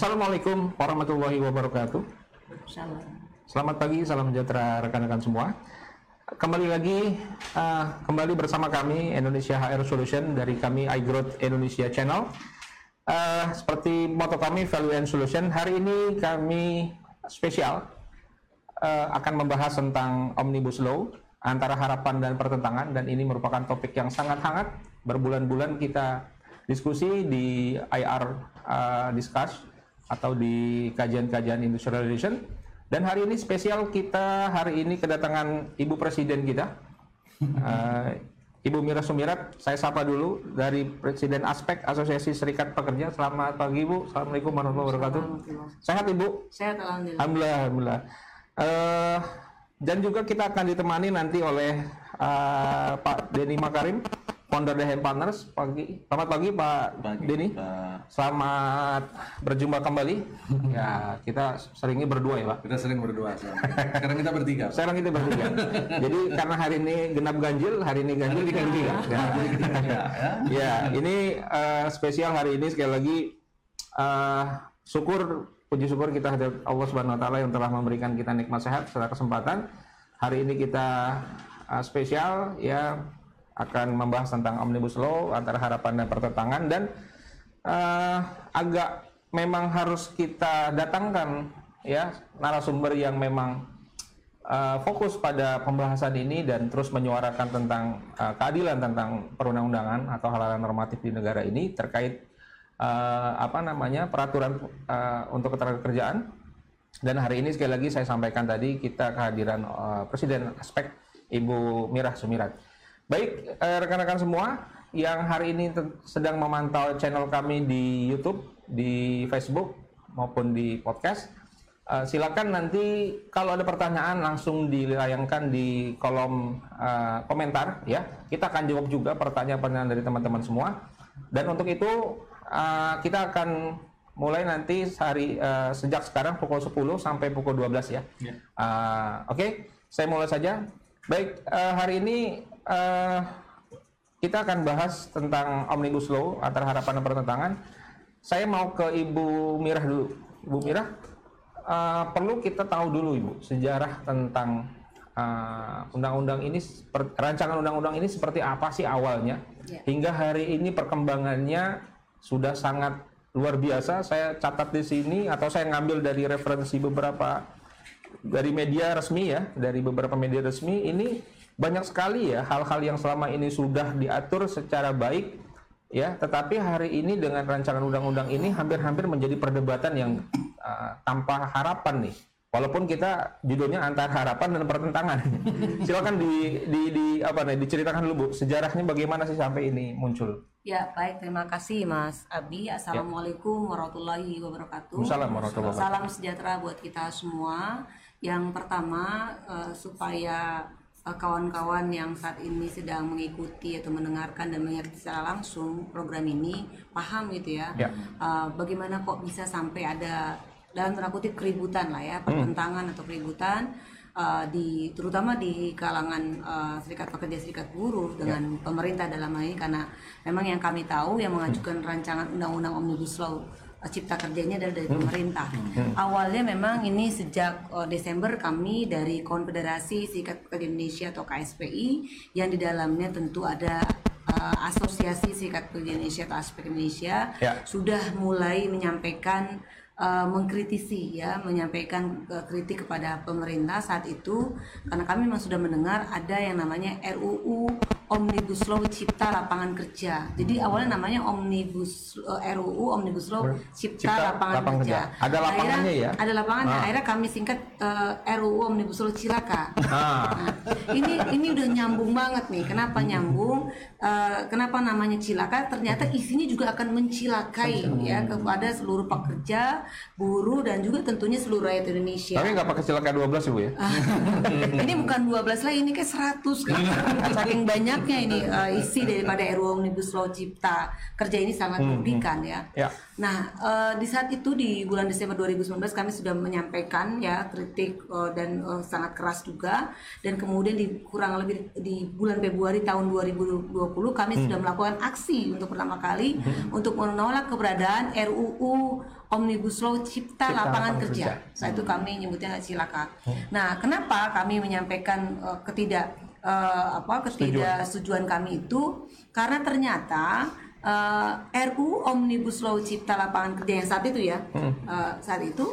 Assalamualaikum warahmatullahi wabarakatuh. Salam. Selamat pagi, salam sejahtera rekan-rekan semua. Kembali lagi, uh, kembali bersama kami Indonesia HR Solution dari kami iGrowth Indonesia Channel. Uh, seperti moto kami Value and Solution, hari ini kami spesial uh, akan membahas tentang Omnibus Law antara harapan dan pertentangan dan ini merupakan topik yang sangat hangat. Berbulan-bulan kita diskusi di IR uh, Discuss atau di kajian-kajian industrial relation dan hari ini spesial kita hari ini kedatangan Ibu Presiden kita, uh, Ibu Mira Sumirat. Saya sapa dulu dari Presiden Aspek Asosiasi Serikat Pekerja. Selamat pagi Ibu. Assalamualaikum warahmatullahi wabarakatuh. Sehat Ibu? Sehat alhamdulillah. Alhamdulillah. alhamdulillah. Uh, dan juga kita akan ditemani nanti oleh uh, Pak Denny Makarim, founder The Hand Partners. Pagi, selamat pagi Pak Pagi, Denny. Pak. Selamat berjumpa kembali. ya kita seringnya berdua ya Pak. Kita sering berdua sekarang. Kita bertiga. Pak. Sekarang kita bertiga. Jadi karena hari ini genap ganjil, hari ini ganjil bertiga. Ya. Ya, ya. ya, ini eh, spesial hari ini sekali lagi eh, syukur puji syukur kita hadirat Allah Subhanahu wa taala yang telah memberikan kita nikmat sehat serta kesempatan. Hari ini kita eh, spesial ya akan membahas tentang Omnibus Law antara harapan dan pertentangan dan eh, agak memang harus kita datangkan ya narasumber yang memang uh, fokus pada pembahasan ini dan terus menyuarakan tentang uh, keadilan tentang perundang-undangan atau hal-hal normatif di negara ini terkait uh, apa namanya peraturan uh, untuk ketenagakerjaan dan hari ini sekali lagi saya sampaikan tadi kita kehadiran uh, Presiden Aspek Ibu Mirah Sumirat. Baik uh, rekan-rekan semua yang hari ini sedang memantau channel kami di YouTube, di Facebook maupun di podcast Uh, silakan nanti kalau ada pertanyaan langsung dilayangkan di kolom uh, komentar ya. Kita akan jawab juga pertanyaan-pertanyaan dari teman-teman semua. Dan untuk itu uh, kita akan mulai nanti hari uh, sejak sekarang pukul 10 sampai pukul 12 ya. Ya. Uh, Oke, saya mulai saja. Baik, hari ini uh, kita akan bahas tentang Omnibus Law antara harapan dan pertentangan. Saya mau ke Ibu Mirah dulu. Ibu Mirah, uh, perlu kita tahu dulu Ibu sejarah tentang uh, undang-undang ini, seper- rancangan undang-undang ini seperti apa sih awalnya Ya. hingga hari ini perkembangannya sudah sangat luar biasa. Saya catat di sini atau saya ngambil dari referensi beberapa dari media resmi ya, dari beberapa media resmi ini banyak sekali ya hal-hal yang selama ini sudah diatur secara baik ya, tetapi hari ini dengan rancangan undang-undang ini hampir-hampir menjadi perdebatan yang uh, tanpa harapan nih. Walaupun kita judulnya antara harapan dan pertentangan. Silakan di, di, di apa nih diceritakan dulu Bu, sejarahnya bagaimana sih sampai ini muncul. Ya baik terima kasih Mas Abi. Assalamualaikum warahmatullahi wabarakatuh. Waalaikumsalam warahmatullahi wabarakatuh. Salam sejahtera buat kita semua. Yang pertama eh, supaya kawan-kawan yang saat ini sedang mengikuti atau mendengarkan dan mengerti secara langsung program ini paham gitu ya. Ya. Eh, bagaimana kok bisa sampai ada dalam tanda kutip keributan lah ya pertentangan atau keributan uh, di terutama di kalangan uh, serikat pekerja serikat buruh dengan pemerintah dalam hal ini karena memang yang kami tahu yang mengajukan rancangan undang-undang omnibus law cipta kerjanya adalah dari pemerintah. Awalnya memang ini sejak uh, Desember kami dari Konfederasi Serikat Pekerja Indonesia atau KSPI yang di dalamnya tentu ada uh, Asosiasi Serikat Pekerja Indonesia atau Aspek Indonesia Ya. sudah mulai menyampaikan uh, mengkritisi ya menyampaikan uh, kritik kepada pemerintah saat itu karena kami memang sudah mendengar ada yang namanya RUU Omnibus Law Cipta Lapangan Kerja. Jadi awalnya namanya Omnibus uh, RUU Omnibus Law Cipta, Cipta Lapangan, Lapangan Kerja. Kerja. Ada lapangannya Akhirnya- ya? Ada lapangannya. Ah. Akhirnya kami singkat uh, RUU Omnibus Law Cilaka. Ah, Nah, ini ini udah nyambung banget nih. Kenapa nyambung? Eh, kenapa namanya cilaka? Ternyata isinya juga akan mencilakai ya kepada seluruh pekerja, buruh dan juga tentunya seluruh rakyat Indonesia. tapi nggak pakai silakan 12 Ibu ya? ini bukan 12 lagi, ini kayak 100 kan. Saking banyak menariknya ini uh, isi daripada RUU Omnibus Law Cipta Kerja ini sangat merugikan ya. Ya. Nah, uh, di saat itu di bulan Desember 2019 kami sudah menyampaikan ya kritik uh, dan uh, sangat keras juga dan kemudian di kurang lebih di bulan Februari tahun 2020 kami sudah melakukan aksi untuk pertama kali untuk menolak keberadaan RUU Omnibus Law Cipta, Cipta Lapangan Lapangan Kerja. Kerja. Saat itu kami nyebutnya silaka. Nah, kenapa kami menyampaikan uh, ketidak uh, apa ketidaksetujuan kami itu karena ternyata uh, RUU Omnibus Law Cipta Lapangan Kerja yang saat itu ya, uh, saat itu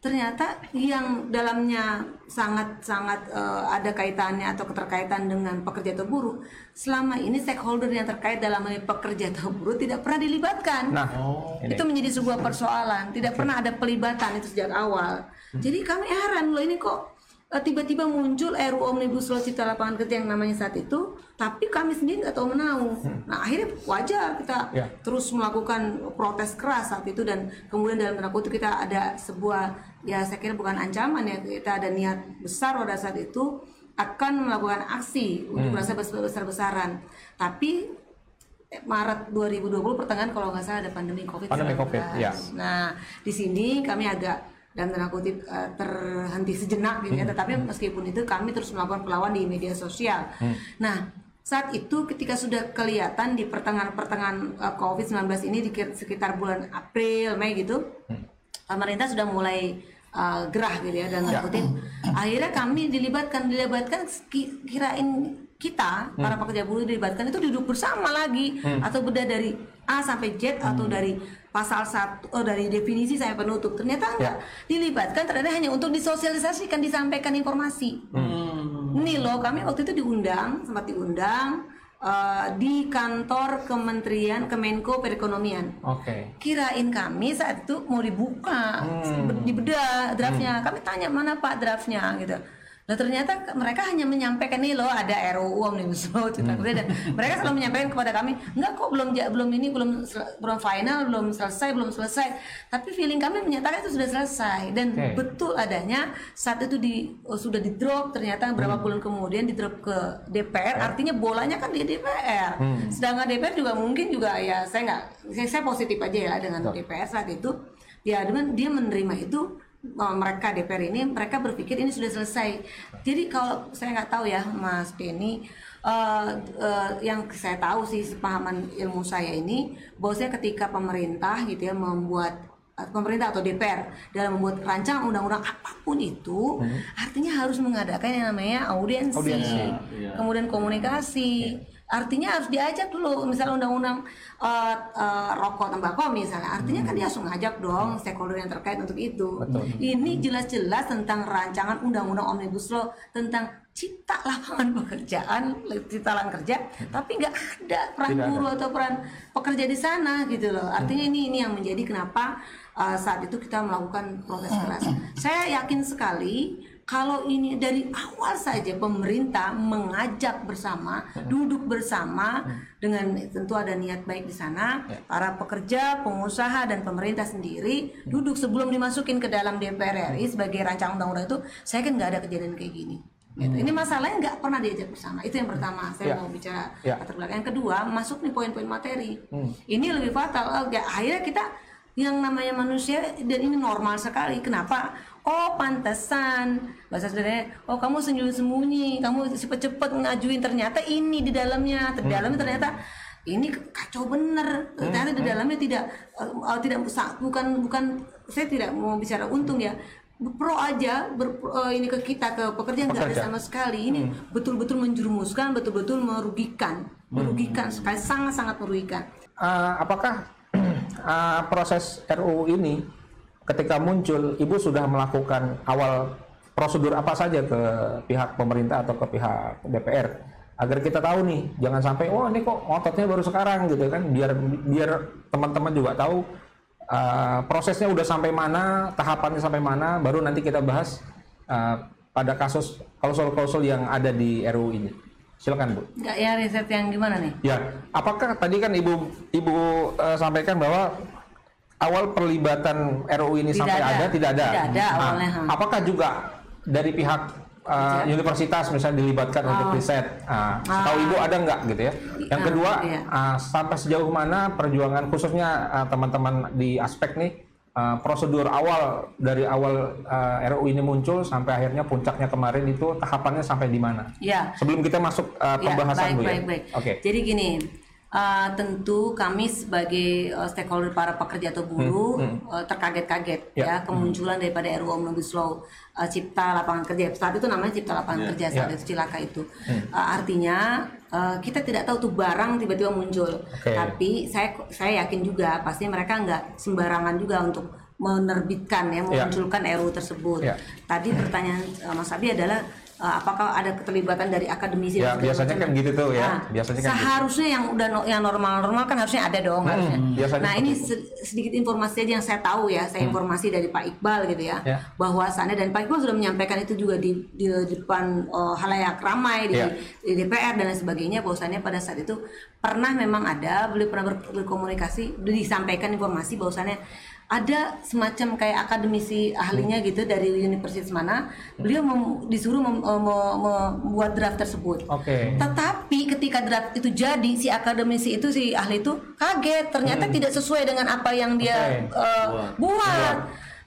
ternyata yang dalamnya sangat-sangat uh, ada kaitannya atau keterkaitan dengan pekerja atau buruh selama ini stakeholder yang terkait dalam hal pekerja atau buruh tidak pernah dilibatkan. Nah, Oh. ini. itu menjadi sebuah persoalan. Tidak pernah ada pelibatan itu sejak awal. Jadi kami heran loh ini kok eh, tiba-tiba muncul RUU Omnibus Law Cipta Lapangan Kerja yang namanya saat itu tapi kami sendiri nggak tahu menau nah akhirnya wajar kita Ya. terus melakukan protes keras saat itu dan kemudian dalam tanda kutip kita ada sebuah ya saya kira bukan ancaman ya kita ada niat besar pada saat itu akan melakukan aksi untuk merasa besar-besaran tapi eh, Maret 2020 pertengahan kalau nggak salah ada pandemi COVID. Pandemi COVID, ya. Nah di sini kami agak dan tanda kutip eh, terhenti sejenak gitu ya. Hmm. Tetapi meskipun itu kami terus melakukan perlawan di media sosial. Hmm. Nah saat itu ketika sudah kelihatan di pertengahan-pertengahan eh, COVID-19 ini di sekitar bulan April Mei gitu, Hmm. pemerintah sudah mulai eh, gerah gitu ya dan kutip. Akhirnya kami dilibatkan dilibatkan ki- kirain kita para pekerja buruh dilibatkan itu duduk bersama lagi atau beda dari A sampai Z atau dari pasal satu oh, dari definisi sampai penutup. Ternyata enggak. Dilibatkan ternyata hanya untuk disosialisasikan disampaikan informasi. Ini loh kami waktu itu diundang sempat diundang eh, di kantor Kementerian Kemenko Perekonomian. Oke. kirain kami saat itu mau dibuka Hmm. dibedah draftnya. Kami tanya mana pak draftnya? Gitu Nah ternyata mereka hanya menyampaikan nih loh ada RUU Omnibus Law Cipta. Kerja dan mereka selalu menyampaikan kepada kami enggak kok belum belum ini belum belum final belum selesai belum selesai tapi feeling kami menyatakan itu sudah selesai dan Oke. betul adanya saat itu di oh, sudah di drop ternyata beberapa Hmm. bulan kemudian di drop ke DPR artinya bolanya kan di DPR Hmm. sedangkan DPR juga mungkin juga ya saya nggak saya, saya positif aja ya dengan DPR saat itu ya dia dia menerima itu mereka DPR ini mereka berpikir ini sudah selesai. Jadi kalau saya nggak tahu ya Mas Denny uh, uh, yang saya tahu sih sepahaman ilmu saya ini bahwasanya ketika pemerintah gitu ya membuat pemerintah atau DPR dalam membuat rancangan undang-undang apa pun itu artinya harus mengadakan yang namanya audiensi, Audiensi, iya. kemudian komunikasi artinya harus diajak dulu. Misalnya undang-undang uh, uh, rokok tembakau misalnya. Artinya kan dia harus mengajak dong stakeholder yang terkait untuk itu. Betul. ini jelas-jelas tentang rancangan undang-undang omnibus law tentang cipta lapangan pekerjaan cipta lapangan kerja tapi nggak ada peran Tidak ada. buruh atau peran pekerja di sana gitu loh. Artinya ini ini yang menjadi kenapa uh, saat itu kita melakukan protes keras. Saya yakin sekali kalau ini dari awal saja pemerintah mengajak bersama, duduk bersama dengan tentu ada niat baik di sana, para pekerja, pengusaha dan pemerintah sendiri duduk sebelum dimasukin ke dalam DPR RI sebagai rancangan undang-undang itu, saya kan nggak ada kejadian kayak gini. Gitu. Ini masalahnya nggak pernah diajak bersama. Itu yang pertama. Saya Ya. mau bicara Ya. latar belakang. Yang kedua, masuk nih poin-poin materi. Ini lebih fatal. Ya, akhirnya kita yang namanya manusia dan ini normal sekali. Kenapa? Oh pantesan bahasa sederhananya. Oh kamu sembunyi-sembunyi, kamu cepet-cepet ngajuin. Ternyata ini di dalamnya, di dalamnya ternyata ini kacau bener. Ternyata di dalamnya tidak eh, tidak bukan bukan saya tidak mau bicara untung ya. Pro aja ber, eh, ini ke kita ke pekerja nggak ada sama sekali. Ini betul-betul menjerumuskan, betul-betul merugikan, merugikan sekali sangat-sangat merugikan. Eh, apakah eh, proses RUU ini ketika muncul ibu sudah melakukan awal prosedur apa saja ke pihak pemerintah atau ke pihak DPR agar kita tahu nih jangan sampai oh ini kok ototnya baru sekarang gitu kan. Biar biar teman-teman juga tahu eh, prosesnya udah sampai mana tahapannya sampai mana baru nanti kita bahas eh, pada kasus klausul-klausul yang ada di RUU ini. Silakan bu. Nggak ya riset yang gimana nih? Ya, apakah tadi kan ibu ibu eh, sampaikan bahwa awal perlibatan RUU ini Tidak sampai ada. ada tidak ada? Tidak ada Nah, awalnya, apakah juga dari pihak uh, universitas misalnya dilibatkan untuk riset. Nah, setahu ibu ada nggak gitu ya? Yang Ah, kedua, iya. uh, sampai sejauh mana perjuangan khususnya uh, teman-teman di aspek nih uh, prosedur awal dari awal uh, RUU ini muncul sampai akhirnya puncaknya kemarin itu tahapannya sampai di mana? Ya. Sebelum kita masuk uh, Ya, pembahasan baik, bu ya. baik, baik. Oke. Jadi gini, uh, tentu kami sebagai uh, stakeholder para pekerja atau buruh uh, terkaget-kaget Ya. ya kemunculan daripada RUU Omnibus Law uh, Cipta Lapangan Kerja. Saat itu namanya Cipta Lapangan Kerja saat Ya. itu cilaka itu. Uh, artinya uh, kita tidak tahu tuh barang tiba-tiba muncul. Oke. Tapi saya saya yakin juga pasti mereka nggak sembarangan juga untuk menerbitkan ya memunculkan RUU tersebut. Ya. Tadi pertanyaan uh, Mas Abi adalah apakah ada keterlibatan dari akademisi Ya, biasanya macam? kan gitu tuh ya. Nah, Biasanya kan gitu. seharusnya yang udah no- yang normal-normal kan harusnya ada dong harusnya. biasanya Nah ini se- sedikit informasi aja yang saya tahu ya, saya informasi dari Pak Iqbal gitu ya, Ya. bahwasannya dan Pak Iqbal sudah menyampaikan itu juga di di depan uh, halayak ramai di, Ya. di DPR dan lain sebagainya, bahwasannya pada saat itu pernah memang ada beliau pernah ber- berkomunikasi disampaikan informasi bahwasannya ada semacam kayak akademisi ahlinya gitu dari universitas mana beliau mem- disuruh mem- eh, me- me- membuat draft tersebut Oke. tetapi ketika draft itu jadi si akademisi itu si ahli itu kaget ternyata tidak sesuai dengan apa yang dia Oke. eh, buat.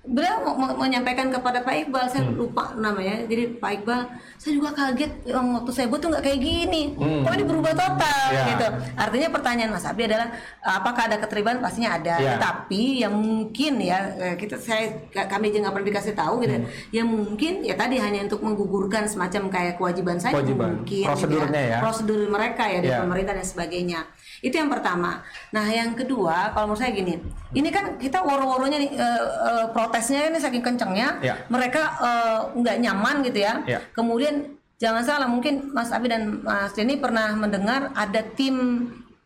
Beliau mau- mau menyampaikan kepada Pak Iqbal, saya lupa namanya. Jadi Pak Iqbal, saya juga kaget yang waktu saya buat tuh nggak kayak gini. Kok ini berubah total Ya. gitu. Artinya pertanyaan Mas Abi adalah apakah ada keterlibatan? Pastinya ada. Ya. Tapi yang mungkin ya eh, kita saya kami juga nggak pernah dikasih tahu gitu. Yang mungkin ya tadi hanya untuk menggugurkan semacam kayak kewajiban saya Kewajiban. mungkin Prosedurnya ya. prosedur mereka ya dari Ya. pemerintah dan sebagainya. Itu yang pertama. Nah, yang kedua, kalau menurut saya gini, ini kan kita woro-woronya nih eh, eh, protesnya ini saking kencengnya, Ya. mereka eh, nggak nyaman gitu ya. Ya. Kemudian jangan salah, mungkin Mas Abi dan Mas Denny pernah mendengar ada tim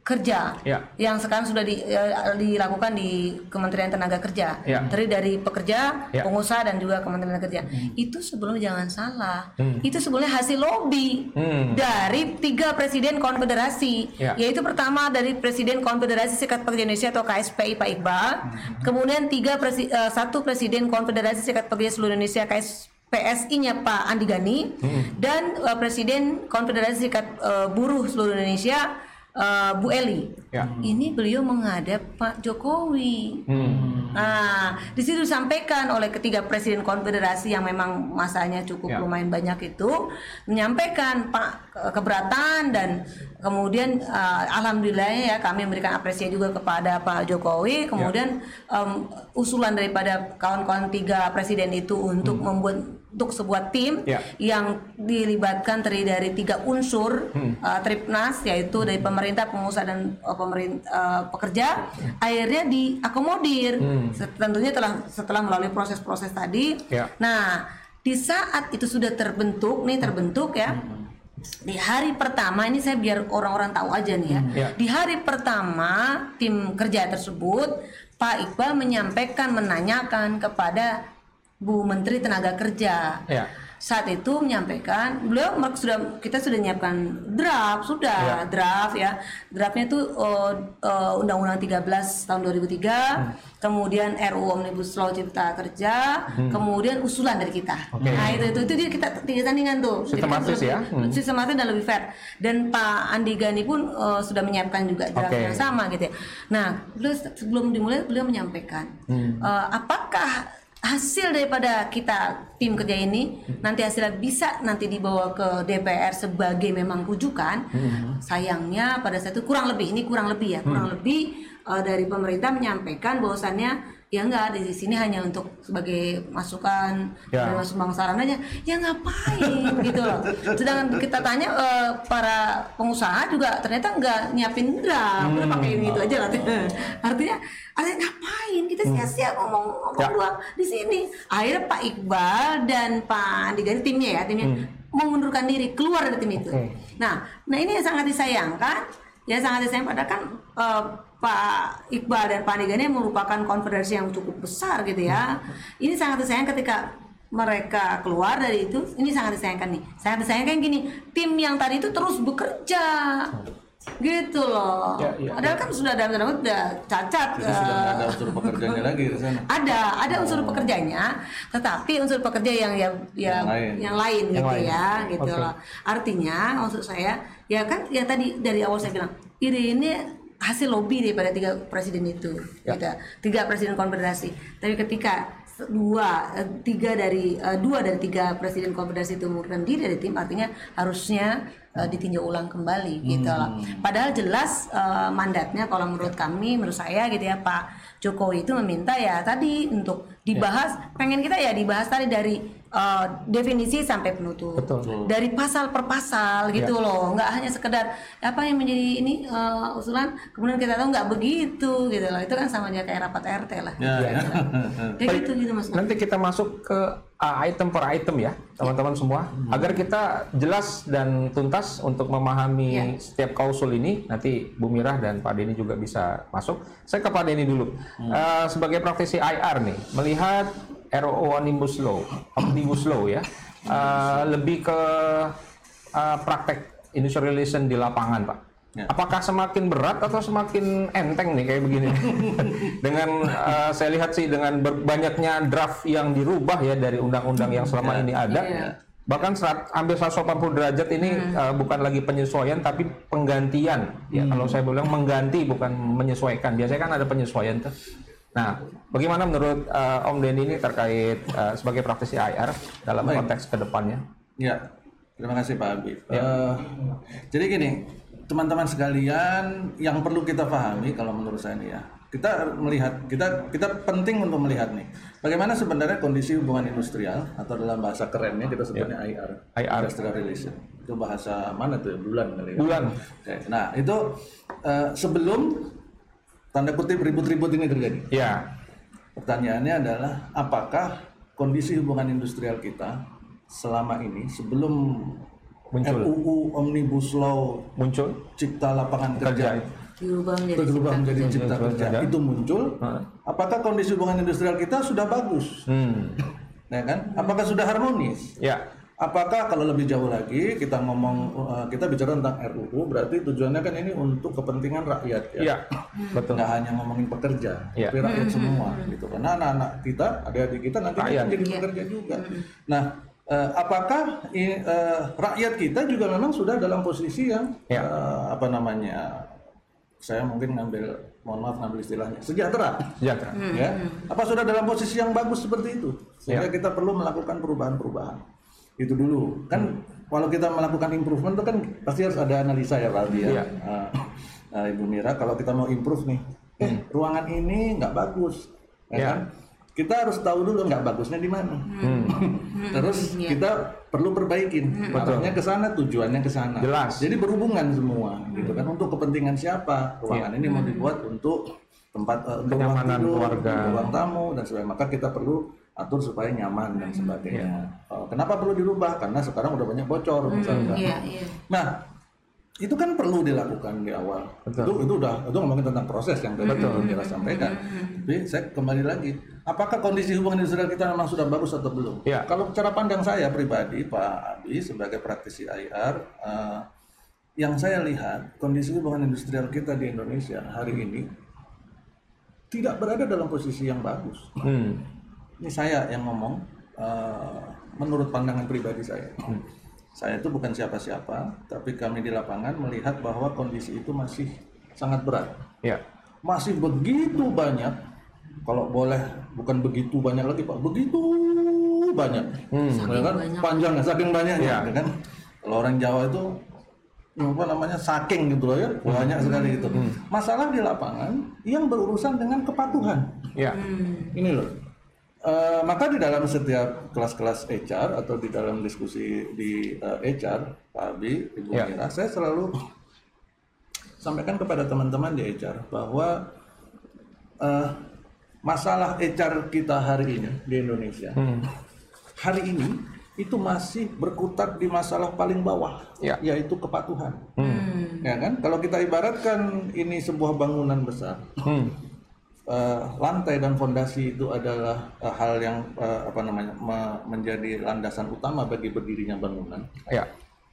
kerja Ya. yang sekarang sudah di- eh, dilakukan di Kementerian Tenaga Kerja, Ya. terdiri dari pekerja, Ya. pengusaha dan juga Kementerian Tenaga Kerja. Itu sebelumnya jangan salah, Hmm. itu sebelumnya hasil lobby Hmm. dari tiga presiden konfederasi, Ya. yaitu pertama dari presiden konfederasi Serikat Pekerja Indonesia atau KSPI Pak Iqbal, kemudian tiga presi- eh, satu presiden konfederasi Serikat Pekerja Seluruh Indonesia KSPSI-nya Pak Andi Gani dan eh, presiden konfederasi Serikat eh, Buruh Seluruh Indonesia eh, Bu Eli. Ya. Ini beliau menghadap Pak Jokowi. Hmm. Nah, di situ disampaikan oleh ketiga presiden konfederasi yang memang masanya cukup Ya. lumayan banyak itu menyampaikan Pak ke- keberatan dan kemudian eh, alhamdulillah ya kami memberikan apresiasi juga kepada Pak Jokowi. Kemudian em, usulan daripada kawan-kawan tiga presiden itu untuk membuat untuk sebuah tim Ya. yang dilibatkan terdiri dari tiga unsur uh, Tripnas yaitu dari pemerintah, pengusaha dan uh, pemerintah uh, pekerja akhirnya diakomodir Set- tentunya telah setelah melalui proses-proses tadi. Ya. Nah, di saat itu sudah terbentuk nih terbentuk ya. Di hari pertama ini saya biar orang-orang tahu aja nih ya. Ya. Di hari pertama tim kerja tersebut Pak Iqbal menyampaikan menanyakan kepada Bu Menteri Tenaga Kerja. Ya. Saat itu menyampaikan beliau sudah kita sudah menyiapkan draft sudah Ya. draft ya draftnya itu uh, uh, Undang-Undang 13 tahun 2003 kemudian RUU Omnibus Law Cipta Kerja kemudian usulan dari kita Oke. nah itu itu itu dia kita tiga tandingan tuh Sistematis lebih- ya? Hmm. sistematis dan lebih fair dan Pak Andi Gani pun uh, sudah menyiapkan juga draft Oke. yang sama gitu ya nah beliau sebelum dimulai beliau menyampaikan Hmm. uh, apakah hasil daripada kita tim kerja ini nanti hasilnya bisa nanti dibawa ke DPR sebagai memang rujukan. Sayangnya pada saat itu kurang lebih ini kurang lebih ya kurang lebih uh, dari pemerintah menyampaikan bahwasannya ya enggak di sini hanya untuk sebagai masukan Ya. dari masukan sarananya ya ngapain gitu loh. Sedangkan kita tanya eh, para pengusaha juga ternyata enggak nyiapin draft. Udah pakai ini itu aja lah. Artinya artinya ngapain? Kita sia-sia ngomong ngomong Ya. doang. Di sini akhirnya Pak Iqbal dan Pak Andi Gani timnya ya timnya mengundurkan diri keluar dari tim itu. Nah nah ini yang sangat disayangkan. Ya sangat disayangkan padahal kan eh, Pak Iqbal dan Pak Andi Gani merupakan konfederasi yang cukup besar gitu ya ini sangat disayangkan ketika mereka keluar dari itu ini sangat disayangkan nih sangat disayangkan gini tim yang tadi itu terus bekerja gitu loh. Ya, ya, Padahal kan sudah dalam tanda udah cacat. Jadi sudah eh, nggak ada unsur pekerjaannya lagi di sana. ada ada unsur pekerjanya tetapi unsur pekerja yang ya, ya Yang lain. yang lain Yang gitu lain. ya gitu Oke. loh artinya maksud saya ya kan ya tadi dari awal saya bilang ini ini hasil lobby daripada tiga presiden itu Ya. gitu. tiga presiden konfederasi. Tapi ketika dua eh, tiga dari eh, dua dari tiga presiden konfederasi itu mengundurkan diri dari tim artinya harusnya eh, ditinjau ulang kembali gitu loh. Padahal jelas eh, mandatnya kalau menurut kami menurut saya gitu ya Pak Jokowi itu meminta ya tadi untuk dibahas pengen kita ya dibahas tadi dari eh, definisi sampai penutup Betul. dari pasal per pasal gitu loh nggak hanya sekedar apa yang menjadi ini eh, usulan kemudian kita tahu nggak begitu gitu loh itu kan sama aja kayak rapat RT lah Ya, ya. ya gitu gitu mas Nanti kita masuk ke uh, item per item ya, teman-teman semua, agar kita jelas dan tuntas untuk memahami Ya. setiap klausul ini. Nanti Bu Mirah dan Pak Denny juga bisa masuk. Saya ke Pak Denny dulu. Uh, sebagai praktisi IR nih, melihat RUU Omnibus Law, Omnibus Law ya, uh, lebih ke uh, praktek industrial relation di lapangan, Pak. Ya. Apakah semakin berat atau semakin enteng nih kayak begini? dengan uh, saya lihat sih dengan banyaknya draft yang dirubah ya dari undang-undang yang selama Ya. ini ada. Iya. Bahkan serat, hampir 180 derajat ini uh, bukan lagi penyesuaian tapi penggantian. Ya kalau saya bilang mengganti bukan menyesuaikan. Biasanya kan ada penyesuaian tuh. Nah, bagaimana menurut uh, Om Denny ini terkait uh, sebagai praktisi IR dalam Baik. konteks ke depannya? Ya, terima kasih Pak Habib. Eh, jadi gini, teman-teman sekalian, yang perlu kita pahami kalau menurut saya nih ya, kita melihat, kita kita penting untuk melihat nih, bagaimana sebenarnya kondisi hubungan industrial atau dalam bahasa kerennya kita sebutnya IR, IR. Industrial Relation. Itu bahasa mana tuh? ya? Bulan kali ya. Bulan. Oke, Nah itu eh, sebelum tanda kutip ribut-ribut ini terjadi. Ya, Pertanyaannya adalah apakah kondisi hubungan industrial kita selama ini sebelum Muncul. RUU Omnibus Law muncul Cipta Lapangan kerja. Kerja diubah menjadi menjadi. Cipta Cipta Kerja Kerja. itu muncul, apakah kondisi hubungan industrial kita sudah bagus, Hmm. ya kan? Apakah sudah harmonis? Ya, Apakah kalau lebih jauh lagi kita ngomong uh, kita bicara tentang RUU berarti tujuannya kan ini untuk kepentingan rakyat ya. ya, betul. nggak hanya ngomongin pekerja, Iya. tapi rakyat semua gitu. Karena anak-anak kita, adik-adik kita nanti Rakyat. akan jadi pekerja juga. Nah, eh, apakah eh, rakyat kita juga memang sudah dalam posisi yang Iya. eh, apa namanya? Saya mungkin ngambil, mohon maaf ngambil istilahnya sejahtera. Sejahtera. Ya, apa sudah dalam posisi yang bagus seperti itu? Sehingga Iya. kita perlu melakukan perubahan-perubahan. Itu dulu. Kan kalau kita melakukan improvement itu kan pasti harus ada analisa ya Pak Aldi ya. Iya. Nah, nah, Ibu Mira, kalau kita mau improve nih, eh ruangan ini nggak bagus, ya Hmm. Iya. kan? Kita harus tahu dulu nggak bagusnya di mana. Hmm. Terus Iya. kita perlu perbaikin. Arahnya ke sana, tujuannya ke sana. Jelas. Jadi berhubungan semua, gitu kan? Untuk kepentingan siapa? Ruangan ini mau dibuat untuk tempat untuk ruang Kenyamanan tidur, keluarga. ruang tamu dan sebagainya. Maka kita perlu atur supaya nyaman dan sebagainya. Eh, kenapa perlu dirubah? Karena sekarang udah banyak bocor misalnya. iya iya Nah, itu kan perlu dilakukan di awal. Betul. Itu itu udah itu ngomongin tentang proses yang tadi Ibu Mira sampaikan. Tapi saya kembali lagi, apakah kondisi hubungan industrial kita memang sudah bagus atau belum? Ya. Kalau cara pandang saya pribadi, Pak Abi sebagai praktisi IR, eh, yang saya lihat kondisi hubungan industrial kita di Indonesia hari ini tidak berada dalam posisi yang bagus. Hmm. Ini saya yang ngomong, eh, menurut pandangan pribadi saya. Saya itu bukan siapa-siapa, tapi kami di lapangan melihat bahwa kondisi itu masih sangat berat. Ya, Masih begitu banyak, kalau boleh bukan begitu banyak lagi Pak, begitu banyak. Ya kan? Panjang ya, saking banyaknya. Iya. ya kan? Kalau orang Jawa itu apa namanya saking gitu loh ya, banyak sekali gitu. Masalah di lapangan yang berurusan dengan kepatuhan. ya, Ini loh. Eh, maka di dalam setiap kelas-kelas HR atau di dalam diskusi di eh, HR, Pak Abi, Ibu Ya. Mira, saya selalu sampaikan kepada teman-teman di HR bahwa eh, masalah HR kita hari ini di Indonesia, hari ini itu masih berkutat di masalah paling bawah, Ya. yaitu kepatuhan. Ya kan? Kalau kita ibaratkan ini sebuah bangunan besar, hmm. Eh, lantai dan fondasi itu adalah eh, hal yang eh, apa namanya me- menjadi landasan utama bagi berdirinya bangunan. ya,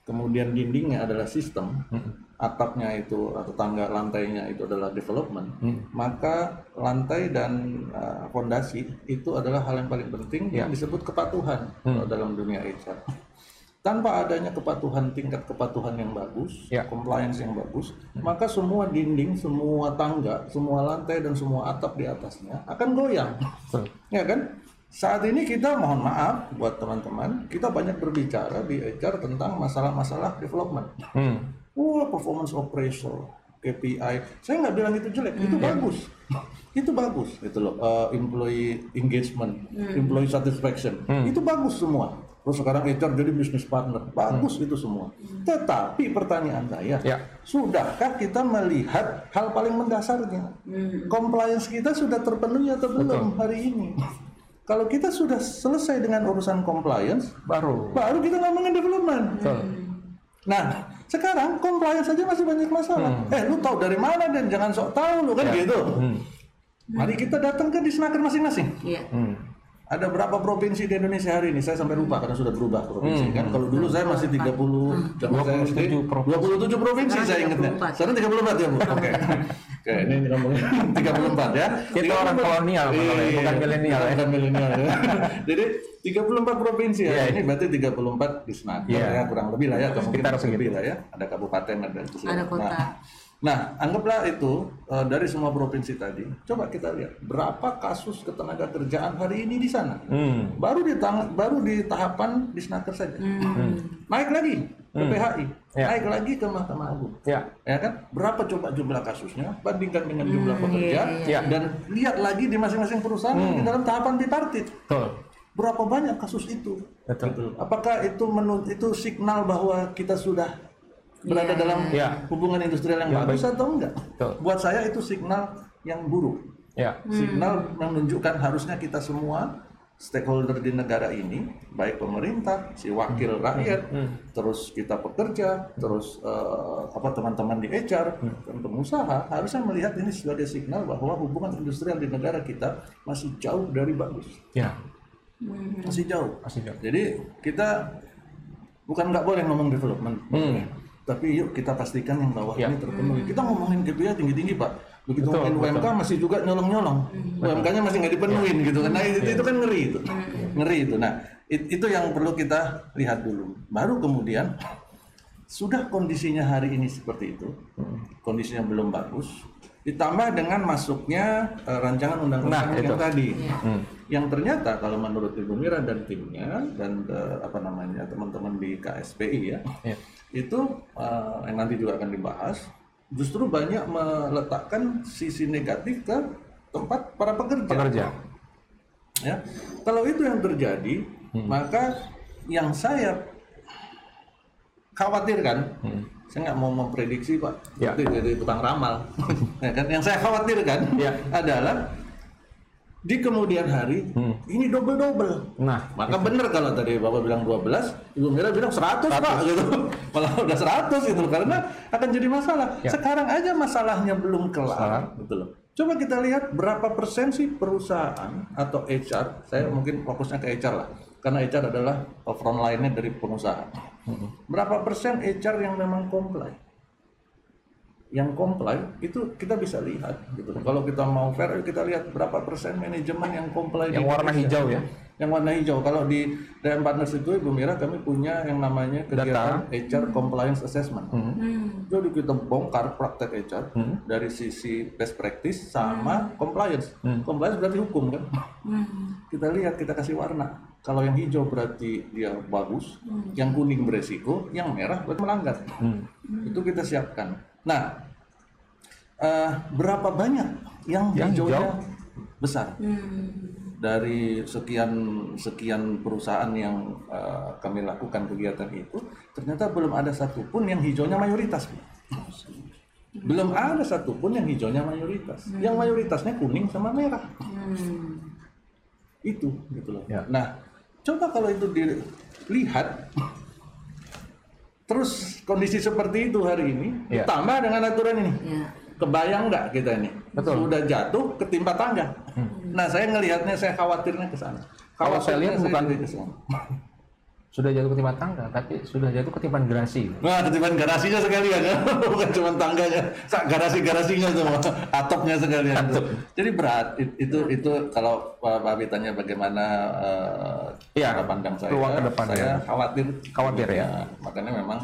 kemudian dindingnya adalah sistem, atapnya itu atau tangga lantainya itu adalah development, maka lantai dan uh, fondasi itu adalah hal yang paling penting yang disebut kepatuhan kalau dalam dunia HR. Tanpa adanya kepatuhan tingkat kepatuhan yang bagus, Ya. compliance yang bagus, maka semua dinding, semua tangga, semua lantai dan semua atap di atasnya akan goyang. Betul. Ya kan? Saat ini kita mohon maaf buat teman-teman, kita banyak berbicara di HR tentang masalah-masalah development. Hmm. Wah, performance appraisal, KPI. Saya nggak bilang itu jelek, itu bagus. Itu bagus, itu loh. Uh, employee engagement, employee satisfaction, itu bagus semua. Terus sekarang HR jadi business partner, bagus itu semua. Tetapi pertanyaan saya, Ya. sudahkah kita melihat hal paling mendasarnya? Compliance kita sudah terpenuhi atau belum hari ini? Kalau kita sudah selesai dengan urusan compliance, Baru. baru kita ngomongin development. Betul. Nah, sekarang compliance saja masih banyak masalah. Eh, lu tahu dari mana dan jangan sok tahu lu kan gitu. Mari kita datang ke disnaker masing-masing. Iya. Hmm. Ada berapa provinsi di Indonesia hari ini? Saya sampai lupa karena sudah berubah provinsi kan. Kalau dulu saya masih 30 zaman saya SD 27 provinsi. 27 provinsi saya ingatnya. 34. Sekarang 34 ya, Bu. Oke. Oke, ini ngomongin 34 ya. Kita orang 34. kolonial, Iya, bukan milenial ya. Bukan milenial ya. Jadi 34 provinsi ya. Iya. Ini berarti 34 disnaker Iya. ya kurang lebih lah ya atau mungkin Sekitar lebih segitu. lah ya. Ada kabupaten ada. Ada kota. Nah, Nah, anggaplah itu eh, dari semua provinsi tadi. Coba kita lihat berapa kasus ketenaga kerjaan hari ini di sana. Hmm. Baru di tang- baru di tahapan disnaker saja. Naik lagi ke PHI, Ya. naik lagi ke Mahkamah Agung. Ya. Ya kan? Berapa coba jumlah kasusnya? Bandingkan dengan jumlah pekerja iya. dan lihat lagi di masing-masing perusahaan di dalam tahapan tripartit. Betul. Berapa banyak kasus itu? Betul. Gitu. Apakah itu menurut itu signal bahwa kita sudah berada dalam Iya. hubungan industrial yang, Yang bagus atau enggak? Betul. Buat saya itu signal yang buruk. Ya. Signal menunjukkan harusnya kita semua stakeholder di negara ini, baik pemerintah, si wakil rakyat, terus kita pekerja, terus eh, apa teman-teman di HR dan pengusaha harusnya melihat ini sebagai signal bahwa hubungan industrial di negara kita masih jauh dari bagus, Ya. masih jauh. Masih jauh. Jadi kita bukan nggak boleh ngomong development, tapi yuk kita pastikan yang bawah Ya. ini terpenuhi. Kita ngomongin KPI tinggi-tinggi pak, begitu Betul, ngomongin UMK masih juga nyolong-nyolong, UMK-nya masih nggak dipenuhin gitu kan, nah itu, itu kan ngeri itu, ngeri itu. Nah it- itu yang perlu kita lihat dulu. Baru kemudian sudah kondisinya hari ini seperti itu, kondisinya belum bagus, ditambah dengan masuknya eh, rancangan undang-undang Nah, yang itu. tadi, Hmm. yang ternyata kalau menurut Ibu Mira dan timnya dan eh, apa namanya teman-teman di KSPI ya, Ya. Itu eh, yang nanti juga akan dibahas, justru banyak meletakkan sisi negatif ke tempat para pekerja. Pekerja. Ya, kalau itu yang terjadi, maka yang saya khawatirkan, saya nggak mau memprediksi pak, Ya. itu jadi tukang ramal. ya kan? Yang saya khawatirkan Ya. adalah di kemudian hari ini double double. Nah, Maka benar kalau tadi Bapak bilang 12, Ibu Mira bilang 100, Pak gitu. Malah udah 100 gitu karena akan jadi masalah. Ya. Sekarang aja masalahnya belum kelar, Kelar. gitu loh. Coba kita lihat berapa persen sih perusahaan atau HR, saya mungkin fokusnya ke HR lah. Karena HR adalah front line-nya dari pengusaha. Berapa persen HR yang memang comply? Yang comply itu kita bisa lihat gitu. Kalau kita mau fair kita lihat berapa persen manajemen yang comply di yang warna Indonesia. hijau ya. Yang warna hijau. Kalau di DM Partners itu Ibu Mira kami punya yang namanya kegiatan HR Compliance Assessment. Jadi kita bongkar praktek HR dari sisi best practice sama compliance. Compliance berarti hukum kan. Kita lihat kita kasih warna. Kalau yang hijau berarti dia bagus, yang kuning beresiko, yang merah berarti melanggar. Itu kita siapkan. Nah, eh, berapa banyak yang, Yang hijaunya hijau? besar? Dari sekian sekian perusahaan yang eh, kami lakukan kegiatan itu, ternyata belum ada satupun yang hijaunya mayoritas. Bu. Belum ada satupun yang hijaunya mayoritas. Yang mayoritasnya kuning sama merah. Itu gitu loh. Ya. Nah, coba kalau itu dilihat terus kondisi seperti itu hari ini Ya. ditambah dengan aturan ini. Ya. Kebayang nggak kita ini? Betul. Sudah jatuh ketimpa tangga. Nah, saya ngelihatnya saya khawatirnya ke sana. Kalau saya lihat Khawatirnya bukan- ke sana. sudah jatuh ketimpan tangga, tapi sudah jatuh ketimpan gerasi. Wah, ketiban garasinya sekalian ya, bukan cuma tangganya, garasi-garasinya semua, atapnya sekalian. tuh. Jadi berat. It- Itu itu kalau Pak Abi tanya bagaimana eh, Iya, cara pandang saya, peluang ke depan, saya ya. khawatir. Khawatir, ya. Makanya memang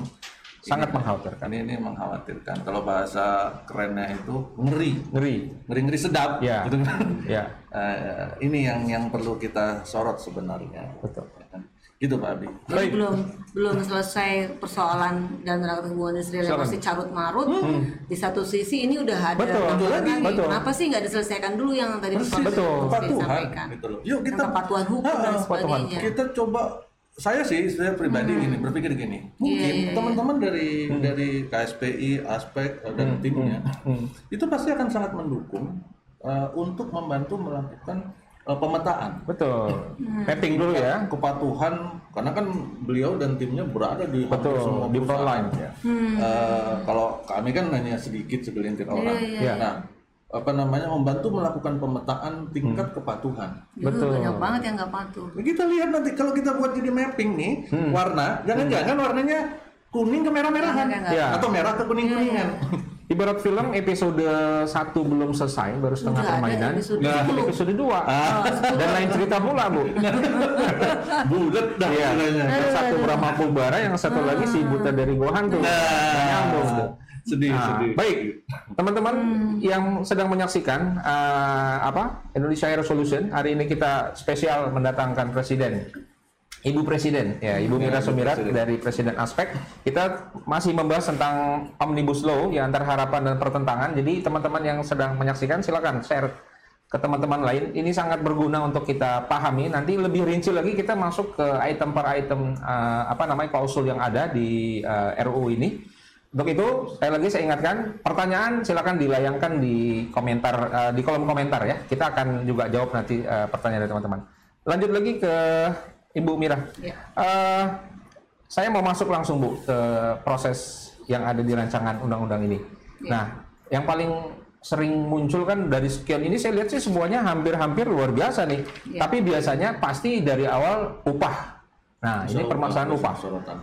Sangat ini- mengkhawatirkan. Ini ini mengkhawatirkan. Kalau bahasa kerennya itu ngeri, Ngeri. ngeri ngeri sedap. Ya. Gitu kan. Ya, Eh, ini yang yang perlu kita sorot sebenarnya. betul. Ya kan? Gitu Pak Abi. Jadi belum belum selesai persoalan dan tenaga hubungan Israel yang masih carut marut. Di satu sisi ini udah ada Betul, tantangan lagi. betul. Kenapa sih nggak diselesaikan dulu yang tadi persoalan betul. Kepatuhan disampaikan? gitu loh. Yuk kita kepatuhan hukum dan Ah, sebagainya. kita coba saya sih saya pribadi Hmm. gini berpikir gini mungkin Iya, teman-teman dari dari KSPI aspek eh, dan timnya itu pasti akan sangat mendukung eh, untuk membantu melakukan eh, pemetaan Betul. Mapping dulu ya. kepatuhan karena kan beliau dan timnya berada di Betul, semua di front line. Ya. Eh, kalau kami kan hanya sedikit segelintir orang iya. nah apa namanya membantu melakukan pemetaan tingkat kepatuhan Itu Betul. banyak banget yang nggak patuh. Nah, Kita lihat nanti kalau kita buat jadi mapping nih Hmm. warna, jangan-jangan warnanya kuning ke merah-merahan enggak. atau merah ke kuning-kuningan. Ibarat film episode 1 belum selesai, baru setengah Udah permainan. episode Nah, episode 2. Ah. Dan lain cerita pula, Bu. Bulat dah Iya. Yang satu Brahma Pulbara, yang satu lagi si Buta dari Gohan tuh. Nggak nyambung tuh. Sedih, Nah, sedih. baik, teman-teman yang sedang menyaksikan eh, apa Indonesia Air Solution hari ini kita spesial mendatangkan presiden, Ibu Presiden, ya Ibu Mira Sumirat dari Presiden Aspek. Kita masih membahas tentang omnibus law ya antara harapan dan pertentangan. Jadi teman-teman yang sedang menyaksikan silakan share ke teman-teman lain. Ini sangat berguna untuk kita pahami. Nanti lebih rinci lagi kita masuk ke item per item eh, apa namanya klausul yang ada di eh, RUU ini. Untuk itu, sekali lagi saya ingatkan, pertanyaan silakan dilayangkan di komentar eh, di kolom komentar ya. Kita akan juga jawab nanti eh, pertanyaan dari teman-teman. Lanjut lagi ke Ibu Mira. Ya. Eh, saya mau masuk langsung Bu ke proses yang ada di rancangan undang-undang ini. Nah, yang paling sering muncul kan dari sekian ini saya lihat sih semuanya hampir-hampir luar biasa nih. Ya. Tapi biasanya pasti dari awal upah. Nah, ini permasalahan upah Sorotan.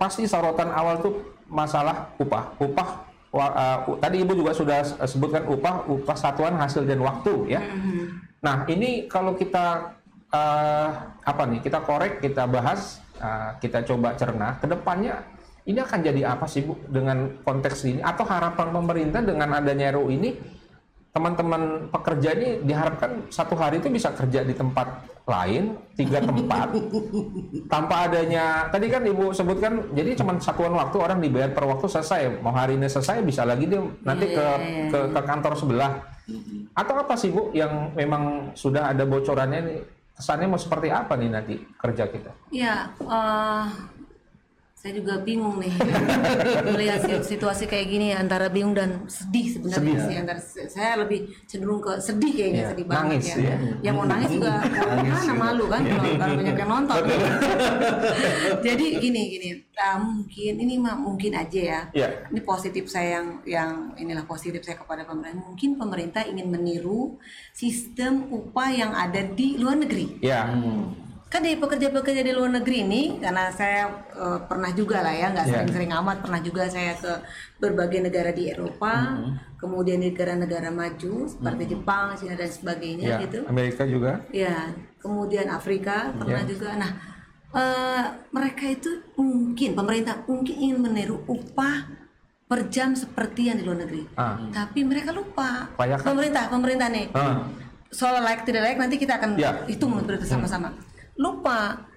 pasti sorotan awal tuh masalah upah. Upah uh, tadi Ibu juga sudah s- sebutkan upah upah satuan hasil dan waktu ya. Nah, ini kalau kita uh, apa nih? Kita korek, kita bahas, uh, kita coba cerna ke depannya ini akan jadi apa sih Bu dengan konteks ini atau harapan pemerintah dengan adanya RUU ini teman-teman pekerja ini diharapkan satu hari itu bisa kerja di tempat lain tiga tempat tanpa adanya tadi kan ibu sebutkan jadi cuma satuan waktu orang dibayar per waktu selesai mau hari ini selesai bisa lagi dia nanti ke ke, ke kantor sebelah. Atau apa sih bu yang memang sudah ada bocorannya nih? Kesannya mau seperti apa nih nanti kerja kita? Ya, eh, saya juga bingung nih melihat si- situasi kayak gini antara bingung dan sedih sebenarnya sih antara saya lebih cenderung ke sedih kayaknya Iya, sedih banget nangis, ya. ya. Yang mau nangis juga mana malu kan kalau kalau banyak yang nonton. Jadi gini gini, ah, mungkin ini mah mungkin aja ya. Iya. Ini positif saya yang yang inilah positif saya kepada pemerintah. Mungkin pemerintah ingin meniru sistem upah yang ada di luar negeri ya kan di pekerja-pekerja di luar negeri ini karena saya eh, pernah juga lah ya nggak Iya. sering-sering amat pernah juga saya ke berbagai negara di Eropa kemudian di negara-negara maju seperti Jepang Cina dan sebagainya ya gitu Amerika juga ya kemudian Afrika pernah Ya. juga nah eh, mereka itu mungkin pemerintah mungkin ingin meniru upah per jam seperti yang di luar negeri Ah. tapi mereka lupa pemerintah pemerintah nih Ah. soal like tidak like nanti kita akan Ya. hitung berarti sama-sama. Lupa.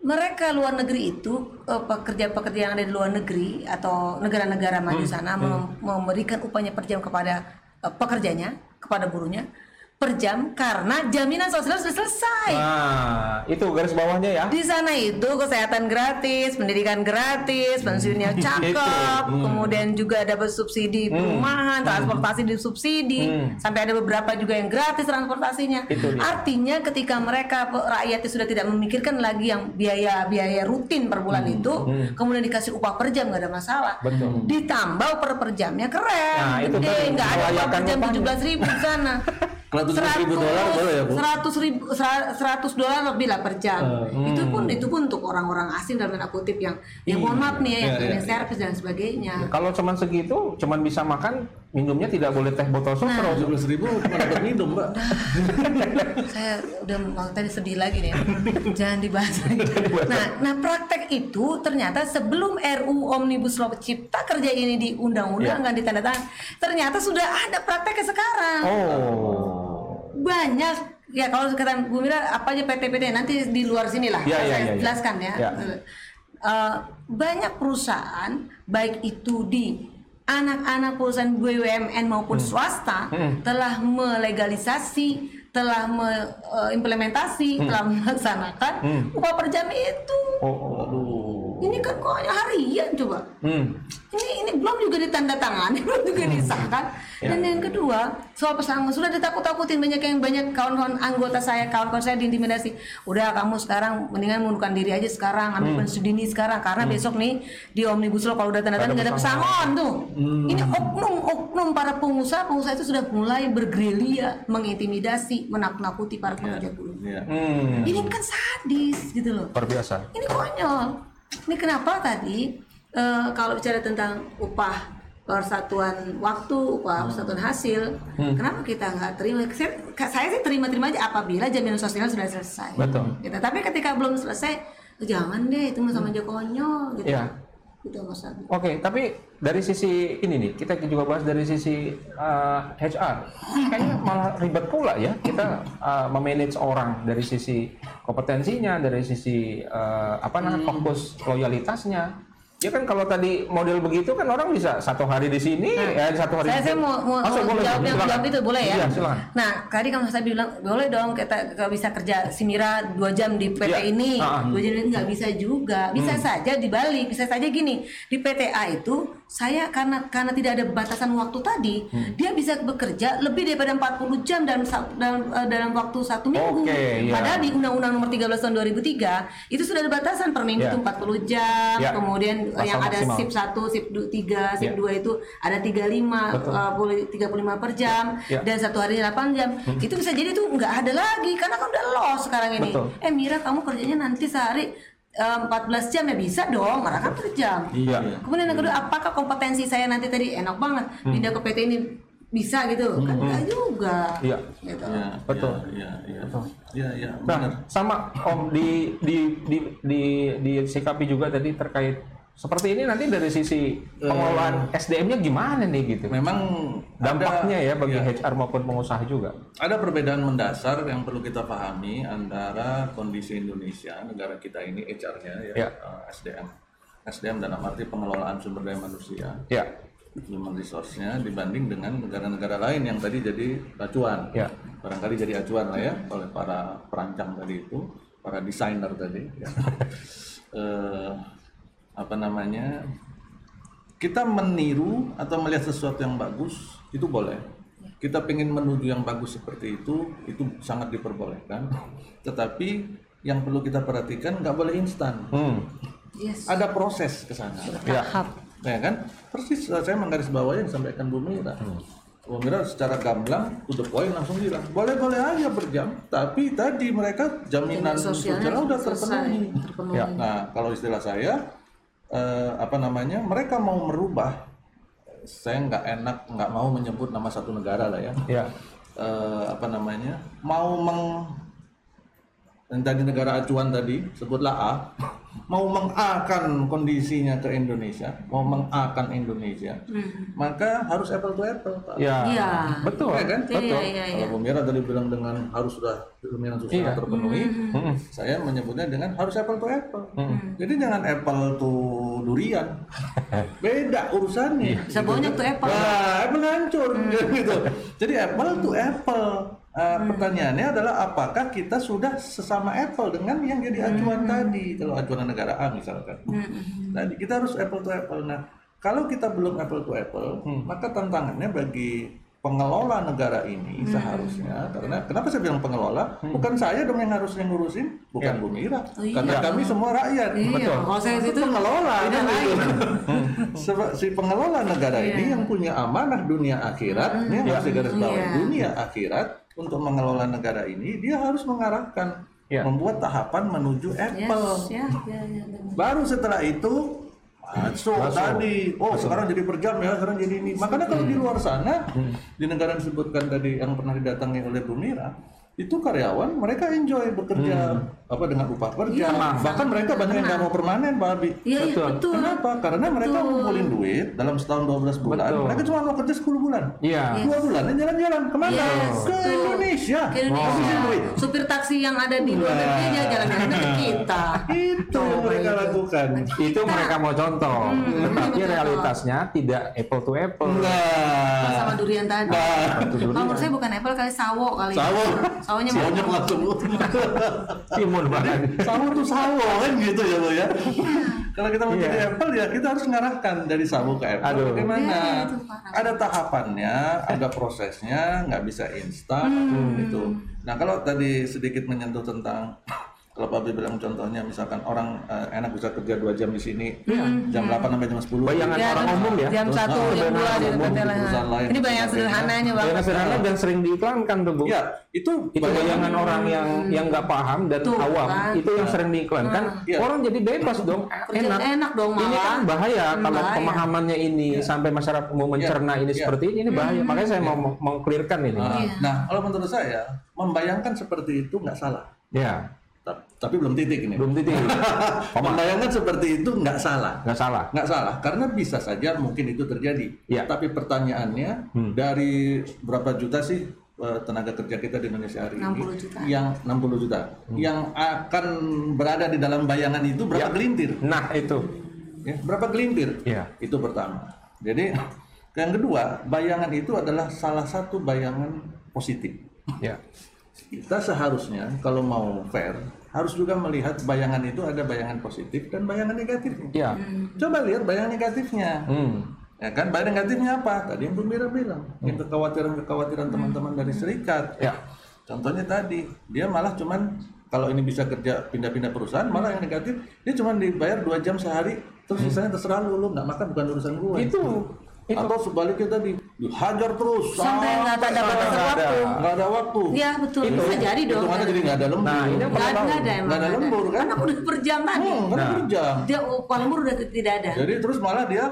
Mereka luar negeri itu eh, pekerja-pekerja yang ada di luar negeri atau negara-negara maju sana mem- memberikan upahnya per jam kepada eh, pekerjanya, kepada buruhnya per jam karena jaminan sosial sudah selesai. nah itu garis bawahnya ya Di sana itu kesehatan gratis, pendidikan gratis, pensiunnya cakep, kemudian juga dapat subsidi perumahan, transportasi disubsidi, sampai ada beberapa juga yang gratis transportasinya. Itu dia. Artinya ketika mereka rakyatnya sudah tidak memikirkan lagi yang biaya-biaya rutin per bulan itu, kemudian dikasih upah per jam nggak ada masalah. Betul. Ditambah per per jamnya keren, Nah, itu gede, nggak ada upah per jam tujuh belas ribu di sana. 700 ribu dolar boleh ya bu? Seratus ribu, sera- seratus dolar lebih lah per jam. Eh, Itu pun hmm. itu pun untuk orang-orang asing dalam tanda kutip yang, yang mohon maaf nih ya, yang Iya, iya, cleaning service dan sebagainya. Kalau cuman segitu, cuman bisa makan, minumnya tidak boleh teh botol Nah. sosro. 17 ribu cuma dapat minum mbak. Saya udah mau tadi sedih lagi nih. Jangan dibahas lagi. Nah, nah praktek itu ternyata sebelum RU Omnibus Law Cipta Kerja ini Iya. diundang-undangkan ditandatangan, ternyata sudah ada prakteknya sekarang. Oh. Banyak ya kalau kata Bu Mira apa aja PT-PT nanti di luar sini lah Ya, ya, saya ya, ya. jelaskan ya, Ya. Eh, banyak perusahaan baik itu di anak-anak perusahaan BUMN maupun Hmm. swasta telah melegalisasi telah mengimplementasi telah melaksanakan upah per jam itu Hmm. Oh, oh. Ini kan kok harian coba? Hmm. ini ini belum juga ditandatangani belum juga disahkan. Ya. dan yang kedua soal pesangon sudah ditakut-takutin banyak yang banyak kawan-kawan anggota saya kawan-kawan saya diintimidasi. Udah kamu sekarang mendingan mundurkan diri aja sekarang ambil pensiun dini sekarang. Karena besok nih di omnibus law kalau udah tanda tangan nggak ada pesangon. tuh. Ini oknum-oknum para pengusaha pengusaha itu sudah mulai bergerilya mengintimidasi menakut-nakuti para pekerja buruh Iya. Hmm. ini kan sadis gitu loh. Luar biasa. ini konyol. Ini kenapa tadi eh, kalau bicara tentang upah persatuan waktu, upah persatuan hasil, kenapa kita nggak terima? Saya, saya sih terima-terima aja apabila jaminan sosial sudah selesai. Betul. Gitu. Tapi ketika belum selesai, jangan deh itu sama konyol. Gitu. Iya. Gitu Mas Abi. Oke, tapi dari sisi ini nih, kita juga bahas dari sisi uh, HR. Kayaknya malah ribet pula ya kita uh, memanage orang dari sisi kompetensinya, dari sisi uh, apa namanya fokus loyalitasnya. Ya kan kalau tadi model begitu kan orang bisa satu hari di sini, ya satu hari. Saya, di saya mau, mau, Masuk, mau boleh, jawab yang jawab itu boleh ya? Iya, silakan. Nah, tadi kan Mas Abi bilang boleh dong kita kalau bisa kerja simira dua jam di PT Iya. ini, ah. dua jam ini nggak bisa juga. Bisa Hmm. saja dibalik, bisa saja gini di PTA itu saya karena karena tidak ada batasan waktu tadi, Hmm. dia bisa bekerja lebih daripada 40 jam dalam dalam eh, dalam waktu satu minggu. Oke, iya. Padahal di Undang-Undang Nomor 13 Tahun 2003 itu sudah ada batasan per minggu Iya. itu 40 jam, Iya. kemudian eh, Pasal yang ada maksimal. sip 1, sip 3, sip Iya. 2 itu ada 35 Betul. uh, boleh 35 per jam Ya. dan satu hari 8 jam. Itu bisa jadi tuh nggak ada lagi karena kan udah loss sekarang ini. Betul. Eh Mira kamu kerjanya nanti sehari uh, 14 jam ya bisa dong, karena kan per jam. Iya. Kemudian yang kedua, apakah kompetensi saya nanti tadi enak banget pindah ke PT ini bisa gitu? Kan enggak juga. Iya. Gitu. Iya, Betul. Iya, iya. Iya, iya, Nah, benar. sama Om di di di di disikapi juga tadi terkait seperti ini nanti dari sisi pengelolaan SDM-nya gimana nih gitu. Memang Dampaknya ya bagi iya. HR maupun pengusaha juga. ada perbedaan mendasar yang perlu kita pahami antara kondisi Indonesia negara kita ini HR-nya Ya. ya, eh, SDM SDM dalam arti pengelolaan sumber daya manusia Ya. human resource-nya dibanding dengan negara-negara lain yang tadi jadi acuan Ya. barangkali jadi acuan lah ya oleh para perancang tadi itu para desainer tadi ya. Eh, apa namanya kita meniru atau melihat sesuatu yang bagus itu boleh kita ingin menuju yang bagus seperti itu itu sangat diperbolehkan tetapi yang perlu kita perhatikan nggak boleh instan Hmm. Yes. ada proses ke sana Ya. Tahap. ya kan persis saya menggarisbawahi yang disampaikan Bu Mira Bu Mira secara gamblang to the point langsung bilang boleh boleh aja berjam tapi tadi mereka jaminan sosialnya sosialnya udah terpenuhi terpenuhi. Ya. nah kalau istilah saya eh, apa namanya mereka mau merubah. Saya nggak enak nggak mau menyebut nama satu negara lah ya. Ya. eh, apa namanya mau meng tadi negara acuan tadi sebutlah A mau mengakan kondisinya ke Indonesia mau mengakan Indonesia maka harus apple to apple Pak. Ya. Iya. Betul. Ya kan? Betul. iya, iya. Kalau Bu Mira tadi bilang dengan harus sudah jaminan sosial Iya. terpenuhi, Mm-mm. saya menyebutnya dengan harus apple to apple. Jadi jangan apple to durian, beda urusannya. Bisa banyak tuh apple. Nah, apple hancur gitu. Jadi apple to apple. Eh, Pertanyaannya adalah apakah kita sudah sesama apple dengan yang jadi acuan tadi? Kalau acuan negara A misalkan. Tadi kita harus apple to apple. Nah, kalau kita belum apple to apple, maka tantangannya bagi pengelola negara ini seharusnya karena kenapa saya bilang pengelola bukan saya dong yang harusnya ngurusin bukan Bu Mira Oh, iya. karena kami semua rakyat Iya, kalau saya itu itu pengelola kan. Sebab si pengelola negara ini yang punya amanah dunia akhirat, ini yang harus digaris bawahi Iya. dunia akhirat untuk mengelola negara ini dia harus mengarahkan Ya. membuat tahapan menuju Yes, Apple. ya, ya, ya, benar. Baru setelah itu masuk tadi, oh sekarang jadi per jam ya, sekarang jadi ini. Makanya kalau di luar sana, di negara yang disebutkan tadi yang pernah didatangi oleh Bu Mira, itu karyawan mereka enjoy bekerja apa dengan upah per jam. Bahkan mereka banyak yang nggak mau permanen, Pak Abi. Iya, iya, Betul. betul. Kenapa? Karena mereka ngumpulin duit dalam setahun 12 bulan. Betul. Mereka cuma mau kerja 10 bulan. Iya. Dua bulan jalan-jalan ke mana? Yes, Ke betul. Indonesia. Ke Indonesia. Duit. Supir taksi yang ada di luar negeri aja jalan-jalan ke kita. Itu yang mereka lakukan. Itu mereka mau contoh, Hmm, tetapi realitasnya tidak apple to apple. Nah, sama durian tadi. Itu durian. Kalau menurut saya bukan apple kali sawo kali. sawo. Sawonya Sawonya mau. langsung. Timun banget. sawo tuh sawo kan gitu ya lo ya. Kalau kita mau Iya. jadi Apple ya kita harus mengarahkan dari sawo ke Apple. Aduh. Bagaimana? Parah. Ada tahapannya, ada prosesnya, nggak bisa instan Hmm. gitu. Nah kalau tadi sedikit menyentuh tentang kalau Pak Abi bilang contohnya misalkan orang eh, enak bisa kerja dua jam di sini jam 8 sampai jam 10 Bayangan Ya, orang umum ya. Jam satu, jam dua bayangan di umum, tempat lain. perusahaan lain, Ini bayangan sederhananya Bayangan bang. sederhana dan sering diiklankan tuh bu. Ya, itu Itu bayangan orang yang yang nggak paham dan Tuh, awam kan. itu yang sering diiklankan. Iya. Orang jadi bebas dong, enak. enak dong Ini malah. kan bahaya Hmm, kalau bahaya. pemahamannya ini sampai masyarakat mau mencerna ini Iya. seperti ini, ini bahaya. Makanya saya mau mau- mau clearkan ini. Ah, Iya. Nah, kalau menurut saya membayangkan seperti itu nggak salah. Ya, Tapi belum titik ini. belum titik. Membayangkan seperti itu nggak salah. nggak salah. Nggak salah, karena bisa saja mungkin itu terjadi. Ya. Tapi pertanyaannya, dari berapa juta sih eh, tenaga kerja kita di Indonesia hari 60 ini? juta. Yang 60 juta. Yang akan berada di dalam bayangan itu berapa gelintir? Nah itu, Ya, berapa gelintir? ya, Itu pertama. Jadi yang kedua, bayangan itu adalah salah satu bayangan positif. ya, Kita seharusnya kalau mau fair harus juga melihat bayangan itu ada bayangan positif dan bayangan negatifnya. ya. Coba lihat bayangan negatifnya. Hmm. Ya kan, bayangan negatifnya apa? Tadi yang Bu Mira bilang, yang kekhawatiran-kekhawatiran teman-teman dari serikat. Ya. Contohnya tadi, dia malah cuman kalau ini bisa kerja pindah-pindah perusahaan, malah yang negatif dia cuma dibayar dua jam sehari, terus sisanya terserah lu, lu nggak makan bukan urusan gue. Itu, itu. Atau sebaliknya tadi dihajar terus Sampai nggak ada batas ada. waktu. nggak ada waktu. Iya betul. Itu. Bisa jadi dong. Hitungannya jadi nggak ada lembur. Nah, ini Nggak ada, nggak ada. Nggak ada lembur, kan? Karena udah per jam tadi. Hmm, Nah. per jam. Dia upah lembur udah tidak ada. Jadi terus malah dia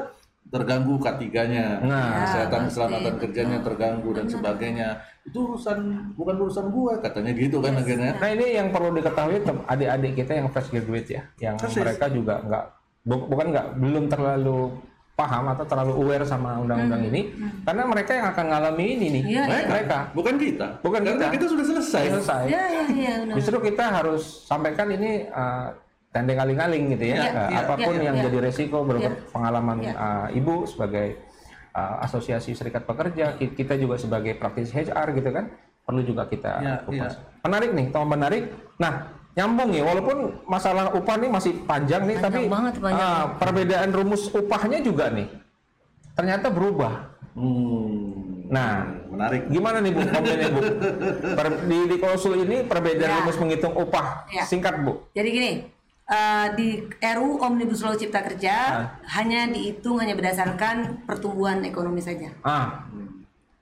terganggu K3-nya, Nah. kesehatan keselamatan kerjanya terganggu dan sebagainya. Itu urusan bukan urusan gua katanya gitu kan akhirnya. Nah ini yang perlu diketahui adik-adik kita yang fresh graduate ya, yang Persis. mereka juga nggak bu- bukan nggak belum terlalu paham atau terlalu aware sama undang-undang ini, karena mereka yang akan ngalami ini nih, Iya, iya. mereka Bukan kita. Bukan Karena kita. kita sudah selesai. selesai. Ya ya benar. Justru kita harus sampaikan ini uh, tandeng aling-aling gitu ya, Uh, iya, apa pun iya, yang iya. jadi resiko berkat Iya. pengalaman Iya. uh, ibu sebagai uh, asosiasi serikat pekerja, ki- kita juga sebagai praktisi HR gitu kan, perlu juga kita Iya, kupas. Menarik nih, teman menarik. Nah, nyambung ya, walaupun masalah upah nih masih panjang nih, Panjang tapi banget, panjang. uh, perbedaan rumus upahnya juga nih ternyata berubah. Hmm. Nah, menarik. Gimana nih Bu komennya Bu? Per- di, di klausul ini perbedaan Ya. rumus menghitung upah Ya. singkat Bu. Jadi gini, eh, di RU Omnibus Law Cipta Kerja Ah. hanya dihitung hanya berdasarkan pertumbuhan ekonomi saja, Ah,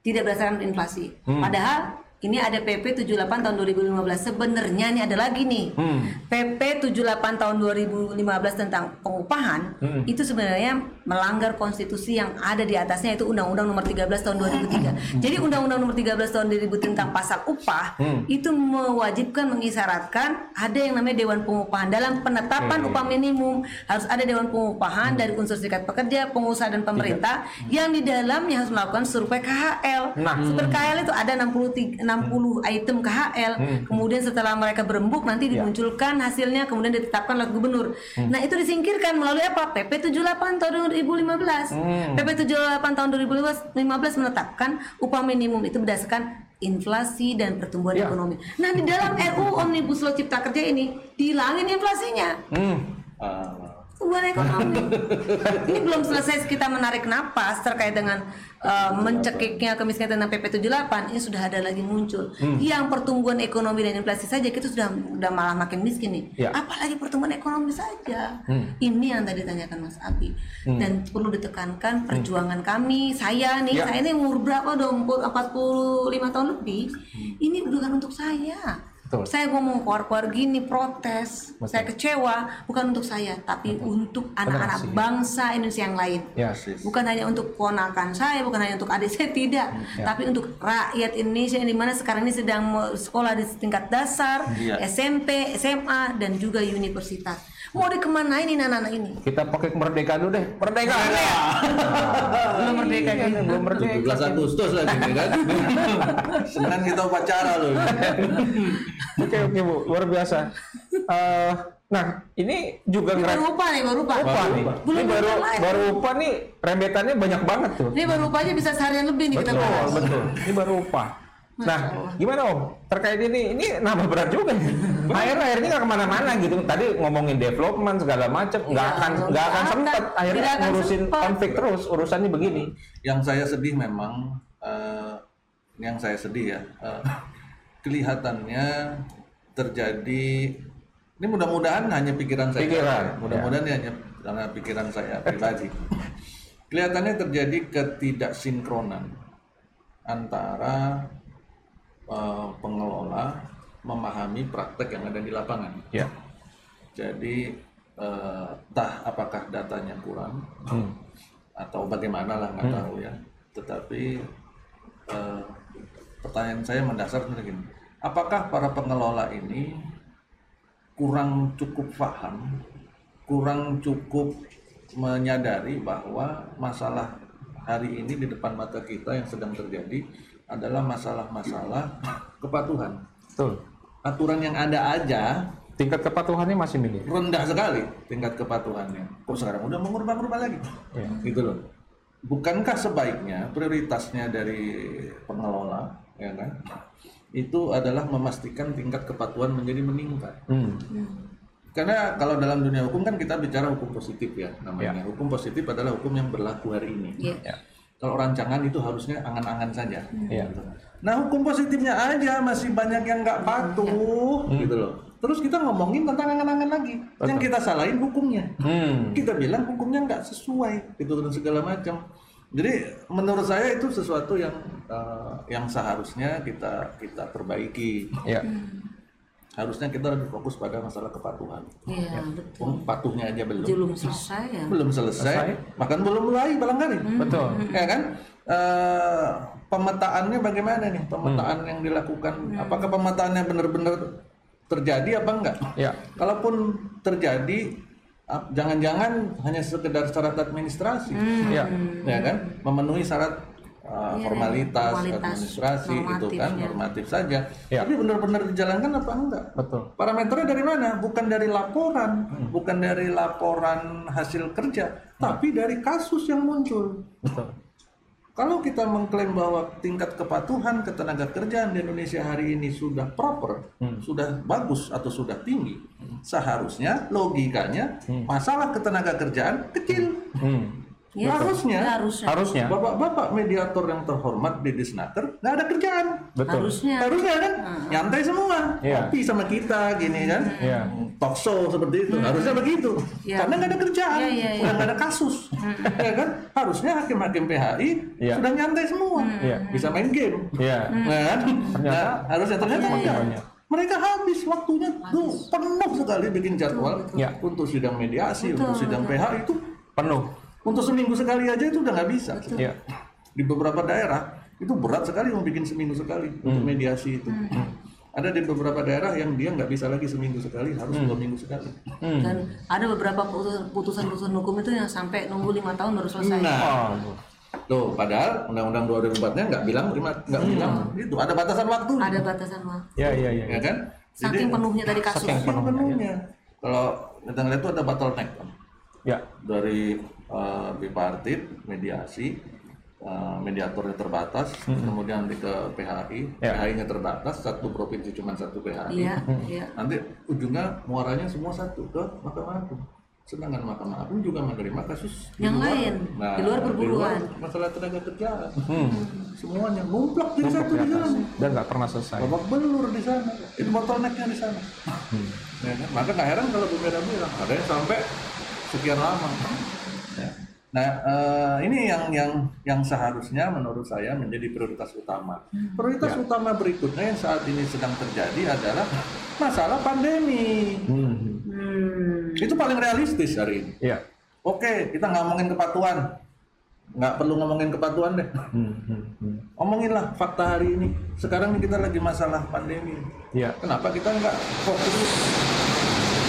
tidak berdasarkan inflasi. Hmm. Padahal ini ada PP 78 tahun 2015. Sebenarnya ini ada lagi nih. hmm. PP 78 tahun 2015 tentang pengupahan Hmm. itu sebenarnya melanggar konstitusi yang ada di atasnya itu Undang-Undang Nomor 13 tahun 2003. Jadi Undang-Undang Nomor 13 tahun 2000 tentang pasal upah Hmm. itu mewajibkan mengisyaratkan ada yang namanya Dewan Pengupahan dalam penetapan Hmm. upah minimum harus ada Dewan Pengupahan dari unsur serikat pekerja, pengusaha dan pemerintah yang di dalamnya harus melakukan survei KHL. Nah. Survei KHL itu ada 63 60 item KHL. Kemudian setelah mereka berembuk nanti Ya. dimunculkan hasilnya kemudian ditetapkan oleh gubernur. Nah, itu disingkirkan melalui apa? PP 78 tahun 2015. PP 78 tahun 2015 menetapkan upah minimum itu berdasarkan inflasi dan pertumbuhan Ya. ekonomi. Nah, di dalam RU Omnibus Law Cipta Kerja ini dihilangin inflasinya. Hmm. Ah, pertumbuhan ekonomi. Ini belum selesai kita menarik napas terkait dengan uh, mencekiknya kemiskinan dan PP 78 ini sudah ada lagi muncul. Hmm. Yang pertumbuhan ekonomi dan inflasi saja kita sudah sudah malah makin miskin nih. Ya. Apalagi pertumbuhan ekonomi saja. Hmm. Ini yang tadi ditanyakan Mas Abi. Dan perlu ditekankan perjuangan kami, saya nih, Ya. saya ini umur berapa dong? 45 tahun lebih. Hmm. Ini bukan untuk saya. Betul. Saya ngomong keluar-keluar gini protes, saya kecewa bukan untuk saya, tapi untuk anak-anak bangsa Indonesia yang lain. Ya. Bukan hanya untuk ponakan saya, bukan hanya untuk adik saya tidak, tapi untuk rakyat Indonesia yang di mana sekarang ini sedang sekolah di tingkat dasar, Iya. SMP, SMA dan juga universitas. Mau dikemanain ini anak-anak ini? Kita pakai kemerdekaan dulu deh. Merdeka. belum merdeka kan? Belum merdeka. 17 Agustus lagi nih kan. Senin kita upacara loh. Oke oke bu, luar biasa. Eh, nah ini juga Ini baru upah nih, baru upah. upah nih. Belum Ini baru baru upah nih rembetannya banyak banget tuh. Ini baru upah aja bisa seharian lebih nih kita Betul bahas. betul. Ini baru upah. Nah, gimana om? Terkait ini, ini nambah berat juga. Akhirnya akhirnya nggak ke mana-mana gitu. Tadi ngomongin development segala macam, nggak Iya, akan nggak nggak akan sempet. Akhirnya akan ngurusin sempet. konflik terus. Urusannya begini. Yang saya sedih memang eh, yang saya sedih ya. eh, kelihatannya terjadi ini mudah-mudahan hanya pikiran saya. Pikiran, Mudah-mudahan ini hanya karena pikiran saya pribadi. Kelihatannya terjadi ketidaksinkronan antara eh, pengelola memahami praktek yang ada di lapangan. Ya. Jadi entah apakah datanya kurang Hmm. atau bagaimana lah nggak tahu ya. Tetapi eh, pertanyaan saya mendasar sebenarnya gini, apakah para pengelola ini kurang cukup paham, kurang cukup menyadari bahwa masalah hari ini di depan mata kita yang sedang terjadi adalah masalah-masalah kepatuhan. Betul. Aturan yang ada aja Tingkat kepatuhannya masih minim. rendah sekali tingkat kepatuhannya. Kok sekarang udah mau ngubah-ngubah lagi? Ya. Gitu loh. Bukankah sebaiknya prioritasnya dari pengelola, ya kan? Itu adalah memastikan tingkat kepatuhan menjadi meningkat. Hmm. Karena kalau dalam dunia hukum kan kita bicara hukum positif ya namanya. Ya. Hukum positif adalah hukum yang berlaku hari ini. Iya. Ya. Kalau rancangan itu harusnya angan-angan saja. Iya. Gitu. Nah hukum positifnya aja masih banyak yang nggak patuh, gitu loh. Terus kita ngomongin tentang angan-angan lagi. Yang kita salahin hukumnya. Hmm. Kita bilang hukumnya nggak sesuai, gitu dan segala macam. Jadi menurut saya itu sesuatu yang eh, yang seharusnya kita kita perbaiki. Ya. Harusnya kita lebih fokus pada masalah kepatuhan. Iya, betul. Wong Patuhnya aja belum Belum selesai ya. belum selesai, Selesai. bahkan belum mulai barangkali. Betul. Ya kan? Eh, pemetaannya bagaimana nih? Pemetaan Hmm. yang dilakukan, apakah pemetaannya benar-benar terjadi apa enggak? Ya. Kalaupun terjadi, jangan-jangan hanya sekedar syarat administrasi, Ya. ya kan? Memenuhi syarat uh, Iya, formalitas, formalitas, administrasi itu kan normatif saja. Ya. Tapi benar-benar dijalankan apa enggak? Betul. Parameternya dari mana? Bukan dari laporan, bukan dari laporan hasil kerja, tapi dari kasus yang muncul. Betul. Kalau kita mengklaim bahwa tingkat kepatuhan ketenaga kerjaan di Indonesia hari ini sudah proper, sudah bagus atau sudah tinggi, seharusnya logikanya masalah ketenaga kerjaan kecil. Hmm. Ya, Harusnya. harusnya. Harusnya. Bapak-bapak mediator yang terhormat di Disnaker nggak ada kerjaan. Betul. Harusnya. Harusnya kan nyantai semua, Iya. kopi sama kita gini kan, Iya. talk show seperti itu. Harusnya begitu, Iya. karena nggak ada kerjaan, Iya, iya, iya. udah nggak ada kasus, ya kan? Harusnya hakim-hakim PHI Iya. sudah nyantai semua, Iya. bisa main game, Iya. ya kan? Ternyata- Nah, harusnya ternyata Iya, enggak. iya. Mereka habis waktunya tuh penuh sekali bikin jadwal Iya. untuk sidang mediasi, Betul, untuk sidang betul. PHI itu Penuh. Untuk seminggu sekali aja itu udah nggak bisa. Ya. Di beberapa daerah itu berat sekali mau bikin seminggu sekali untuk mediasi itu. Ada di beberapa daerah yang dia nggak bisa lagi seminggu sekali, harus dua minggu sekali. Hmm. Dan ada beberapa putus- putusan-putusan hukum itu yang sampai nunggu lima tahun baru selesai. Nah, Oh, loh, padahal undang-undang 2004-nya nggak bilang lima, nggak bilang itu ada batasan waktu, Ada batasan waktu. ya ya ya. ya kan? Saking penuhnya tadi kasus. Saking penuhnya, penuhnya. Kalau kita ngeliat itu ada bottleneck kan? Ya. dari uh, bipartit, mediasi, uh, mediatornya terbatas, kemudian nanti ke PHI, Ya. PHI-nya terbatas, satu provinsi cuma satu PHI. Iya, iya. Nanti ujungnya muaranya semua satu ke Mahkamah Agung. Sedangkan Mahkamah Agung juga menerima kasus di Yang luar- lain, di luar perburuan. masalah tenaga kerja. Hmm. Semuanya numplak jadi satu di sana. dan nggak pernah selesai. Babak belur di sana. Itu bottlenecknya di sana. Hmm. Ya kan? Maka nggak heran kalau Bu Mira bilang ada yang sampai sekian lama. Ya. Nah eh, ini yang yang yang seharusnya menurut saya menjadi prioritas utama. Prioritas Ya. utama berikutnya yang saat ini sedang terjadi adalah masalah pandemi. Hmm. Hmm. Itu paling realistis hari ini. Iya. Oke, kita ngomongin kepatuhan. Nggak perlu ngomongin kepatuhan deh. Hmm. Hmm. Hmm. Omonginlah fakta hari ini. Sekarang ini kita lagi masalah pandemi. Iya. Kenapa kita nggak fokus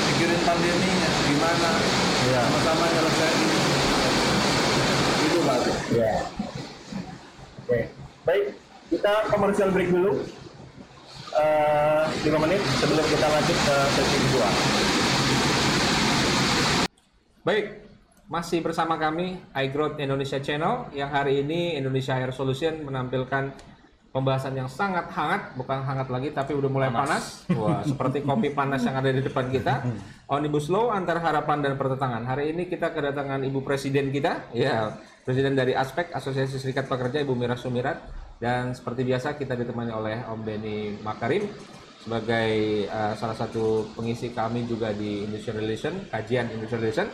mikirin pandeminya gimana? Iya. Sama-sama nyelesain ini. Ya. Oke, baik. Kita komersial break dulu. Eh, 5 menit sebelum kita lanjut ke sesi kedua. Baik, masih bersama kami iGrowth Indonesia Channel yang hari ini Indonesia Air Solution menampilkan pembahasan yang sangat hangat, bukan hangat lagi tapi udah mulai panas. Wah, seperti kopi panas yang ada di depan kita. Omnibus Law antar harapan dan pertentangan. Hari ini kita kedatangan Ibu Presiden kita, ya, Presiden dari Aspek Asosiasi Serikat Pekerja Ibu Mira Sumirat dan seperti biasa kita ditemani oleh Om Beni Makarim sebagai uh, salah satu pengisi kami juga di Indonesian Relation, kajian Indonesian Relation.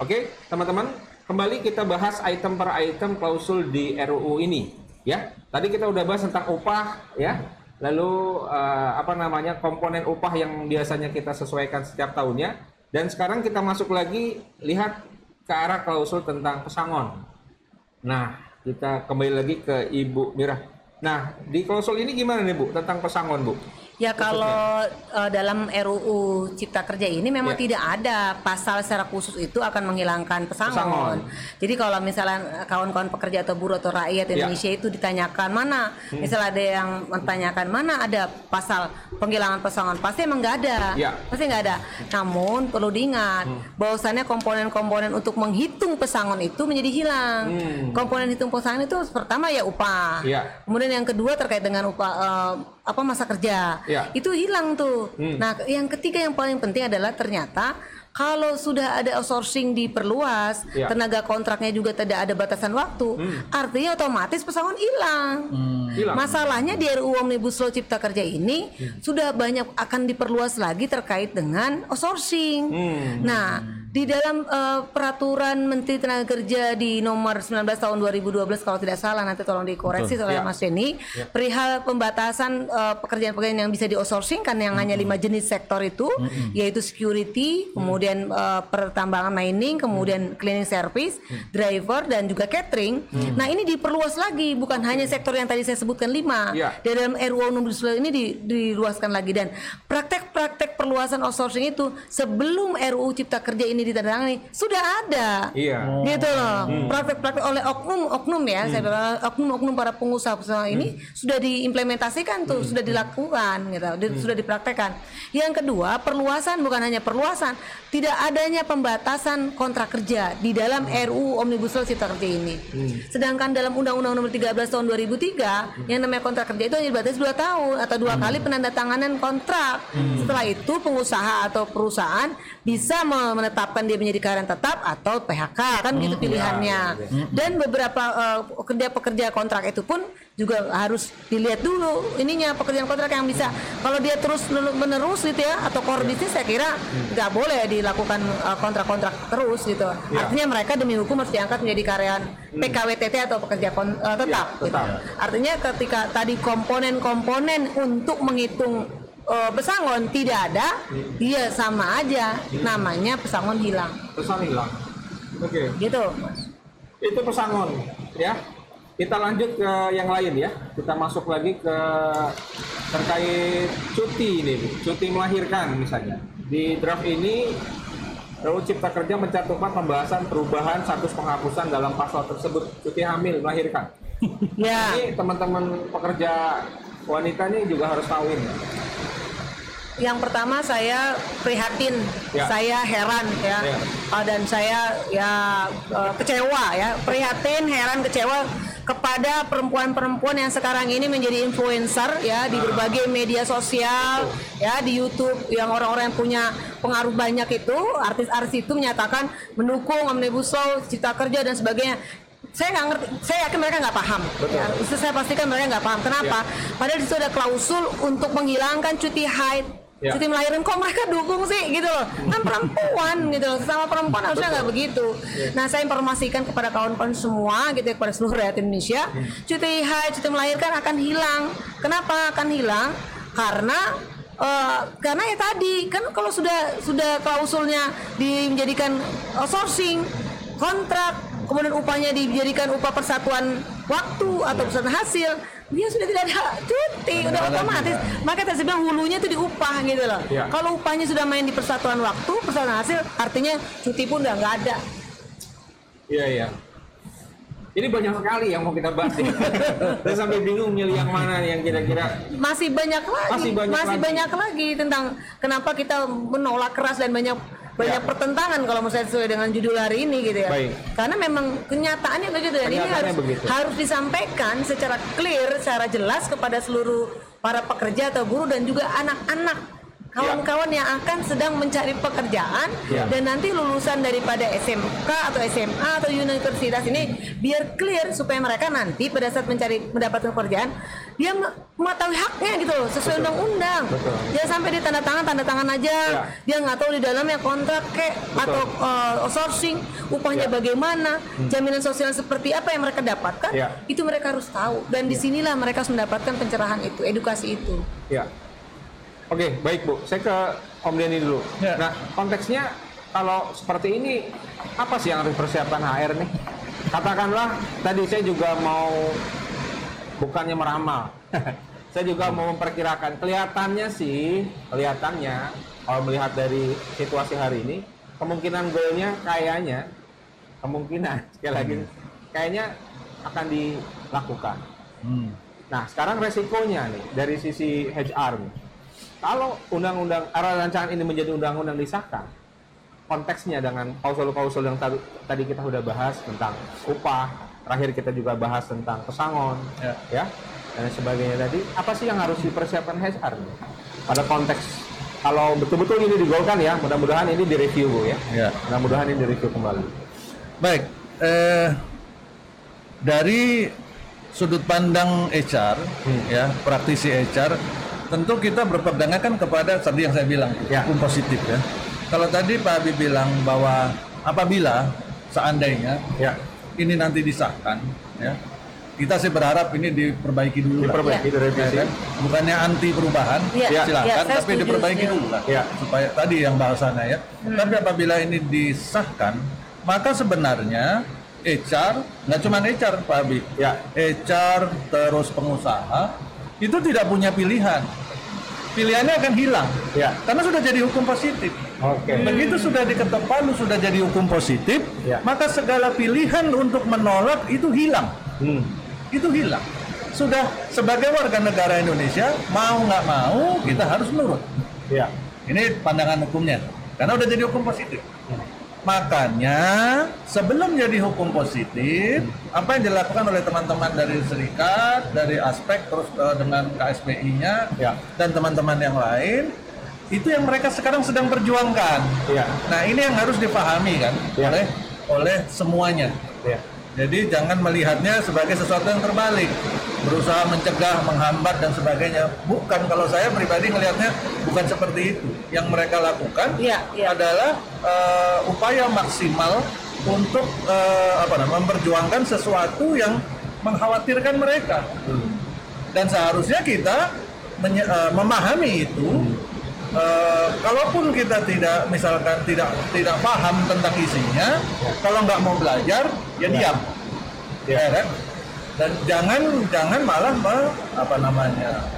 Oke, teman-teman, kembali kita bahas item per item klausul di RUU ini, ya. Tadi kita udah bahas tentang upah, ya. Lalu uh, apa namanya komponen upah yang biasanya kita sesuaikan setiap tahunnya. Dan sekarang kita masuk lagi lihat ke arah klausul tentang pesangon. Nah, kita kembali lagi ke Ibu Mira. Nah, di klausul ini gimana nih Bu tentang pesangon Bu? Ya kalau eh, dalam RUU Cipta Kerja ini memang Ya. tidak ada pasal secara khusus itu akan menghilangkan Pesangon. pesangon. Jadi kalau misalnya kawan-kawan pekerja atau buruh atau rakyat Ya. Indonesia itu ditanyakan mana, Hmm. misalnya ada yang menanyakan mana ada pasal penghilangan pesangon, pasti emang nggak ada, Ya. pasti nggak ada. Namun perlu diingat Hmm. bahwasannya komponen-komponen untuk menghitung pesangon itu menjadi hilang. Hmm. Komponen hitung pesangon itu pertama ya upah, Ya. kemudian yang kedua terkait dengan upah eh, apa masa kerja Ya. itu hilang tuh. Hmm. Nah, yang ketiga yang paling penting adalah ternyata kalau sudah ada outsourcing diperluas, Ya. tenaga kontraknya juga tidak ada batasan waktu, artinya otomatis pesangon hilang. Hilang. Masalahnya di RUU Omnibus Law Cipta Kerja ini sudah banyak akan diperluas lagi terkait dengan outsourcing. Hmm. Nah, di dalam eh, peraturan Menteri Tenaga Kerja di nomor 19 tahun 2012 kalau tidak salah nanti tolong dikoreksi oleh Ya. Mas Denny perihal pembatasan eh, pekerjaan-pekerjaan yang bisa di outsourcing kan yang hanya lima jenis sektor itu yaitu security, kemudian eh, pertambangan mining, kemudian cleaning service, driver dan juga catering. Nah, ini diperluas lagi bukan hanya sektor yang tadi saya sebutkan lima. Ya. Di dalam RUU Omnibus Law ini di- diluaskan lagi. Dan praktek-praktek perluasan outsourcing itu sebelum RUU Cipta Kerja ini ditandatangani sudah ada. Iya. Gitu loh. Praktek-praktek oleh oknum-oknum ya, saya bilang oknum-oknum para pengusaha-pengusaha ini sudah diimplementasikan tuh, sudah dilakukan gitu, di- sudah dipraktekkan. Yang kedua, perluasan bukan hanya perluasan, tidak adanya pembatasan kontrak kerja di dalam RUU Omnibus Law Cipta Kerja ini. Sedangkan dalam Undang-Undang Nomor 13 Tahun 2003 yang namanya kontrak kerja itu hanya dibatasi 2 tahun atau dua kali penandatanganan kontrak. Setelah itu pengusaha atau perusahaan bisa me- menetapkan dia menjadi karyawan tetap atau PHK kan gitu pilihannya. Dan beberapa eh, pekerja-pekerja kontrak itu pun juga harus dilihat dulu ininya pekerjaan kontrak yang bisa kalau dia terus menerus gitu ya atau core bisnis saya kira nggak boleh dilakukan eh, kontrak-kontrak terus gitu. Artinya mereka demi hukum harus diangkat menjadi karyawan PKWTT atau pekerja kon- eh, tetap. gitu. tetap. Artinya ketika tadi komponen-komponen untuk menghitung eh, pesangon tidak ada, dia sama aja namanya pesangon hilang. Pesan hilang. Oke. Gitu. Itu pesangon, ya. Kita lanjut ke yang lain ya. Kita masuk lagi ke terkait cuti ini, Bu. cuti melahirkan misalnya. Di draft ini RUU Cipta Kerja mencantumkan pembahasan perubahan status penghapusan dalam pasal tersebut cuti hamil melahirkan. Ya. Ini teman-teman pekerja wanita ini juga harus tahu ini. Yang pertama saya prihatin, Ya. saya heran ya, Ya. Uh, dan saya ya uh, kecewa ya, prihatin, heran, kecewa kepada perempuan-perempuan yang sekarang ini menjadi influencer ya di berbagai media sosial ya di YouTube yang orang-orang yang punya pengaruh banyak itu artis-artis itu menyatakan mendukung omnibus law cipta kerja dan sebagainya. Saya nggak ngerti saya yakin mereka nggak paham. Ya, itu saya pastikan mereka nggak paham. Kenapa? Padahal di situ ada klausul untuk menghilangkan cuti haid Ya. cuti melahirkan kok mereka dukung sih gitu loh. Kan perempuan gitu loh. Sama perempuan harusnya nggak begitu. Nah saya informasikan kepada kawan-kawan semua gitu ya kepada seluruh rakyat Indonesia cuti haid cuti melahirkan akan hilang. Kenapa akan hilang? Karena eh, karena ya tadi kan kalau sudah sudah klausulnya di menjadikan outsourcing kontrak kemudian upahnya dijadikan upah persatuan waktu atau persatuan hasil dia sudah tidak ada cuti udah otomatis maka tadi saya bilang hulunya itu diupah gitu loh Ya. kalau upahnya sudah main di persatuan waktu persatuan hasil artinya cuti pun udah nggak ada Iya iya. Ini banyak sekali yang mau kita bahas ya. Saya sampai bingung milih yang mana nih yang kira-kira masih banyak lagi Masih banyak lagi. banyak lagi tentang kenapa kita menolak keras dan banyak banyak Ya. pertentangan kalau saya sesuai dengan judul hari ini gitu ya. Baik. Karena memang kenyataannya begitu dan ini Kenyataannya harus begitu. harus disampaikan secara clear, secara jelas kepada seluruh para pekerja atau buruh dan juga anak-anak kawan-kawan yang akan sedang mencari pekerjaan Ya. dan nanti lulusan daripada SMK atau SMA atau universitas ini biar clear supaya mereka nanti pada saat mencari mendapatkan pekerjaan dia me- mengetahui haknya gitu loh sesuai undang-undang jangan sampai dia tanda tangan tanda tangan aja Ya. dia nggak tahu di dalamnya kontrak kek atau uh, outsourcing upahnya Ya. bagaimana jaminan sosial seperti apa yang mereka dapatkan Ya. itu mereka harus tahu dan di sinilah mereka harus mendapatkan pencerahan itu edukasi itu Ya. Oke, baik Bu. Saya ke Om Denny dulu. Ya. Nah, konteksnya kalau seperti ini apa sih yang harus persiapan HR nih? Katakanlah tadi saya juga mau bukannya meramal. saya juga mau memperkirakan. Kelihatannya sih, kelihatannya kalau melihat dari situasi hari ini, kemungkinan goalnya kayaknya kemungkinan sekali lagi kayaknya akan dilakukan. Hmm. Nah, sekarang resikonya nih dari sisi HR nih. Kalau undang-undang arah rancangan ini menjadi undang-undang disahkan, konteksnya dengan klausul-klausul yang tadi, tadi kita sudah bahas tentang upah, terakhir kita juga bahas tentang pesangon, Ya. ya, dan sebagainya tadi, apa sih yang harus dipersiapkan HR pada konteks kalau betul-betul ini digolkan ya, mudah-mudahan ini direview Bu ya, Ya. mudah-mudahan ini direview kembali. Baik, eh, dari sudut pandang HR, Hmm. ya praktisi HR, tentu kita berpegangan kan kepada tadi yang saya bilang Ya. hukum positif ya. Kalau tadi Pak Habib bilang bahwa apabila seandainya Ya, ini nanti disahkan, ya kita sih berharap ini diperbaiki dulu lah. diperbaiki, Ya. direvisi. Ya kan? Bukannya anti perubahan, Ya, ya, silakan, saya tapi setuju, diperbaiki ya. dulu lah, Ya. supaya tadi yang bahasannya ya. Tapi apabila ini disahkan, maka sebenarnya HR, nggak cuma HR Pak Habib, Ya. HR terus pengusaha itu tidak punya pilihan, pilihannya akan hilang, Ya. karena sudah jadi hukum positif. Oke. Begitu sudah diketok palu sudah jadi hukum positif, Ya. maka segala pilihan untuk menolak itu hilang Hmm. itu hilang. Sudah sebagai warga negara Indonesia mau nggak mau kita harus nurut. Ya. Ini pandangan hukumnya karena udah jadi hukum positif. Makanya sebelum jadi hukum positif, apa yang dilakukan oleh teman-teman dari serikat, dari aspek terus eh, dengan KSPI-nya Ya. dan teman-teman yang lain, itu yang mereka sekarang sedang perjuangkan. Ya. Nah ini yang harus dipahami kan Ya. oleh oleh semuanya. Ya. Jadi jangan melihatnya sebagai sesuatu yang terbalik, berusaha mencegah, menghambat dan sebagainya. Bukan kalau saya pribadi melihatnya bukan seperti itu. Yang mereka lakukan Iya, iya. adalah eh, upaya maksimal untuk eh, apa namanya memperjuangkan sesuatu yang mengkhawatirkan mereka. Dan seharusnya kita menye- eh, memahami itu. Eh, kalaupun kita tidak misalkan tidak tidak paham tentang isinya, kalau nggak mau belajar ya diam, ya kan? Dan jangan jangan malah me- apa namanya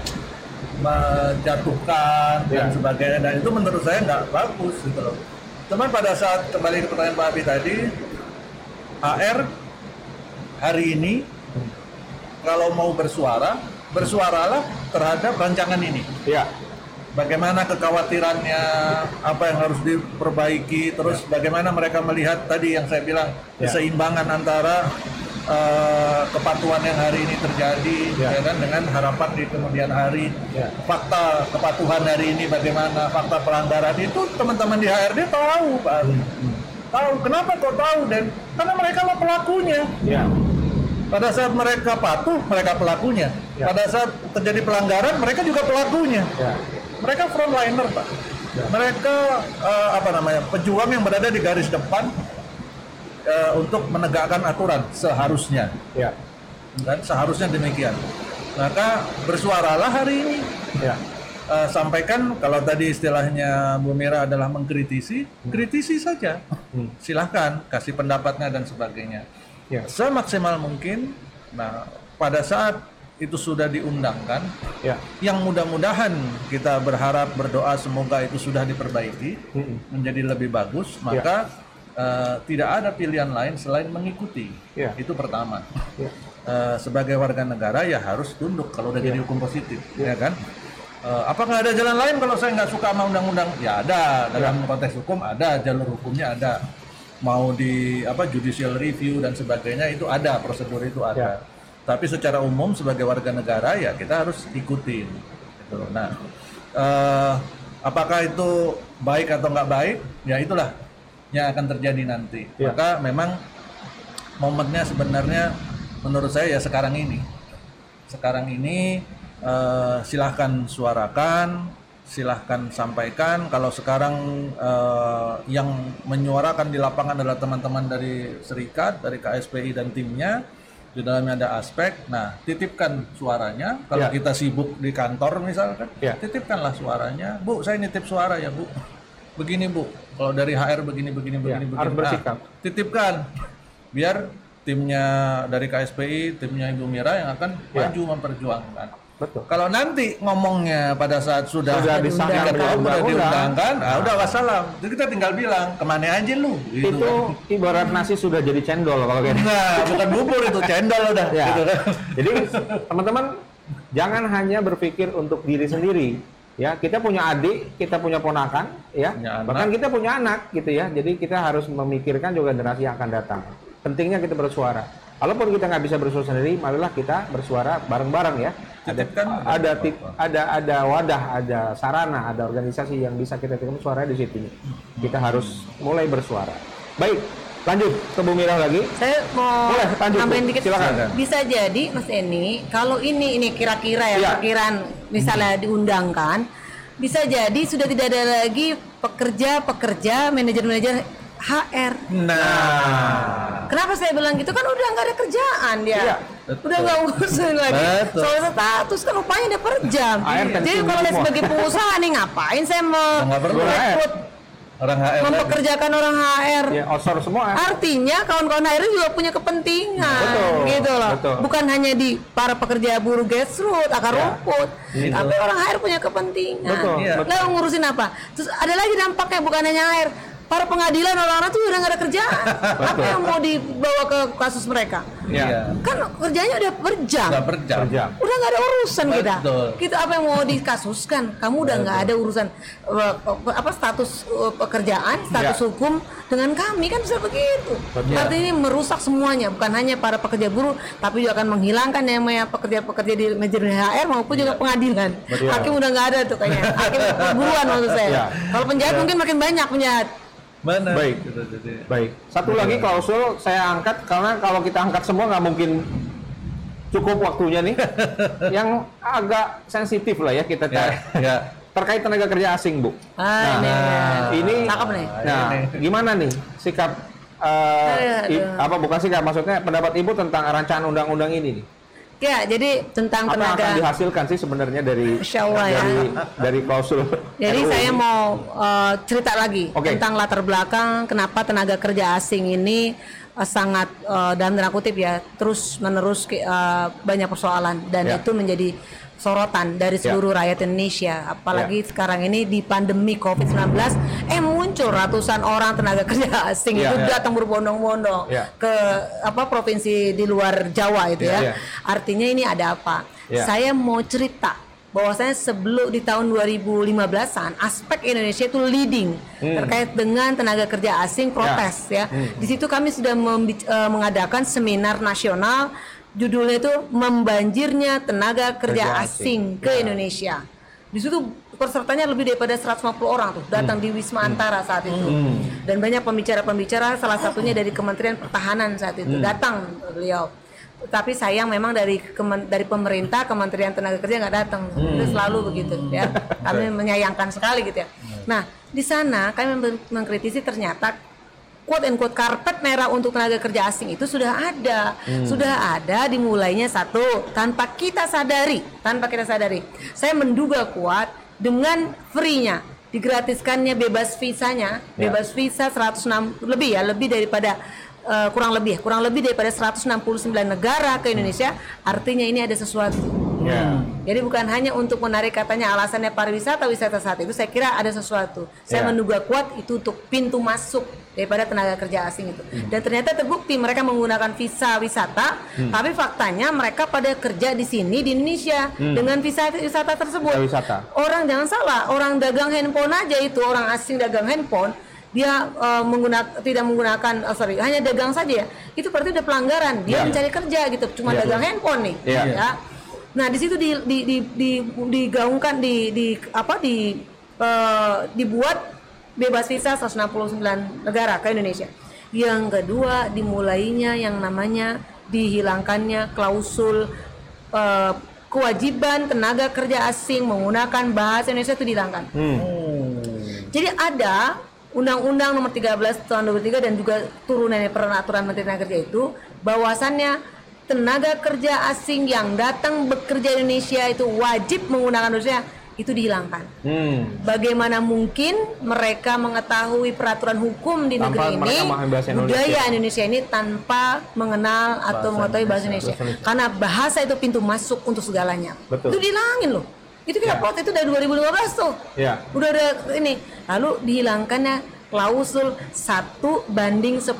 menjatuhkan dan Ya. sebagainya dan itu menurut saya nggak bagus gitu loh. Cuman pada saat kembali ke pertanyaan Pak Abi tadi, HR hari ini kalau mau bersuara, bersuaralah terhadap rancangan ini. Ya. Bagaimana kekhawatirannya, apa yang harus diperbaiki, terus bagaimana mereka melihat tadi yang saya bilang Ya. keseimbangan antara eh, kepatuhan yang hari ini terjadi, Ya. ya kan, dengan harapan di kemudian hari, Ya. fakta kepatuhan hari ini bagaimana, fakta pelanggaran itu teman-teman di HRD tahu, Pak. Ali. Hmm. Tahu kenapa kok tahu dan karena mereka lah pelakunya. Ya. Pada saat mereka patuh, mereka pelakunya. Ya. Pada saat terjadi pelanggaran, mereka juga pelakunya. Ya. Mereka frontliner, Pak. Mereka eh, apa namanya? pejuang yang berada di garis depan eh, untuk menegakkan aturan seharusnya. Ya. Dan seharusnya demikian. Maka bersuaralah hari ini. Ya. Eh, sampaikan kalau tadi istilahnya Bu Mira adalah mengkritisi, kritisi saja. Hmm. Silahkan kasih pendapatnya dan sebagainya. Ya. Semaksimal mungkin. Nah, pada saat itu sudah diundangkan, Ya. yang mudah-mudahan kita berharap berdoa semoga itu sudah diperbaiki Mm-mm. menjadi lebih bagus, Ya. maka eh, tidak ada pilihan lain selain mengikuti. Ya. Itu pertama. Ya. Eh, sebagai warga negara ya harus tunduk kalau udah jadi hukum positif, ya kan? Eh, apakah ada jalan lain kalau saya nggak suka sama undang-undang? Ya ada dalam konteks hukum ada jalur hukumnya ada mau di apa judicial review dan sebagainya itu ada prosedur itu ada. Tapi secara umum sebagai warga negara ya kita harus ikutin. Gitu. Nah, eh, apakah itu baik atau nggak baik? Ya itulah yang akan terjadi nanti. Ya. Maka memang momennya sebenarnya menurut saya ya sekarang ini. Sekarang ini eh, silahkan suarakan, silahkan sampaikan. Kalau sekarang eh, yang menyuarakan di lapangan adalah teman-teman dari serikat, dari KSPI dan timnya. Di dalamnya ada aspek. Nah, titipkan suaranya. Kalau Ya. kita sibuk di kantor misalkan, Ya. titipkanlah suaranya. Bu, saya nitip suara ya, Bu. Begini, Bu. Kalau dari HR begini, begini, begini, begini. Bersikap. Nah, titipkan biar timnya dari KSPI, timnya Ibu Mira yang akan Ya. maju memperjuangkan. Betul. Kalau nanti ngomongnya pada saat sudah Sudah disahkan sudah diundangkan, ah, udah wassalam. Jadi kita tinggal bilang ke mana aja lu. Gitu Itu kan. ibarat nasi sudah jadi cendol kalau kayak Nah, bukan bubur itu cendol udah. Ya. Gitu kan. Jadi teman-teman jangan hanya berpikir untuk diri sendiri. Ya, kita punya adik, kita punya ponakan, ya. Punya anak. Bahkan kita punya anak gitu ya. Jadi kita harus memikirkan juga generasi yang akan datang. Pentingnya kita bersuara. Kalaupun kita nggak bisa bersuara sendiri, marilah kita bersuara bareng-bareng ya. Ada Titipkan. ada ada ada wadah, ada sarana, ada organisasi yang bisa kita titipkan suara di situ. Kita harus mulai bersuara. Baik, lanjut ke Bu Mira lagi. Saya mau Boleh, lanjut, Bu. nambahin dikit. Silakan. Bisa jadi Mas Eni, kalau ini ini kira-kira ya, Iya. perkiraan misalnya diundangkan, bisa jadi sudah tidak ada lagi pekerja-pekerja, manajer-manajer HR. Nah, Kenapa saya bilang gitu kan udah nggak ada kerjaan dia. Iya, Udah nggak urusin lagi. Betul. Soal status kan upahnya dia per jam. Kan Jadi kalau saya sebagai pengusaha nih ngapain saya mau merekrut, orang HR mempekerjakan orang HR. Ya, outsource semua. Artinya kawan-kawan HR juga punya kepentingan, Betul, gitu loh. betul. Bukan hanya di para pekerja buruh grassroots, akar Ya, rumput, gitu. tapi orang HR punya kepentingan. Betul, Iya. Lalu ngurusin apa? Terus ada lagi dampaknya bukan hanya HR, para pengadilan orang-orang tuh udah nggak ada kerjaan. apa yang mau dibawa ke kasus mereka? Ya. Iya. Kan kerjanya udah per jam. Nggak per jam. Per jam. Udah nggak ada urusan kita. Betul. Kita apa yang mau dikasuskan? Kamu udah nggak ada urusan uh, apa status uh, pekerjaan, status Ya. hukum dengan kami kan bisa begitu. Betul. Artinya ini merusak semuanya, bukan hanya para pekerja buruh, tapi juga akan menghilangkan yang namanya pekerja-pekerja di manajemen HR maupun juga pengadilan. Betul. Hakim udah nggak ada tuh kayaknya. Hakim perburuan maksud saya. Ya. Kalau penjahat mungkin makin banyak penjahat. Mana? Baik. Gitu, jadi. Baik. Satu lagi klausul saya angkat karena kalau kita angkat semua nggak mungkin cukup waktunya nih. yang agak sensitif lah ya kita Ya, cari. ya. Terkait tenaga kerja asing, Bu. Ah, ini, ini cakep nih. Nah, ini. gimana nih sikap eh, i- apa bukan sikap maksudnya pendapat Ibu tentang rancangan undang-undang ini nih? Ya, jadi tentang Apa yang akan tenaga dihasilkan sih sebenarnya dari Allah ya. dari dari klausul? Jadi saya ini? mau uh, cerita lagi Oke. tentang latar belakang kenapa tenaga kerja asing ini uh, sangat uh, dalam tanda kutip ya terus menerus uh, banyak persoalan dan Ya. itu menjadi sorotan dari Ya. seluruh rakyat Indonesia. Apalagi sekarang ini di pandemi COVID-19 eh muncul ratusan orang tenaga kerja asing Ya, itu ya. datang berbondong-bondong Ya. ke apa provinsi di luar Jawa itu Ya, ya. ya. Artinya ini ada apa? Ya. Saya mau cerita bahwasanya sebelum di tahun 2015-an aspek Indonesia itu leading terkait dengan tenaga kerja asing protes ya. Di situ kami sudah eh, mengadakan seminar nasional judulnya itu membanjirnya tenaga kerja, Kerja asing, asing. ke Indonesia. Di situ pesertanya lebih daripada 150 orang tuh datang di Wisma Antara saat itu. Dan banyak pembicara-pembicara salah satunya dari Kementerian Pertahanan saat itu datang beliau. Tapi sayang memang dari kemen- dari pemerintah Kementerian Tenaga Kerja nggak datang. Itu selalu begitu ya. Kami menyayangkan sekali gitu ya. Nah, di sana kami meng- mengkritisi ternyata quote and quote karpet merah untuk tenaga kerja asing itu sudah ada, sudah ada dimulainya satu tanpa kita sadari, tanpa kita sadari. Saya menduga kuat dengan free-nya, digratiskannya bebas visanya, bebas visa 106 lebih ya, lebih daripada eh, kurang lebih, kurang lebih daripada 169 negara ke Indonesia, artinya ini ada sesuatu. Ya. Jadi bukan hanya untuk menarik katanya alasannya pariwisata wisata saat itu saya kira ada sesuatu. Saya Ya. menduga kuat itu untuk pintu masuk daripada tenaga kerja asing itu. Hmm. Dan ternyata terbukti mereka menggunakan visa wisata, Hmm. tapi faktanya mereka pada kerja di sini di Indonesia dengan visa wisata tersebut. Hmm. Visa wisata. Orang jangan salah, orang dagang handphone aja itu orang asing dagang handphone dia eh, menggunakan tidak menggunakan oh, sorry hanya dagang saja ya itu berarti udah pelanggaran dia Ya. mencari kerja gitu cuma Ya. dagang handphone nih Ya. ya Nah, di situ di, di, di, di, digaungkan di, di apa di eh, dibuat bebas visa 169 negara ke Indonesia. Yang kedua, dimulainya yang namanya dihilangkannya klausul eh, kewajiban tenaga kerja asing menggunakan bahasa Indonesia itu dihilangkan. Jadi ada Undang-Undang Nomor 13 Tahun 2003 dan juga turunannya peraturan Menteri Tenaga Kerja itu bahwasannya tenaga kerja asing yang datang bekerja di Indonesia itu wajib menggunakan Indonesia itu dihilangkan. Hmm. Bagaimana mungkin mereka mengetahui peraturan hukum di Tanpa negeri ini, bahasa Indonesia. budaya Indonesia ini tanpa mengenal atau mengetahui bahasa Indonesia. Karena bahasa itu pintu masuk untuk segalanya. Betul. Itu dihilangin loh. Itu kita protes itu dari 2015 tuh. Ya. Udah ada ini. Lalu dihilangkannya klausul satu banding 10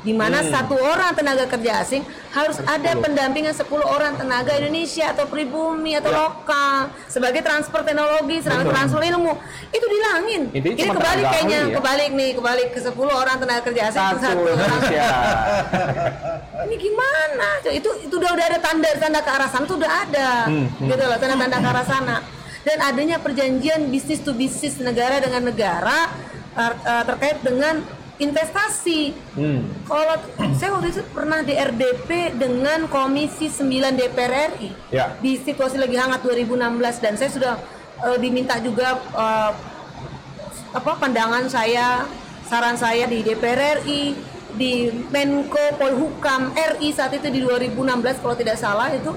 di mana Hmm. satu orang tenaga kerja asing harus ada pendampingan 10 orang tenaga Indonesia atau pribumi atau Ya. lokal sebagai transfer teknologi, sebagai Betul. transfer ilmu itu dilangin. Intinya Ini kebalik kayaknya, ya. kebalik nih, kebalik ke 10 orang tenaga kerja asing Satu satu. Indonesia. Ini gimana? Itu itu udah udah ada tanda-tanda ke arah sana tuh udah ada. Hmm, Gitu loh, tanda-tanda ke arah sana. Dan adanya perjanjian bisnis to bisnis negara dengan negara uh, terkait dengan investasi. Hmm. Kalau saya waktu itu pernah di RDP dengan Komisi 9 DPR RI Ya. di situasi lagi hangat 2016 dan saya sudah uh, diminta juga uh, apa pandangan saya, saran saya di DPR RI, di Menko Polhukam RI saat itu di 2016 kalau tidak salah itu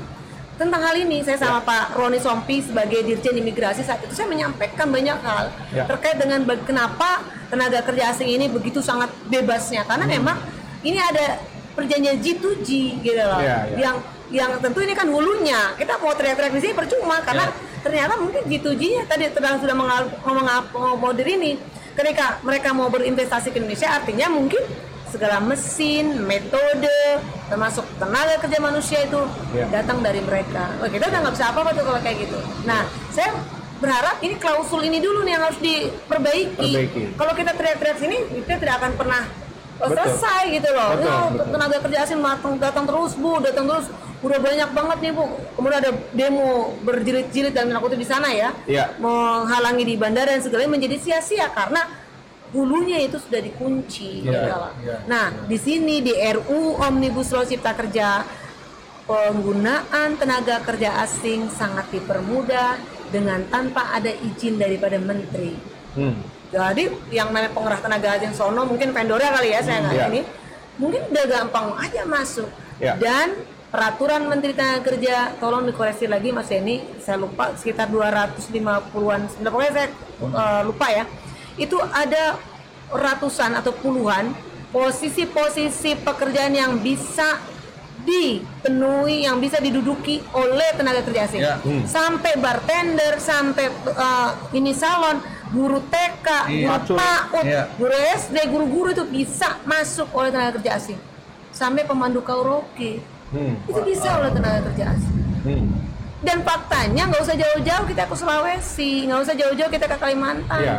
tentang hal ini saya sama Pak Roni Sompi sebagai Dirjen Imigrasi saat itu saya menyampaikan banyak hal Ya. terkait dengan kenapa tenaga kerja asing ini begitu sangat bebasnya. Karena memang ini ada perjanjian G2G gitu loh Ya, ya. yang yang tentu ini kan hulunya. Kita mau teriak-teriak di sini percuma karena ternyata mungkin G2G-nya tadi sedang sudah mengal- mengal- mengakomodir ini. Ketika mereka mau berinvestasi ke Indonesia artinya mungkin segala mesin, metode, termasuk tenaga kerja manusia itu Ya. datang dari mereka. Oh, kita udah nggak bisa apa-apa tuh kalau kayak gitu. Nah, saya berharap ini klausul ini dulu nih yang harus diperbaiki. Perbaiki. Kalau kita teriak-teriak sini, kita tidak akan pernah oh, Betul. selesai gitu loh. Betul, Ya, betul. tenaga kerja asing datang, datang terus bu, datang terus. Udah banyak banget nih bu. Kemudian ada demo berjilid-jilid dan aku di sana ya, Iya. menghalangi di bandara dan segala menjadi sia-sia karena hulunya itu sudah dikunci. Iya, gitu loh. iya, Nah, di sini di RU Omnibus Law Cipta Kerja penggunaan tenaga kerja asing sangat dipermudah dengan tanpa ada izin daripada menteri. Hmm. Jadi yang namanya pengerah tenaga asing sono mungkin vendornya kali ya saya nggak Iya. ini mungkin udah gampang aja masuk. Iya. Dan peraturan Menteri Tenaga Kerja tolong dikoreksi lagi Mas Denny saya lupa sekitar 250-an sebenarnya pokoknya saya eh, lupa ya itu ada ratusan atau puluhan posisi-posisi pekerjaan yang bisa dipenuhi yang bisa diduduki oleh tenaga kerja asing Ya. Hmm. sampai bartender sampai eh, ini salon guru TK Iya. guru PAUD Iya. guru SD guru-guru itu bisa masuk oleh tenaga kerja asing sampai pemandu karaoke Hmm. itu bisa oleh tenaga kerja asing Hmm. Dan faktanya nggak usah jauh-jauh kita ke Sulawesi, nggak usah jauh-jauh kita ke Kalimantan. Iya.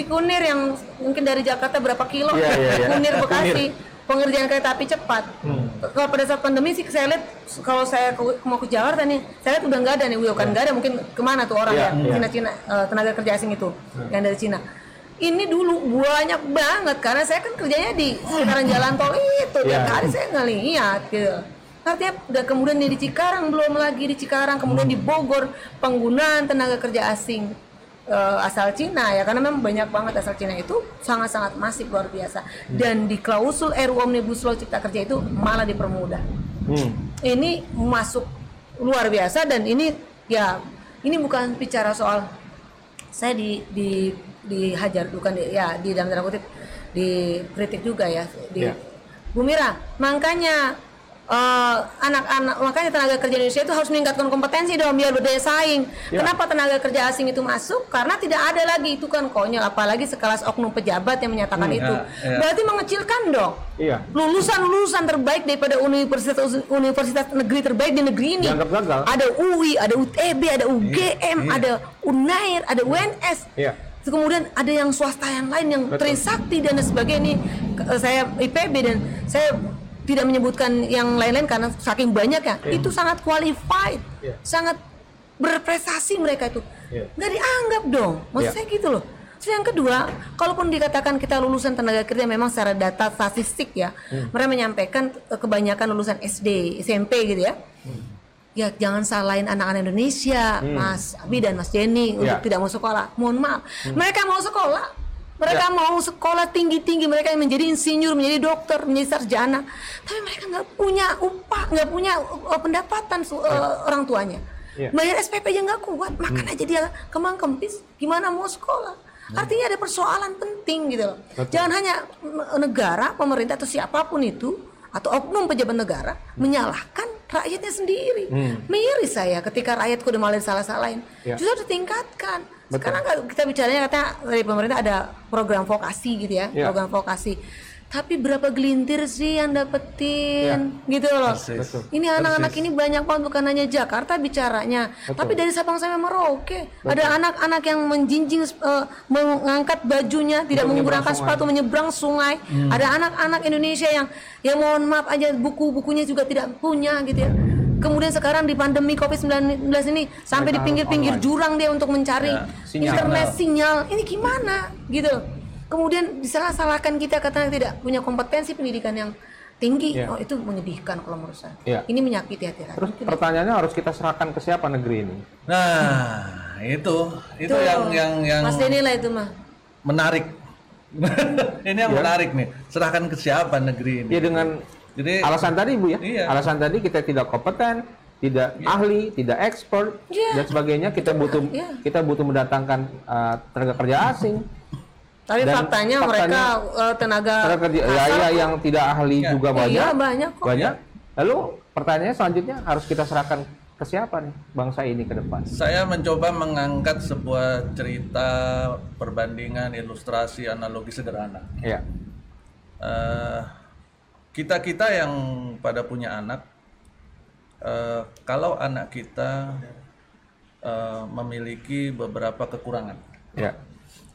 Cikunir yang mungkin dari Jakarta berapa kilo, Iya, iya, iya. Kunir Bekasi, pengerjaan kereta api cepat. Kalau pada saat pandemi sih saya lihat kalau saya ke- mau ke Jakarta nih, saya lihat udah nggak ada nih, bukan nggak ada mungkin ke mana tuh orang Iya, yang iya. Cina-Cina eh, tenaga kerja asing itu yang dari Cina. Ini dulu banyak banget karena saya kan kerjanya di sekitaran jalan tol itu tiap Iya. hari saya ngelihat gitu. Artinya udah kemudian di Cikarang belum lagi di Cikarang kemudian di Bogor penggunaan tenaga kerja asing eh, asal Cina ya karena memang banyak banget asal Cina itu sangat-sangat masif luar biasa dan di klausul RUU Omnibus Law Cipta Kerja itu malah dipermudah Hmm. ini masuk luar biasa dan ini ya ini bukan bicara soal saya di di dihajar bukan di, ya di dalam tanda kutip dikritik juga ya di Ya. Bu Mira makanya eh, anak-anak makanya tenaga kerja Indonesia itu harus meningkatkan kompetensi dong biar berdaya saing. Ya. Kenapa tenaga kerja asing itu masuk? Karena tidak ada lagi itu kan konyol apalagi sekelas oknum pejabat yang menyatakan itu. ya, ya. Berarti mengecilkan dong Iya. lulusan-lulusan terbaik daripada universitas universitas negeri terbaik di negeri ini. Dianggap gagal. Ada UI, ada UTB, ada UGM, Iya. ada Unair, ada UNS. Iya. Kemudian ada yang swasta yang lain yang Betul. Trisakti dan sebagainya. Ini eh, saya IPB dan saya tidak menyebutkan yang lain-lain karena saking banyak ya. Itu sangat qualified, Iya. sangat berprestasi mereka itu. Iya. Nggak dianggap dong. Maksud Iya. saya gitu loh. Terus yang kedua, kalaupun dikatakan kita lulusan tenaga kerja memang secara data statistik ya, Hmm. mereka menyampaikan kebanyakan lulusan SD, SMP gitu ya. Hmm. Ya jangan salahin anak-anak Indonesia, Mas Abi dan Mas Jenny untuk Ya. tidak mau sekolah. Mohon maaf, mereka mau sekolah. Mereka Ya. mau sekolah tinggi-tinggi, mereka yang menjadi insinyur, menjadi dokter, menjadi sarjana. Tapi mereka nggak punya upah, nggak punya uh, pendapatan uh, orang tuanya. Ya. Bayar SPP aja nggak kuat, makan aja dia kemang kempis. Gimana mau sekolah? Artinya ada persoalan penting gitu loh. Betul. Jangan hanya mm, negara, pemerintah atau siapa pun itu atau oknum pejabat negara menyalahkan rakyatnya sendiri. Miris saya ketika rakyatku udah malah salah-salahin. Ya. Justru ditingkatkan. Betul. Sekarang kalau kita bicaranya katanya dari pemerintah ada program vokasi gitu ya, Ya. program vokasi. Tapi berapa gelintir sih yang dapetin gitu loh. Persis. Betul. Ini anak-anak ini banyak banget bukan hanya Jakarta bicaranya, Betul. tapi dari Sabang sampai Merauke. Ada anak-anak yang menjinjing eh, mengangkat bajunya, tidak menggunakan sepatu menyeberang sungai. Ada anak-anak Indonesia yang yang mohon maaf aja buku-bukunya juga tidak punya gitu ya. Kemudian sekarang di pandemi Covid-19 ini sampai di pinggir-pinggir jurang dia untuk mencari Ya, sinyal. internet sinyal. Ini gimana gitu. Kemudian disalah-salahkan kita katanya tidak punya kompetensi pendidikan yang tinggi. Ya. Oh, itu menyedihkan kalau menurut saya. Ya. Ini menyakiti hati rakyat. Terus pertanyaannya harus kita serahkan ke siapa negeri ini? Nah, itu itu Tuh, yang yang yang Mas Denny lah itu mah. menarik. ini yang Ya. menarik nih. Serahkan ke siapa negeri ini? Ya dengan Jadi alasan tadi Bu ya. Iya. Alasan tadi kita tidak kompeten, tidak ahli, tidak expert Iya. dan sebagainya. Kita butuh Iya. kita butuh mendatangkan uh, tenaga kerja asing. Tapi Dan faktanya, faktanya- mereka eh, tenaga Tenaga kerja ya, ya, yang tidak ahli Iya. juga banyak. Iya, banyak kok. Banyak. Lalu pertanyaannya selanjutnya harus kita serahkan ke siapa nih bangsa ini ke depan? saya mencoba mengangkat sebuah cerita perbandingan ilustrasi analogi sederhana. Ya. Kita kita yang pada punya anak, eh, kalau anak kita eh, memiliki beberapa kekurangan, Ya.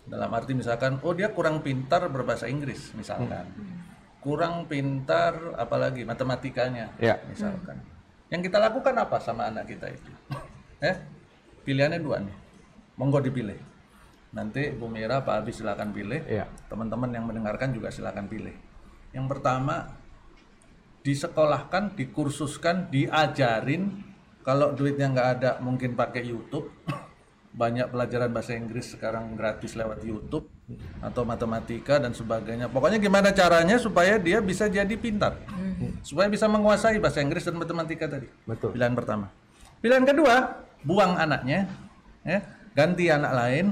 dalam arti misalkan, oh dia kurang pintar berbahasa Inggris, misalkan, kurang pintar apalagi matematikanya, Ya. misalkan. Yang kita lakukan apa sama anak kita itu? Eh, pilihannya dua nih, monggo dipilih. Nanti Bu Mira, Pak Abi silakan pilih. Ya. Teman-teman yang mendengarkan juga silakan pilih. Yang pertama, disekolahkan, dikursuskan, diajarin. Kalau duitnya nggak ada, mungkin pakai YouTube. Banyak pelajaran bahasa Inggris sekarang gratis lewat YouTube atau matematika dan sebagainya. Pokoknya gimana caranya supaya dia bisa jadi pintar, supaya bisa menguasai bahasa Inggris dan matematika tadi. Betul. Pilihan pertama. Pilihan kedua, buang anaknya, ya, ganti anak lain,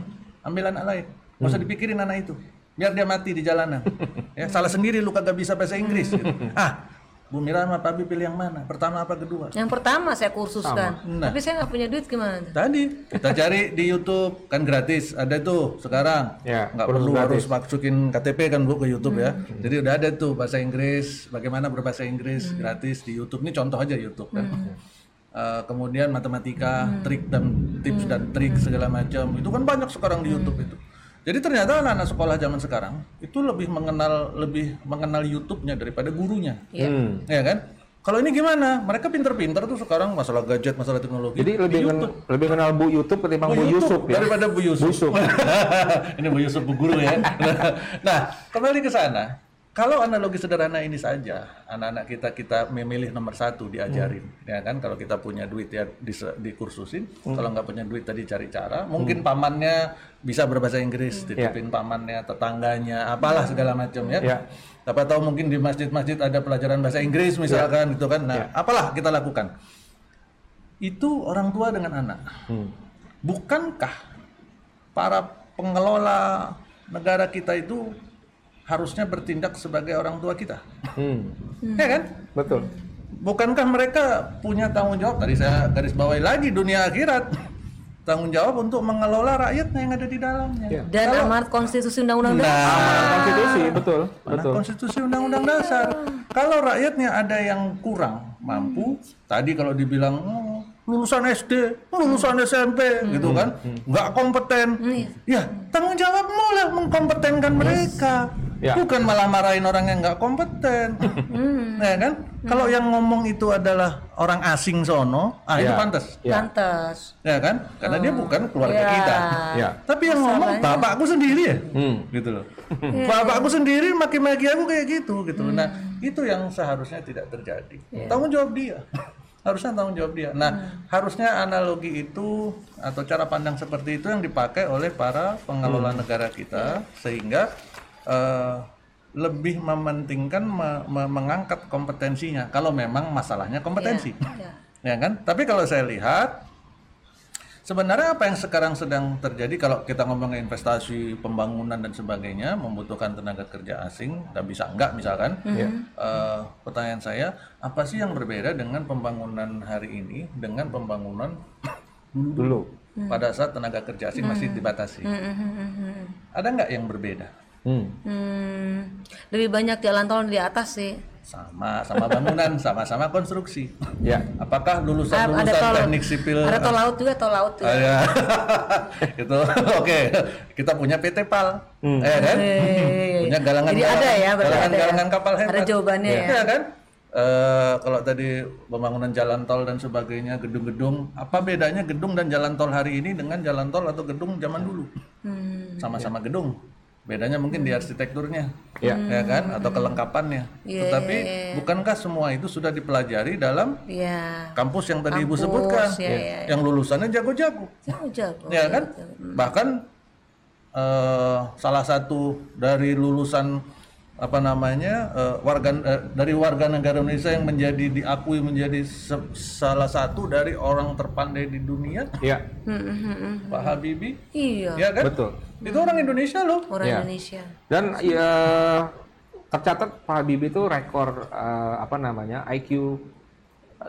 ambil anak lain. Nggak usah dipikirin anak itu, biar dia mati di jalanan. ya, salah sendiri lu kagak bisa bahasa Inggris. Gitu. Ah, Bu Mira sama Pak Abi pilih yang mana? Pertama apa kedua? Yang pertama saya kursuskan. Nah. Tapi saya nggak punya duit gimana? Tadi kita cari di YouTube kan gratis, ada tuh sekarang. Ya, nggak perlu gratis. harus masukin KTP kan bu ke YouTube ya. Jadi udah ada tuh bahasa Inggris, bagaimana berbahasa Inggris gratis di YouTube. Ini contoh aja YouTube kan. eh, kemudian matematika, trik dan tips dan trik segala macam. Itu kan banyak sekarang di YouTube itu. Jadi ternyata anak-anak sekolah zaman sekarang itu lebih mengenal lebih mengenal YouTube-nya daripada gurunya. Hmm. Ya kan? Kalau ini gimana? Mereka pinter-pinter tuh sekarang masalah gadget, masalah teknologi. Jadi lebih men- lebih kenal Bu YouTube ketimbang Bu, Yusuf ya. daripada Bu Yusuf. Bu Yusuf. ini Bu Yusuf Bu Guru ya. nah, kembali ke sana. Kalau analogi sederhana ini saja, anak-anak kita kita memilih nomor satu diajarin, ya kan? Kalau kita punya duit ya dis- dikursusin, kalau nggak punya duit tadi cari cara. Mungkin pamannya bisa berbahasa Inggris, titipin pamannya, tetangganya, apalah segala macam ya. Ya. Siapa tahu mungkin di masjid-masjid ada pelajaran bahasa Inggris misalkan gitu kan. Nah, apalah kita lakukan. Itu orang tua dengan anak. Hmm. Bukankah para pengelola negara kita itu harusnya bertindak sebagai orang tua kita? Hmm. Ya kan? Betul. Bukankah mereka punya tanggung jawab? Tadi saya garis bawahi lagi dunia akhirat. Tanggung jawab untuk mengelola rakyatnya yang ada di dalamnya. Ya. Dan amanat konstitusi undang-undang dasar. Nah, Amanat konstitusi, betul. Betul. konstitusi undang-undang dasar. Kalau rakyatnya ada yang kurang mampu, tadi kalau dibilang "Oh, lulusan SD, lulusan SMP, gitu kan, nggak kompeten, ya tanggung jawabmu lah mengkompetenkan mereka, Ya. bukan malah marahin orang yang nggak kompeten, ya kan? Kalau yang ngomong itu adalah orang asing sono, ah itu Ya. pantas, Ya. Pantes. ya kan? Karena dia bukan keluarga Ya. kita. Ya. Tapi yang ngomong bapakku sendiri ya, Hmm. gitu loh. bapakku sendiri maki-maki aku kayak gitu, gitu. Nah, itu yang seharusnya tidak terjadi. Tanggung jawab dia. harusnya tanggung jawab dia. Nah, harusnya analogi itu atau cara pandang seperti itu yang dipakai oleh para pengelola negara kita sehingga eh, lebih mementingkan me- me- mengangkat kompetensinya kalau memang masalahnya kompetensi. ya kan? Tapi kalau saya lihat Sebenarnya apa yang sekarang sedang terjadi kalau kita ngomongin investasi, pembangunan dan sebagainya membutuhkan tenaga kerja asing dan bisa enggak misalkan? Eh, pertanyaan saya, apa sih yang berbeda dengan pembangunan hari ini dengan pembangunan Dulu. pada saat tenaga kerja asing masih dibatasi? Ada nggak yang berbeda? Hmm. Hmm, lebih banyak jalan tol di atas sih. Sama, sama bangunan, sama-sama konstruksi. Ya. Apakah Ah, lulusan-lulusan ada tol, teknik sipil ada tol laut juga, tol laut juga. Ada. itu oke. Kita punya PT PAL. Ya kan? punya galangan Jadi ada ya, berarti galangan, ada ya. galangan kapal hebat. Ada jawabannya ya. Iya kan? Eh, kalau tadi pembangunan jalan tol dan sebagainya, gedung-gedung, apa bedanya gedung dan jalan tol hari ini dengan jalan tol atau gedung zaman dulu? Hmm. Sama-sama gedung. Bedanya mungkin di arsitekturnya, Ya. ya kan, atau kelengkapannya. Iya, Tetapi bukankah semua itu sudah dipelajari dalam Iya. kampus yang tadi ibu Kampus, sebutkan, ya, ya, yang lulusannya jago-jago, Jauh-jauh. ya kan? Bahkan eh, salah satu dari lulusan apa namanya eh, warga eh, dari warga negara Indonesia yang menjadi diakui menjadi se- salah satu dari orang terpandai di dunia, Ya. Pak Habibie, Iya, ya kan? Betul. Itu orang Indonesia loh. orang Ya. Indonesia. Dan ya tercatat Pak Habibie itu rekor eh, apa namanya IQ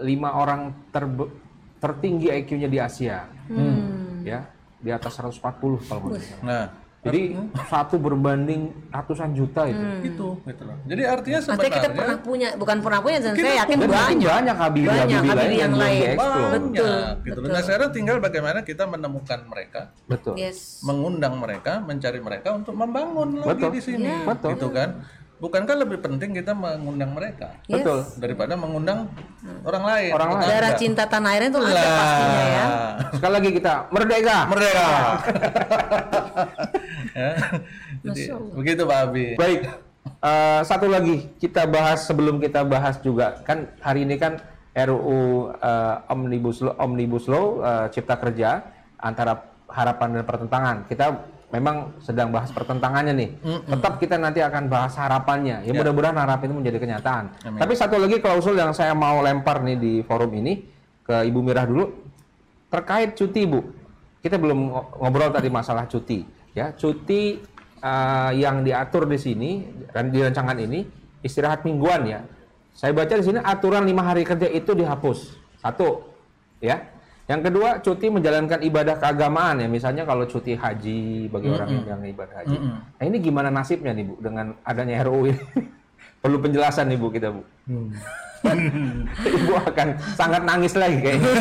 lima orang terbe- tertinggi IQ-nya di Asia. Ya, di atas 140 kalau nggak salah. Nah, Jadi satu berbanding ratusan juta itu. itu gitu loh. Jadi artinya Maksudnya kita sebenarnya pernah punya, bukan pernah punya, dan saya yakin mungkin banyak. banyak Habibie Banyak Habibie lain yang yang lain. banyak gitu loh. Nah, sekarang tinggal bagaimana kita menemukan mereka Betul. Yes. mengundang mereka, mencari mereka untuk membangun lagi Betul. di sini, Betul. gitu kan? Bukankah lebih penting kita mengundang mereka Yes. Betul. daripada mengundang orang lain? Orang lain. Darah cinta tanah airnya itu ada pastinya ya. Sekali lagi kita merdeka. Merdeka. Ya. Jadi, begitu Pak Abi. Baik, eh, satu lagi kita bahas sebelum kita bahas juga kan hari ini kan RUU eh, Omnibus Law, Omnibus Law eh, Cipta Kerja antara harapan dan pertentangan. Kita memang sedang bahas pertentangannya nih. Tetap kita nanti akan bahas harapannya. Ya, mudah-mudahan harapan itu menjadi kenyataan. Tapi satu lagi klausul yang saya mau lempar nih di forum ini ke Ibu Mirah dulu terkait cuti Bu. Kita belum ngo- ngobrol tadi masalah cuti. Ya, cuti eh, yang diatur di sini dan di rancangan ini istirahat mingguan ya. Saya baca di sini aturan lima hari kerja itu dihapus. Satu, ya. Yang kedua, cuti menjalankan ibadah keagamaan ya. Misalnya kalau cuti haji bagi orang yang, ibadah haji. Nah, ini gimana nasibnya nih Bu dengan adanya RUU ini? perlu penjelasan nih Bu kita Bu. Hmm. Ibu akan sangat nangis lagi kayaknya.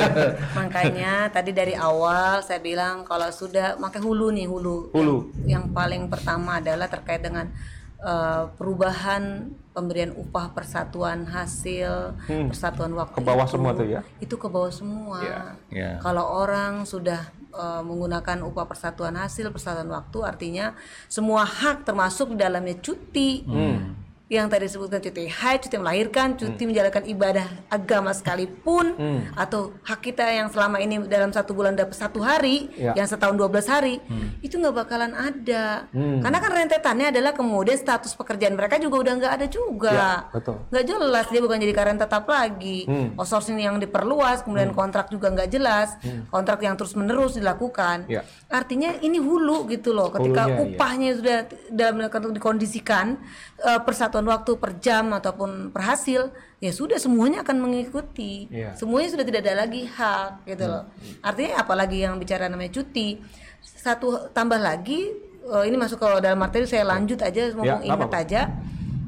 Makanya tadi dari awal saya bilang kalau sudah maka hulu nih hulu. Hulu. Yang, yang paling pertama adalah terkait dengan eh, perubahan pemberian upah persatuan hasil, persatuan waktu. Hmm. Ke bawah itu. semua tuh ya? Itu ke bawah semua. Iya, iya. Kalau orang sudah eh, menggunakan upah persatuan hasil, persatuan waktu artinya semua hak termasuk di dalamnya cuti. Hmm. Yang tadi disebutkan cuti haid, cuti melahirkan, cuti menjalankan ibadah agama sekalipun, Hmm. atau hak kita yang selama ini dalam satu bulan dapat satu hari, Ya. yang setahun 12 hari, itu nggak bakalan ada. Hmm. Karena kan rentetannya adalah kemudian status pekerjaan mereka juga udah nggak ada juga. Ya, betul. Nggak jelas dia bukan jadi karyawan tetap lagi. Hmm. Outsourcing yang diperluas, kemudian kontrak juga nggak jelas, kontrak yang terus menerus dilakukan. Ya. Artinya ini hulu gitu loh, ketika Hulunya, iya. upahnya sudah dalam dikondisikan eh, persatuan waktu per jam ataupun per hasil, ya sudah semuanya akan mengikuti. Iya. Semuanya sudah tidak ada lagi hak gitu loh. Artinya apalagi yang bicara namanya cuti. Satu tambah lagi eh, ini masuk ke dalam materi saya lanjut aja ngomong nggak ingat aja.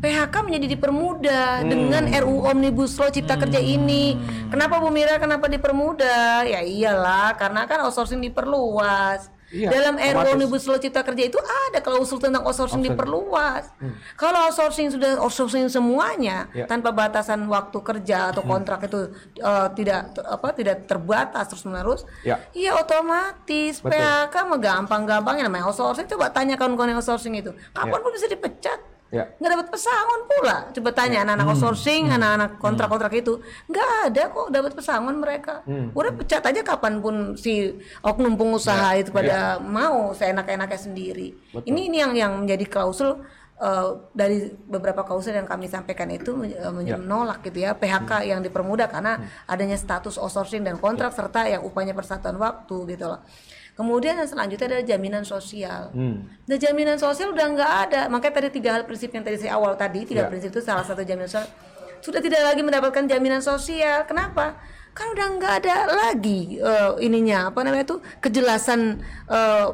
PHK menjadi dipermudah Hmm. dengan RUU Omnibus Law Cipta Kerja ini. Kenapa Bu Mira kenapa dipermudah? Ya iyalah, karena kan outsourcing diperluas. Iya, Dalam RUU. Omnibus Law Cipta Kerja itu ada klausul tentang outsourcing diperluas. Kalau outsourcing sudah outsourcing semuanya Hmm. Ya. tanpa batasan waktu kerja atau kontrak itu eh, tidak apa tidak terbatas terus menerus, Ya. iya otomatis Betul. PHK mah gampang-gampangnya namanya outsourcing. Coba tanya kawan-kawan yang outsourcing itu, kapan pun bisa dipecat Ya. nggak dapat pesangon pula. Coba tanya anak-anak outsourcing anak-anak kontrak-kontrak itu. Nggak ada kok dapat pesangon mereka. Udah pecat aja kapan pun si oknum pengusaha itu pada mau seenak-enaknya sendiri. Ini ini yang yang menjadi klausul eh, dari beberapa klausul yang kami sampaikan itu eh, men- menolak gitu ya PHK yang dipermudah karena adanya status outsourcing dan kontrak serta yang upahnya persatuan waktu gitu loh Kemudian yang selanjutnya adalah jaminan sosial. Hmm. Nah jaminan sosial udah nggak ada. Makanya tadi tiga hal prinsip yang tadi saya awal tadi, tiga Ya. prinsip itu salah satu jaminan sosial. Sudah tidak lagi mendapatkan jaminan sosial. Kenapa? Kan udah nggak ada lagi eh, ininya apa namanya itu kejelasan eh,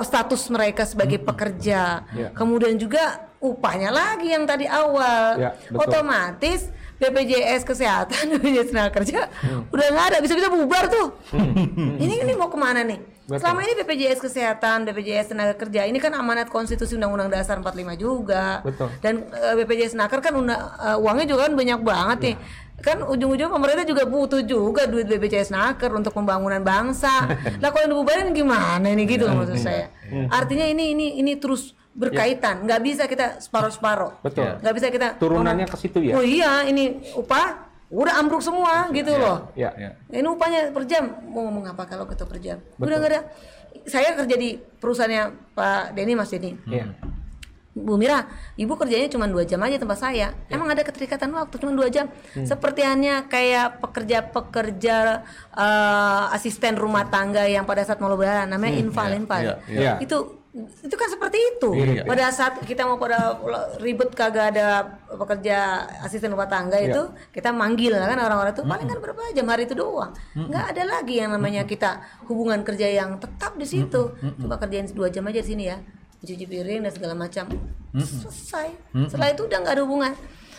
status mereka sebagai pekerja. Ya. Kemudian juga upahnya lagi yang tadi awal. Ya, betul. Otomatis BPJS kesehatan, BPJS tenaga kerja udah nggak ada, bisa-bisa bubar tuh. Ini ini mau ke mana nih? Betul. Selama ini BPJS kesehatan, BPJS tenaga kerja ini kan amanat konstitusi Undang-Undang Dasar 45 juga. Betul. Dan eh, BPJS naker kan eh, uangnya juga kan banyak banget nih. Kan ujung-ujung pemerintah juga butuh juga duit BPJS naker untuk pembangunan bangsa. lah kalau dibubarin gimana ini gitu loh maksud saya. Artinya ini ini ini terus berkaitan, nggak bisa kita separuh-separuh. Betul. Nggak bisa kita Turunannya ke situ ya? Oh iya, ini upah udah ambruk semua gitu loh. Ya. Ya. Ini upahnya per jam mau ngomong apa kalau kita per jam? Udah nggak ada. Saya kerja di perusahaannya Pak Denny Mas Denny. Iya. Bu Mira, ibu kerjanya cuma dua jam aja tempat saya. Emang ada keterikatan waktu cuma dua jam. Seperti hanya kayak pekerja-pekerja eh, asisten rumah tangga yang pada saat mau lebaran namanya infal infal. iya, iya. Itu itu kan seperti itu. Iya. Pada saat kita mau pada ribut kagak ada pekerja asisten rumah tangga itu, kita manggil kan orang-orang itu paling kan berapa jam hari itu doang. nggak ada lagi yang namanya kita hubungan kerja yang tetap di situ. Coba kerjain dua jam aja di sini ya. Cuci piring dan segala macam. Selesai. Setelah itu udah nggak ada hubungan.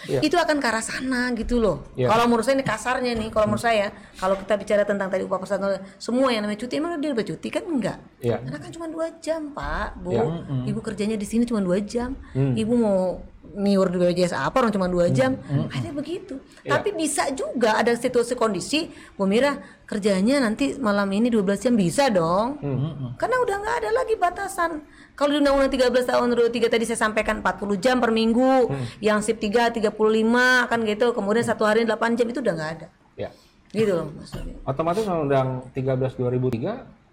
Iya. Itu akan ke arah sana gitu loh. Iya. Kalau menurut saya ini kasarnya nih, kalau menurut saya, kalau kita bicara tentang tadi upah persatuan, semua yang namanya cuti emang dia dapat cuti kan enggak? Iya. Karena kan cuma dua jam pak, bu. Ya. Ibu kerjanya di sini cuma dua jam. Ibu mau niur di BPJS apa orang cuma dua jam, ada begitu. Tapi bisa juga ada situasi kondisi, Bu Mira kerjanya nanti malam ini 12 jam bisa dong. Karena udah nggak ada lagi batasan. Kalau di Undang-Undang 13 tahun 2003 tadi saya sampaikan 40 jam per minggu, yang sip 3 35 kan gitu, kemudian satu hari 8 jam itu udah nggak ada. Ya. Gitu loh maksudnya. Otomatis Undang 13 2003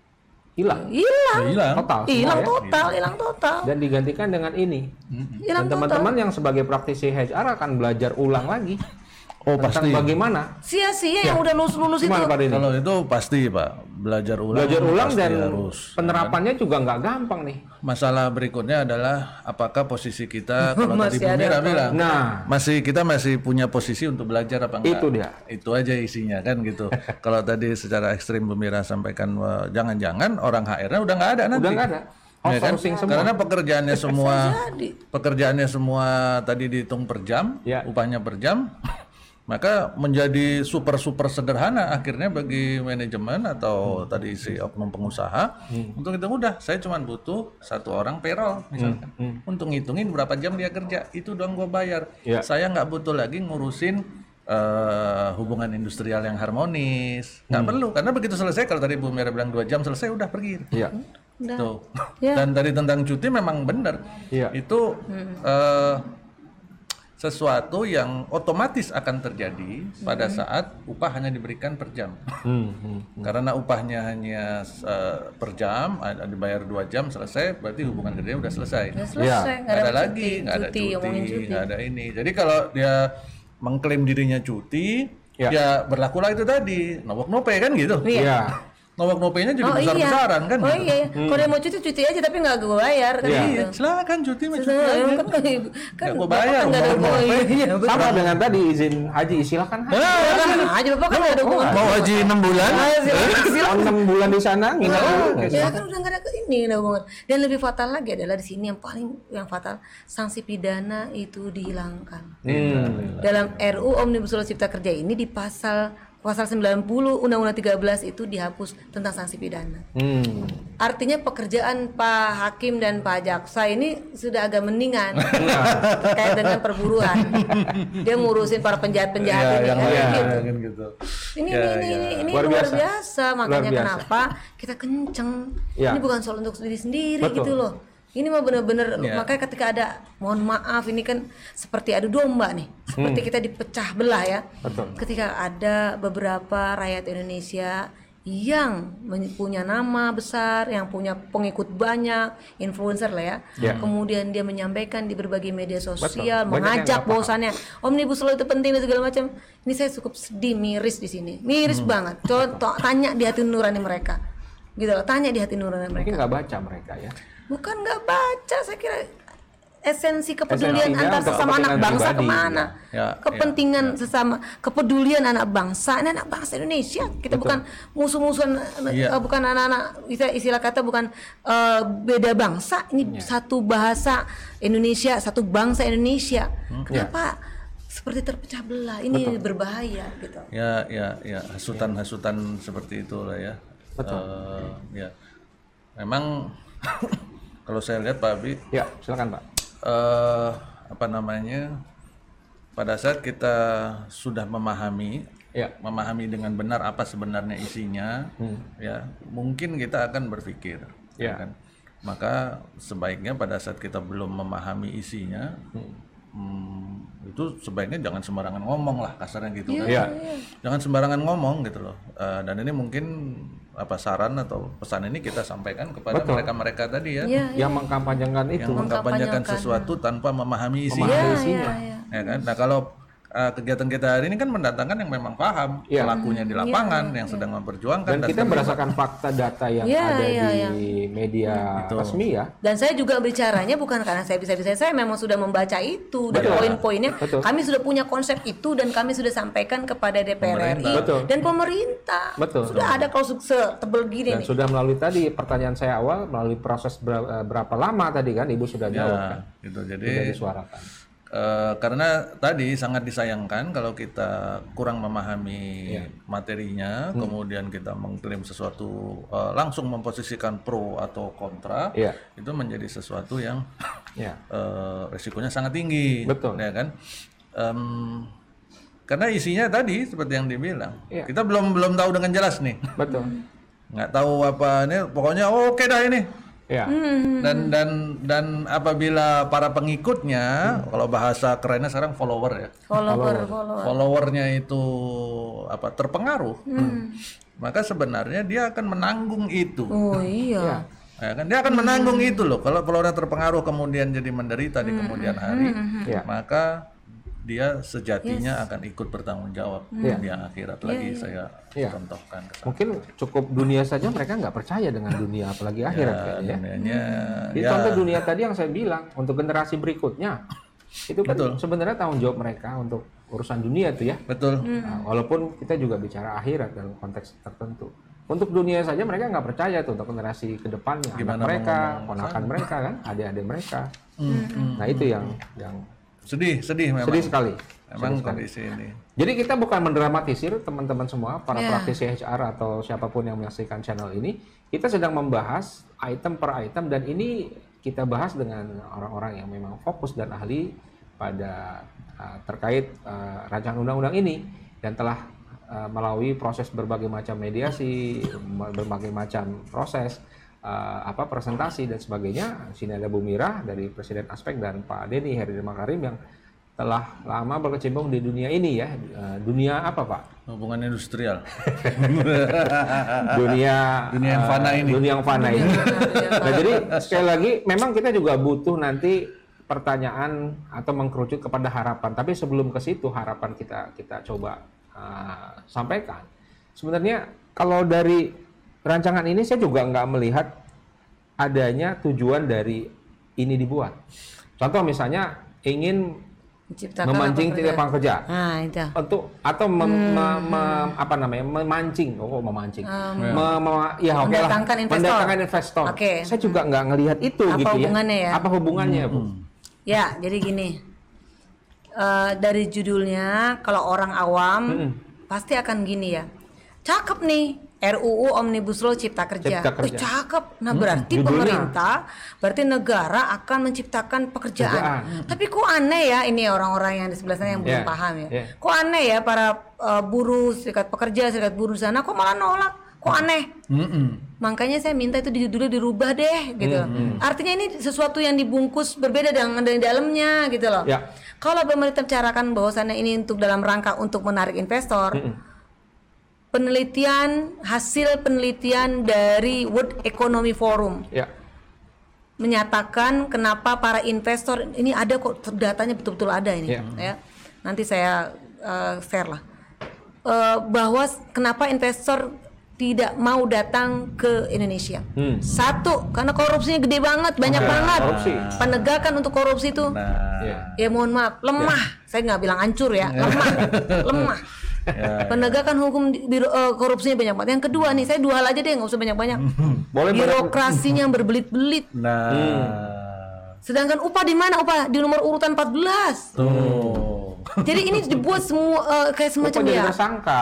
hilang Hilang, Hilang. total hilang ya. total, hilang total. dan digantikan dengan ini. Hilang Dan teman-teman yang sebagai praktisi HR akan belajar ulang lagi Oh tentang pasti. bagaimana sia-sia yang udah lulus-lulus itu. gimana Pak Denny? Kalau itu pasti Pak, belajar ulang. Belajar ulang pasti dan harus. penerapannya juga nggak gampang nih. Masalah berikutnya adalah apakah posisi kita kalau tadi Masih Bu Mira bilang, Nah. masih kita masih punya posisi untuk belajar apa enggak? Itu dia. Itu aja isinya kan gitu. kalau tadi secara ekstrim Bu Mira sampaikan wah, jangan-jangan orang HR-nya udah nggak ada nanti. Udah nggak ada. Ya kan? Semua. Karena pekerjaannya semua pekerjaannya semua tadi dihitung per jam, Ya. upahnya per jam, maka menjadi super super sederhana akhirnya bagi manajemen atau tadi si oknum pengusaha untuk itu udah saya cuma butuh satu orang payroll misalkan untuk ngitungin berapa jam dia kerja itu doang gua bayar Ya. saya nggak butuh lagi ngurusin eh, hubungan industrial yang harmonis nggak perlu karena begitu selesai kalau tadi Bu Mira bilang dua jam selesai udah pergi Iya. Udah. Tuh. Ya. Dan tadi tentang cuti memang benar. Iya. Itu eh, sesuatu yang otomatis akan terjadi pada saat upah hanya diberikan per jam. Hmm, hmm. Karena upahnya hanya eh, per jam, ada dibayar dua jam selesai, berarti hubungan kerja udah selesai. Udah selesai, nggak Nggak ada ada, lagi, nggak ada cuti, cuti, ngomongin cuti. nggak ada ini. Jadi kalau dia mengklaim dirinya cuti, Ya. ya, berlakulah itu tadi, nowok nope kan gitu. Iya. Iya. Nowok nopenya jadi Oh iya. besar-besaran kan Oh gitu. iya, kalau dia mau cuti cuti aja tapi nggak gue bayar kan Iya. gitu. Iya, silakan cuti mah cuti aja. kan kan bapak bayar, kan nggak ada ngapain? Iya, betul. Sama dengan tadi izin haji, silakan haji. Ah, Silakan aja bapak kan nggak ada hubungan. mau haji 6 bulan? Ah, silakan, silakan. Oh, 6 bulan di sana nginep dulu. Ya kan udah nggak ada ke- ini nggak ada hubungan. Dan lebih fatal lagi adalah di sini yang paling yang fatal sanksi pidana itu dihilangkan. Hmm. Dalam RU Omnibus Law Cipta Kerja ini di pasal pasal 90 Undang-Undang 13 itu dihapus tentang sanksi pidana. Hmm. Artinya pekerjaan Pak Hakim dan Pak Jaksa ini sudah agak mendingan terkait dengan perburuan. Dia ngurusin para penjahat-penjahat Ya, ini yang kan lain gitu. kan gitu. Ini Ya, ini ya. ini ini Luar luar, biasa. biasa. makanya Luar biasa. kenapa kita kenceng. Ya. Ini bukan soal untuk diri sendiri Betul. gitu loh. Ini mah bener-bener Ya. makanya ketika ada mohon maaf ini kan seperti adu domba nih. Seperti kita dipecah belah ya. Hmm. Betul. Ketika ada beberapa rakyat Indonesia yang punya nama besar, yang punya pengikut banyak, influencer lah ya. Ya. Kemudian dia menyampaikan di berbagai media sosial, yang mengajak bahwasannya omnibus law itu penting dan segala macam. Ini saya cukup sedih, miris di sini, miris Hmm. banget. Coba to- tanya di hati nurani mereka, gitu loh. Tanya di hati nurani mereka. Mungkin nggak baca mereka ya. Bukan nggak baca, saya kira esensi kepedulian Esensinya antar sesama anak bangsa pribadi, ke mana? ya. Ya, Kepentingan sesama, kepedulian anak bangsa, ini anak bangsa Indonesia. Kita bukan musuh-musuhan, eh, bukan anak-anak istilah, istilah kata bukan eh, beda bangsa. Ini Iya. satu bahasa Indonesia, satu bangsa Indonesia. Hmm. Kenapa seperti terpecah belah? Ini berbahaya gitu. Ya, ya, ya, hasutan-hasutan seperti itu lah ya. Betul. Eh, ya. Memang kalau saya lihat Pak Abi, Ya, silakan Pak. eh apa namanya? Pada saat kita sudah memahami Ya. memahami dengan benar apa sebenarnya isinya, ya mungkin kita akan berpikir, Ya. kan? Maka sebaiknya pada saat kita belum memahami isinya, hmm, itu sebaiknya jangan sembarangan ngomong lah kasarnya gitu kan. Iya. Jangan sembarangan ngomong gitu loh. Eh, dan ini mungkin apa saran atau pesan ini kita sampaikan kepada mereka-mereka tadi ya, Iya, Yang mengkampanyekan itu. yang mengkampanyekan sesuatu tanpa memahami isinya Iya, isinya. iya, iya. ya kan nah kalau uh, kegiatan kita hari ini kan mendatangkan yang memang paham Iya. pelakunya di lapangan yang sedang memperjuangkan Dan kita berdasarkan fakta data yang Iya, ada iya, di media resmi ya. Dan saya juga bicaranya bukan karena saya bisa-bisa saya memang sudah membaca itu dan poin-poinnya. Betul. Kami sudah punya konsep itu dan kami sudah sampaikan kepada DPR RI Betul. dan pemerintah. Betul. Sudah ada kalau setebel gini Dan nih. sudah melalui tadi pertanyaan saya awal melalui proses eh, berapa lama tadi kan Ibu sudah jawab kan. Nah, gitu Sudah jadi disuarakan. Uh, karena tadi sangat disayangkan kalau kita kurang memahami Iya. materinya Hmm. kemudian kita mengklaim sesuatu uh, langsung memposisikan pro atau kontra Iya. itu menjadi sesuatu yang Ya. eh, resikonya sangat tinggi, Betul. ya kan? Em, karena isinya tadi seperti yang dibilang, Iya. kita belum belum tahu dengan jelas nih, Betul. nggak tahu apa ini, pokoknya oh, oke dah ini. Ya. Hmm. Dan dan dan apabila para pengikutnya, kalau bahasa kerennya sekarang follower ya, Follower, follower. followernya itu apa terpengaruh, Hmm. maka sebenarnya dia akan menanggung itu. Oh iya. Ya kan dia akan menanggung itu loh. Kalau kalau orang terpengaruh kemudian jadi menderita di Hmm, kemudian hari, Ya. maka dia sejatinya akan ikut bertanggung jawab Iya. di akhirat lagi saya Ya. contohkan. Mungkin cukup dunia saja mereka nggak percaya dengan dunia apalagi akhirat Ya, kayaknya. dunianya Jadi ya contoh dunia tadi yang saya bilang untuk generasi berikutnya itu kan sebenarnya tanggung jawab mereka untuk urusan dunia itu ya. betul. Hmm. Nah, walaupun kita juga bicara akhirat dalam konteks tertentu. untuk dunia saja mereka nggak percaya tuh untuk generasi ke depannya anak mereka ponakan mereka kan adik-adik mereka nah itu yang yang Sedih, sedih memang. sedih sekali Memang kondisi ini. jadi kita bukan mendramatisir teman-teman semua para Ya. praktisi HR atau siapa pun yang menyaksikan channel ini kita sedang membahas item per item dan ini kita bahas dengan orang-orang yang memang fokus dan ahli pada uh, terkait uh, rancangan undang-undang ini dan telah uh, melalui proses berbagai macam mediasi, me- berbagai macam proses uh, apa presentasi dan sebagainya. Sini ada Bu Mira dari Presiden Aspek dan Pak Denny Heri Makarim yang telah lama berkecimpung di dunia ini ya. Uh, dunia apa Pak? Hubungan industrial. dunia Dunia yang eh, fana ini. dunia yang fana ini. nah, jadi sekali lagi memang kita juga butuh nanti pertanyaan atau mengkerucut kepada harapan. Tapi sebelum ke situ harapan kita kita coba uh, sampaikan. Sebenarnya kalau dari rancangan ini saya juga nggak melihat adanya tujuan dari ini dibuat. Contoh misalnya ingin Menciptakan memancing apa lapangan kerja Nah, itu. untuk atau mem- me- me- apa namanya memancing oh kok memancing Me- me- ya oke lah Mendatangkan investor. mendatangkan investor Oke. saya juga nggak ngelihat itu Apa gitu hubungannya ya? apa hubungannya bu Ya, jadi gini. Eh, dari judulnya kalau orang awam pasti akan gini ya. Cakep nih RUU Omnibus Law Cipta Kerja. Cipta Kerja. Wih, cakep. Nah, berarti judulnya. pemerintah, berarti negara akan menciptakan pekerjaan. Tapi kok aneh ya ini orang-orang yang di sebelah sana yang belum Yeah, paham ya. yeah. Kok aneh ya para eh, buruh, serikat pekerja, serikat buruh sana kok malah nolak? Kok aneh? Mm-mm. Makanya saya minta itu di- dulu dirubah deh gitu. Artinya ini sesuatu yang dibungkus berbeda dengan dari dalamnya gitu loh. Ya. Kalau pemerintah bicarakan bahwasannya ini untuk dalam rangka untuk menarik investor, penelitian hasil penelitian dari World Economy Forum. Ya. Menyatakan kenapa para investor ini ada kok datanya betul-betul ada ini Ya. ya. Nanti saya eh, share lah. Eh, bahwa kenapa investor tidak mau datang ke Indonesia? Hmm. satu karena korupsinya gede banget banyak banget. Korupsi. penegakan untuk korupsi itu. Nah, ya. Ya mohon maaf lemah. Saya nggak bilang hancur ya. lemah. Lemah penegakan hukum di- biro, eh, korupsinya banyak banget yang kedua nih saya dua hal aja deh nggak usah banyak banyak boleh birokrasinya yang berbelit-belit nah, Sedangkan upah di mana? Upah di nomor urutan 14. tuh. Jadi ini dibuat semua eh, kayak semacam ya. tersangka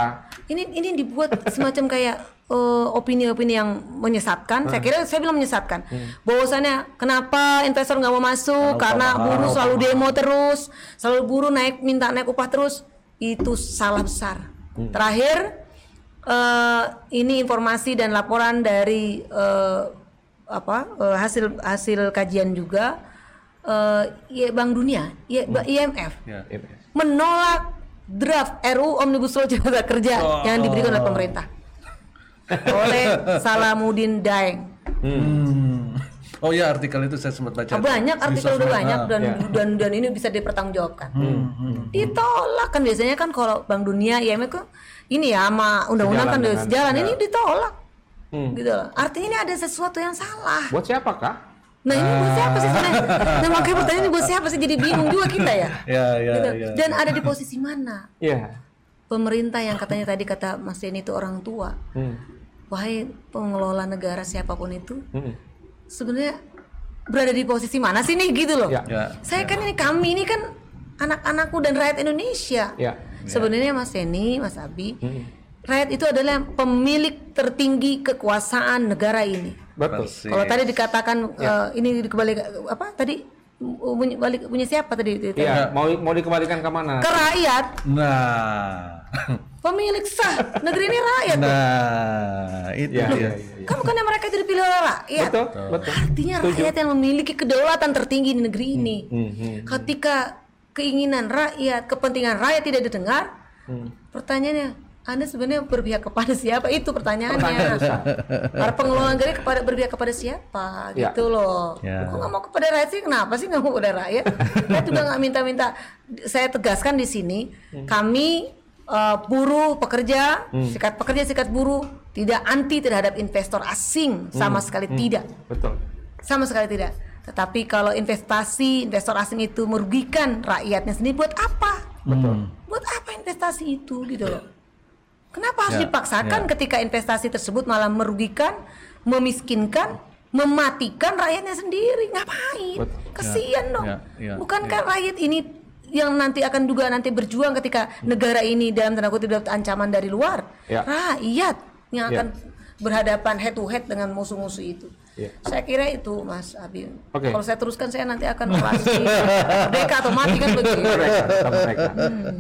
Ini ini dibuat semacam kayak eh, opini-opini yang menyesatkan. Saya kira saya bilang menyesatkan. Bahwasannya kenapa investor nggak mau masuk karena buruh selalu demo terus, selalu buruh naik minta naik upah terus. Itu salah besar. Terakhir eh, ini informasi dan laporan dari eh, apa eh, hasil hasil kajian juga eh, ya, Bank Dunia, ya, IMF Ya. menolak draft RUU Omnibus Law Cipta Kerja yang diberikan oleh pemerintah oleh Salamuddin Daeng. Hmm. Oh ya artikel itu saya sempat baca. Ah, banyak artikel udah banyak Ah. dan, ya. dan dan ini bisa dipertanggungjawabkan. Hmm, Ditolak kan biasanya kan kalau Bank Dunia IMF kan ini ya sama undang-undang kan Sejalan udah dengan- sejalan ini ditolak. Hmm. Gitu loh. Artinya ini ada sesuatu yang salah. buat siapa kak Nah ini buat siapa sih sebenarnya? Nah makanya pertanyaan ini buat siapa sih? Jadi bingung juga kita ya. Ya ya Gitu. ya. Dan ada di posisi mana? ya Pemerintah yang katanya tadi kata Mas Denny itu orang tua. Hmm. Wahai pengelola negara siapa pun itu, Hmm. Sebenarnya berada di posisi mana sih nih gitu loh. Ya. Ya. Saya kan ini kami ini kan anak-anakku dan rakyat Indonesia. ya Sebenarnya Mas Denny, Mas Abi, Hmm. rakyat itu adalah pemilik tertinggi kekuasaan negara ini. betul. Kalau tadi dikatakan Ya. eh, ini kembali apa tadi bunyi balik punya siapa tadi? itu? ya mau mau dikembalikan ke mana Ke rakyat, Nah. pemilik sah negeri ini rakyat. nah, itu ya, dia. ya, ya, ya. Kan bukannya mereka itu dipilih oleh rakyat. betul betul Artinya rakyat yang memiliki kedaulatan tertinggi di negeri ini. Hmm, hmm. Ketika keinginan rakyat, kepentingan rakyat tidak didengar, Hmm. pertanyaannya, Anda sebenarnya berpihak kepada siapa? Itu pertanyaannya. Para pengelola negara kepada berpihak kepada siapa? Ya. Gitu loh. Ya. Kok nggak mau kepada rakyat sih? Kenapa sih nggak mau kepada rakyat? Saya juga nggak minta-minta. Saya tegaskan di sini, kami eh, buruh pekerja, sikat pekerja, sikat buruh tidak anti terhadap investor asing sama sekali tidak betul sama sekali tidak. Tetapi kalau investasi investor asing itu merugikan rakyatnya sendiri buat apa? Betul. Buat apa investasi itu gitu loh? Kenapa harus Ya, dipaksakan ketika investasi tersebut malah merugikan, memiskinkan, mematikan rakyatnya sendiri? Ngapain? Betul. Kasihan dong. ya, ya, Bukankah rakyat ini yang nanti akan juga nanti berjuang ketika negara ini dalam tanda kutip dapat ancaman dari luar? Ya. Rakyat yang Ya. akan berhadapan head to head dengan musuh-musuh itu. Ya. Saya kira itu Mas Abi. Oke. Kalau saya teruskan saya nanti akan orasi merdeka atau mati kan begitu. Mereka, tetap mereka. Hmm.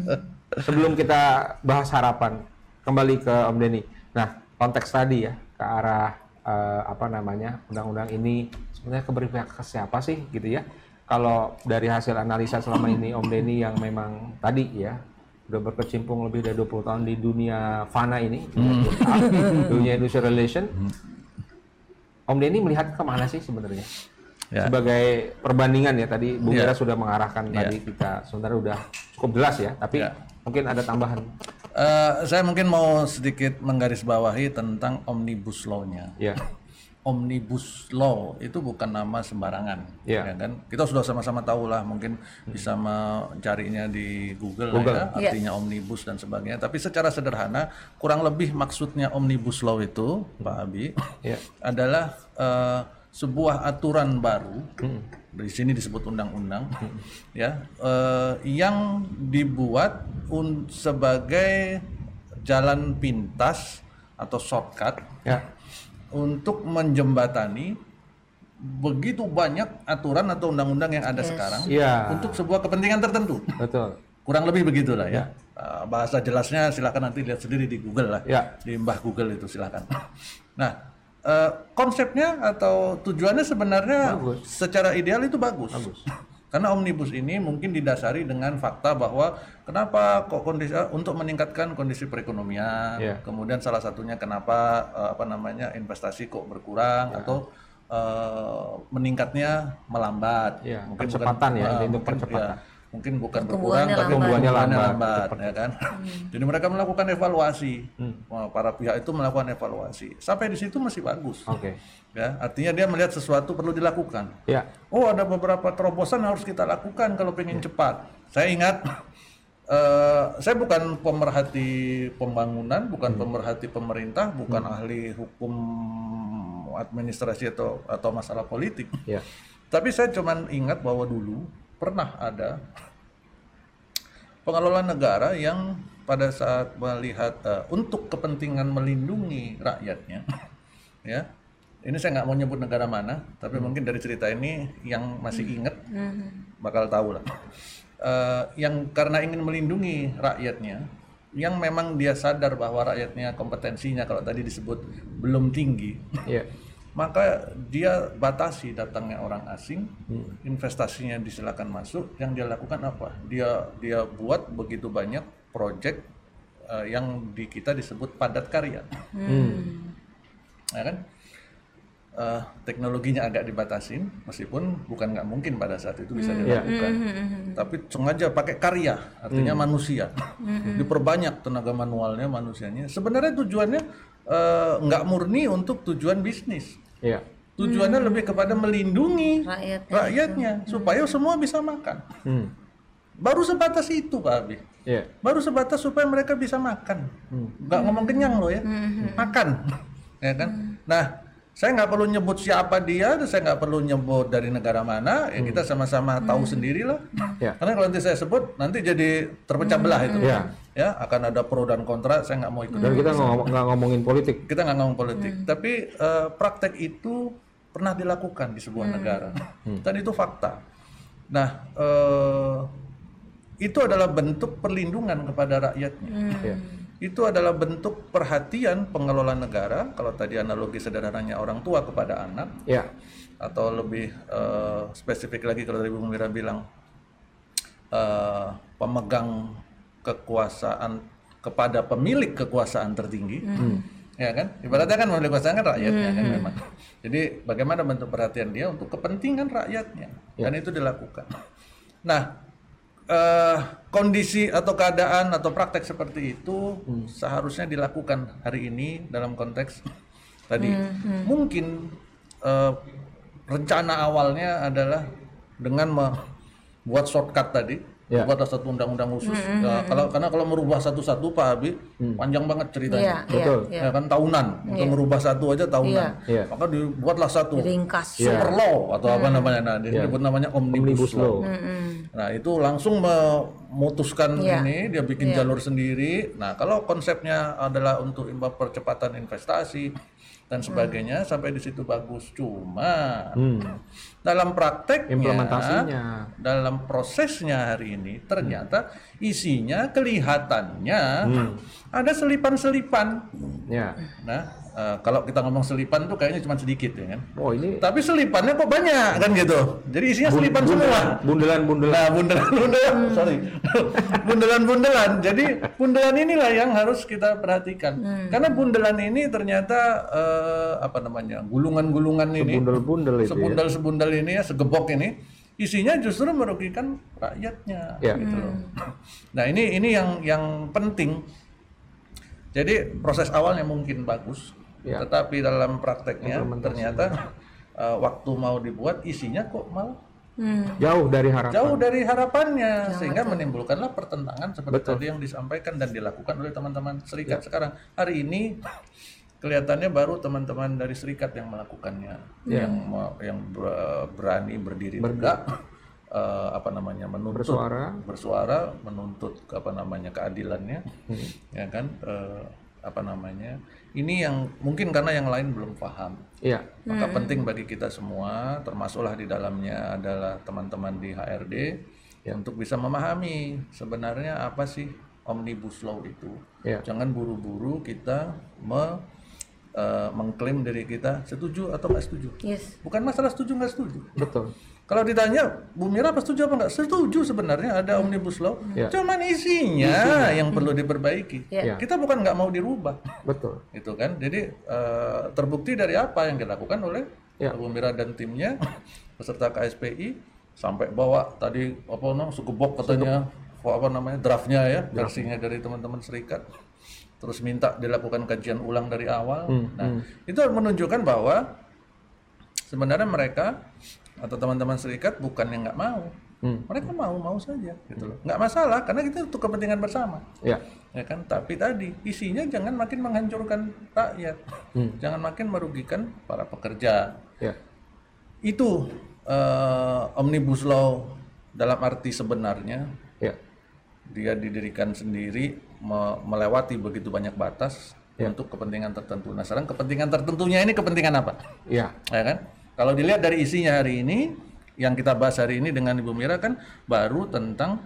Sebelum kita bahas harapan, kembali ke Om Denny. Nah, konteks tadi ya ke arah eh, apa namanya undang-undang ini sebenarnya keberpihak ke siapa sih gitu ya? Kalau dari hasil analisa selama ini Om Denny yang memang tadi ya udah berkecimpung lebih dari 20 tahun di dunia fana ini, dunia industrial relation. Om Denny melihat ke mana sih sebenarnya? Ya. Sebagai perbandingan ya tadi Bung Ya. Gara sudah mengarahkan Ya. tadi kita sebenarnya udah cukup jelas ya, tapi Ya. mungkin ada tambahan. Eh, saya mungkin mau sedikit menggarisbawahi tentang omnibus law-nya. Ya, Omnibus law itu bukan nama sembarangan, Iya. ya kan? Kita sudah sama-sama tahu lah, mungkin bisa mencarinya di Google, lah Google. ya, artinya omnibus dan sebagainya. Tapi secara sederhana, kurang lebih maksudnya omnibus law itu, Pak Abi, ya, adalah eh, sebuah aturan baru di sini disebut undang-undang ya. Eh, yang dibuat un- sebagai jalan pintas atau shortcut ya, untuk menjembatani begitu banyak aturan atau undang-undang yang ada sekarang Iya. untuk sebuah kepentingan tertentu. Betul. kurang lebih begitulah ya. Uh, bahasa jelasnya silakan nanti lihat sendiri di Google lah. Ya. di Mbah Google itu silakan. Nah uh, konsepnya atau tujuannya sebenarnya Bagus. secara ideal itu bagus, karena omnibus ini mungkin didasari dengan fakta bahwa kenapa kok kondisi uh, untuk meningkatkan kondisi perekonomian Ya. kemudian salah satunya kenapa uh, apa namanya investasi kok berkurang atau uh, meningkatnya melambat Ya, mungkin percepatan ya, uh, mungkin, percepatan. ya, mungkin bukan berkurang tapi lambat. Pertumbuhannya lambat, lambat, ya kan. Jadi mereka melakukan evaluasi. Hmm. Para pihak itu melakukan evaluasi. Sampai di situ masih bagus. Oke. Ya, artinya dia melihat sesuatu perlu dilakukan. Ya, Oh, ada beberapa terobosan yang harus kita lakukan kalau pengen cepat. Saya ingat eh, saya bukan pemerhati pembangunan, bukan pemerhati pemerintah, bukan ahli hukum administrasi atau atau masalah politik. ya, Tapi saya cuman ingat bahwa dulu pernah ada pengelola negara yang pada saat melihat eh, untuk kepentingan melindungi rakyatnya, ya. Ini saya nggak mau nyebut negara mana, tapi mungkin dari cerita ini yang masih ingat bakal tahu lah. Eh, yang karena ingin melindungi rakyatnya, yang memang dia sadar bahwa rakyatnya kompetensinya kalau tadi disebut belum tinggi, ya, maka dia batasi datangnya orang asing, investasinya disilakan masuk. Yang dia lakukan apa? Dia dia buat begitu banyak proyek eh, yang di kita disebut padat karya, ya kan? Eh, teknologinya agak dibatasin, meskipun bukan nggak mungkin pada saat itu bisa dilakukan. Tapi sengaja pakai karya, artinya manusia. Diperbanyak tenaga manualnya, manusianya. Sebenarnya tujuannya eh, nggak murni untuk tujuan bisnis. ya, Tujuannya lebih kepada melindungi Rakyatnya. rakyatnya supaya semua bisa makan. hmm, Baru sebatas itu, Pak Abi. ya, Baru sebatas supaya mereka bisa makan. Nggak ngomong kenyang loh ya. Makan. ya kan? Nah, saya nggak perlu nyebut siapa dia, saya nggak perlu nyebut dari negara mana. Ya kita sama-sama tahu sendirilah. Ya. Karena kalau nanti saya sebut, nanti jadi terpecah belah itu. Ya. Ya, akan ada pro dan kontra. Saya nggak mau ikut. dan kita nggak ngomong- nggak ngomongin politik. Kita nggak ngomong politik, tapi eh, praktek itu pernah dilakukan di sebuah negara, dan itu fakta. Nah, eh, itu adalah bentuk perlindungan kepada rakyatnya. Ya, Itu adalah bentuk perhatian pengelola negara. Kalau tadi analogi sederhananya orang tua kepada anak, ya, atau lebih eh, spesifik lagi kalau tadi Bu Mira bilang eh, pemegang kekuasaan kepada pemilik kekuasaan tertinggi, ya kan? Ibaratnya kan pemilik kekuasaan kan rakyatnya kan memang. Jadi bagaimana bentuk perhatian dia untuk kepentingan rakyatnya dan itu dilakukan. Nah, eh, kondisi atau keadaan atau praktek seperti itu seharusnya dilakukan hari ini dalam konteks tadi. Mungkin eh, rencana awalnya adalah dengan membuat shortcut tadi, Ya. buatlah satu undang-undang khusus. Ya, kalau karena kalau merubah satu-satu Pak Habib panjang banget Iya, ceritanya. iya, Betul. iya. Ya kan tahunan untuk merubah satu aja tahunan. Iya. Maka dibuatlah satu Ringkas. super law atau apa namanya nah disebut namanya omnibus, Omnibus law. law. Nah, itu langsung memutuskan Iya. ini dia bikin jalur sendiri. Nah, kalau konsepnya adalah untuk percepatan investasi dan sebagainya sampai di situ bagus. Cuma dalam prakteknya Implementasinya. dalam prosesnya hari ini ternyata isinya kelihatannya ada selipan-selipan. Ya. Nah, eh, kalau kita ngomong selipan tuh kayaknya cuma sedikit ya kan. Oh ini Tapi selipannya kok banyak kan gitu. Jadi isinya selipan semua. bundelan-bundelan. Nah, bundelan-bundelan, sorry. bundelan-bundelan. Jadi bundelan inilah yang harus kita perhatikan. Karena bundelan ini ternyata eh, apa namanya? gulungan-gulungan ini, Sebundel-bundel itu ya. sebundel-sebundel ini ya, segebok ini isinya justru merugikan rakyatnya Ya. gitu loh. Nah, ini ini yang yang penting. Jadi proses awalnya mungkin bagus, Ya. tetapi dalam prakteknya ternyata eh, waktu mau dibuat isinya kok malah Jauh dari harapan. jauh dari harapannya sehingga menimbulkanlah pertentangan seperti tadi yang disampaikan dan dilakukan oleh teman-teman serikat sekarang. Hari ini kelihatannya baru teman-teman dari serikat yang melakukannya. Yang me- yang ber- berani berdiri tegak eh, apa namanya menuntut. Bersuara. bersuara menuntut apa namanya keadilannya. Ya kan eh, apa namanya ini yang mungkin karena yang lain belum paham Iya. maka penting bagi kita semua, termasuklah di dalamnya adalah teman-teman di HRD, untuk bisa memahami sebenarnya apa sih omnibus law itu. Ya. Jangan buru-buru kita me- eh, mengklaim diri kita setuju atau nggak setuju. Yes. Bukan masalah setuju nggak setuju. Betul. Kalau ditanya Bu Mira apa setuju apa nggak? Setuju sebenarnya ada omnibus law. Ya. Cuman isinya, yang perlu diperbaiki. Ya. Kita bukan nggak mau dirubah Betul. itu kan jadi eh, terbukti dari apa yang dilakukan oleh Ya. Bu Mira dan timnya beserta KSPI sampai bawa tadi apa namanya segebok katanya kok apa namanya draftnya ya versinya dari teman-teman serikat terus minta dilakukan kajian ulang dari awal nah itu menunjukkan bahwa sebenarnya mereka atau teman-teman serikat bukan yang nggak mau. Mereka mau mau saja gitu loh. Nggak masalah karena kita untuk kepentingan bersama. Ya. ya kan? Tapi tadi isinya jangan makin menghancurkan rakyat. Jangan makin merugikan para pekerja. Ya. itu eh, omnibus law dalam arti sebenarnya. Ya. dia didirikan sendiri me- melewati begitu banyak batas untuk kepentingan tertentu. Nah sekarang kepentingan tertentunya ini kepentingan apa? Ya. ya kan kalau dilihat dari isinya hari ini yang kita bahas hari ini dengan Ibu Mira kan baru tentang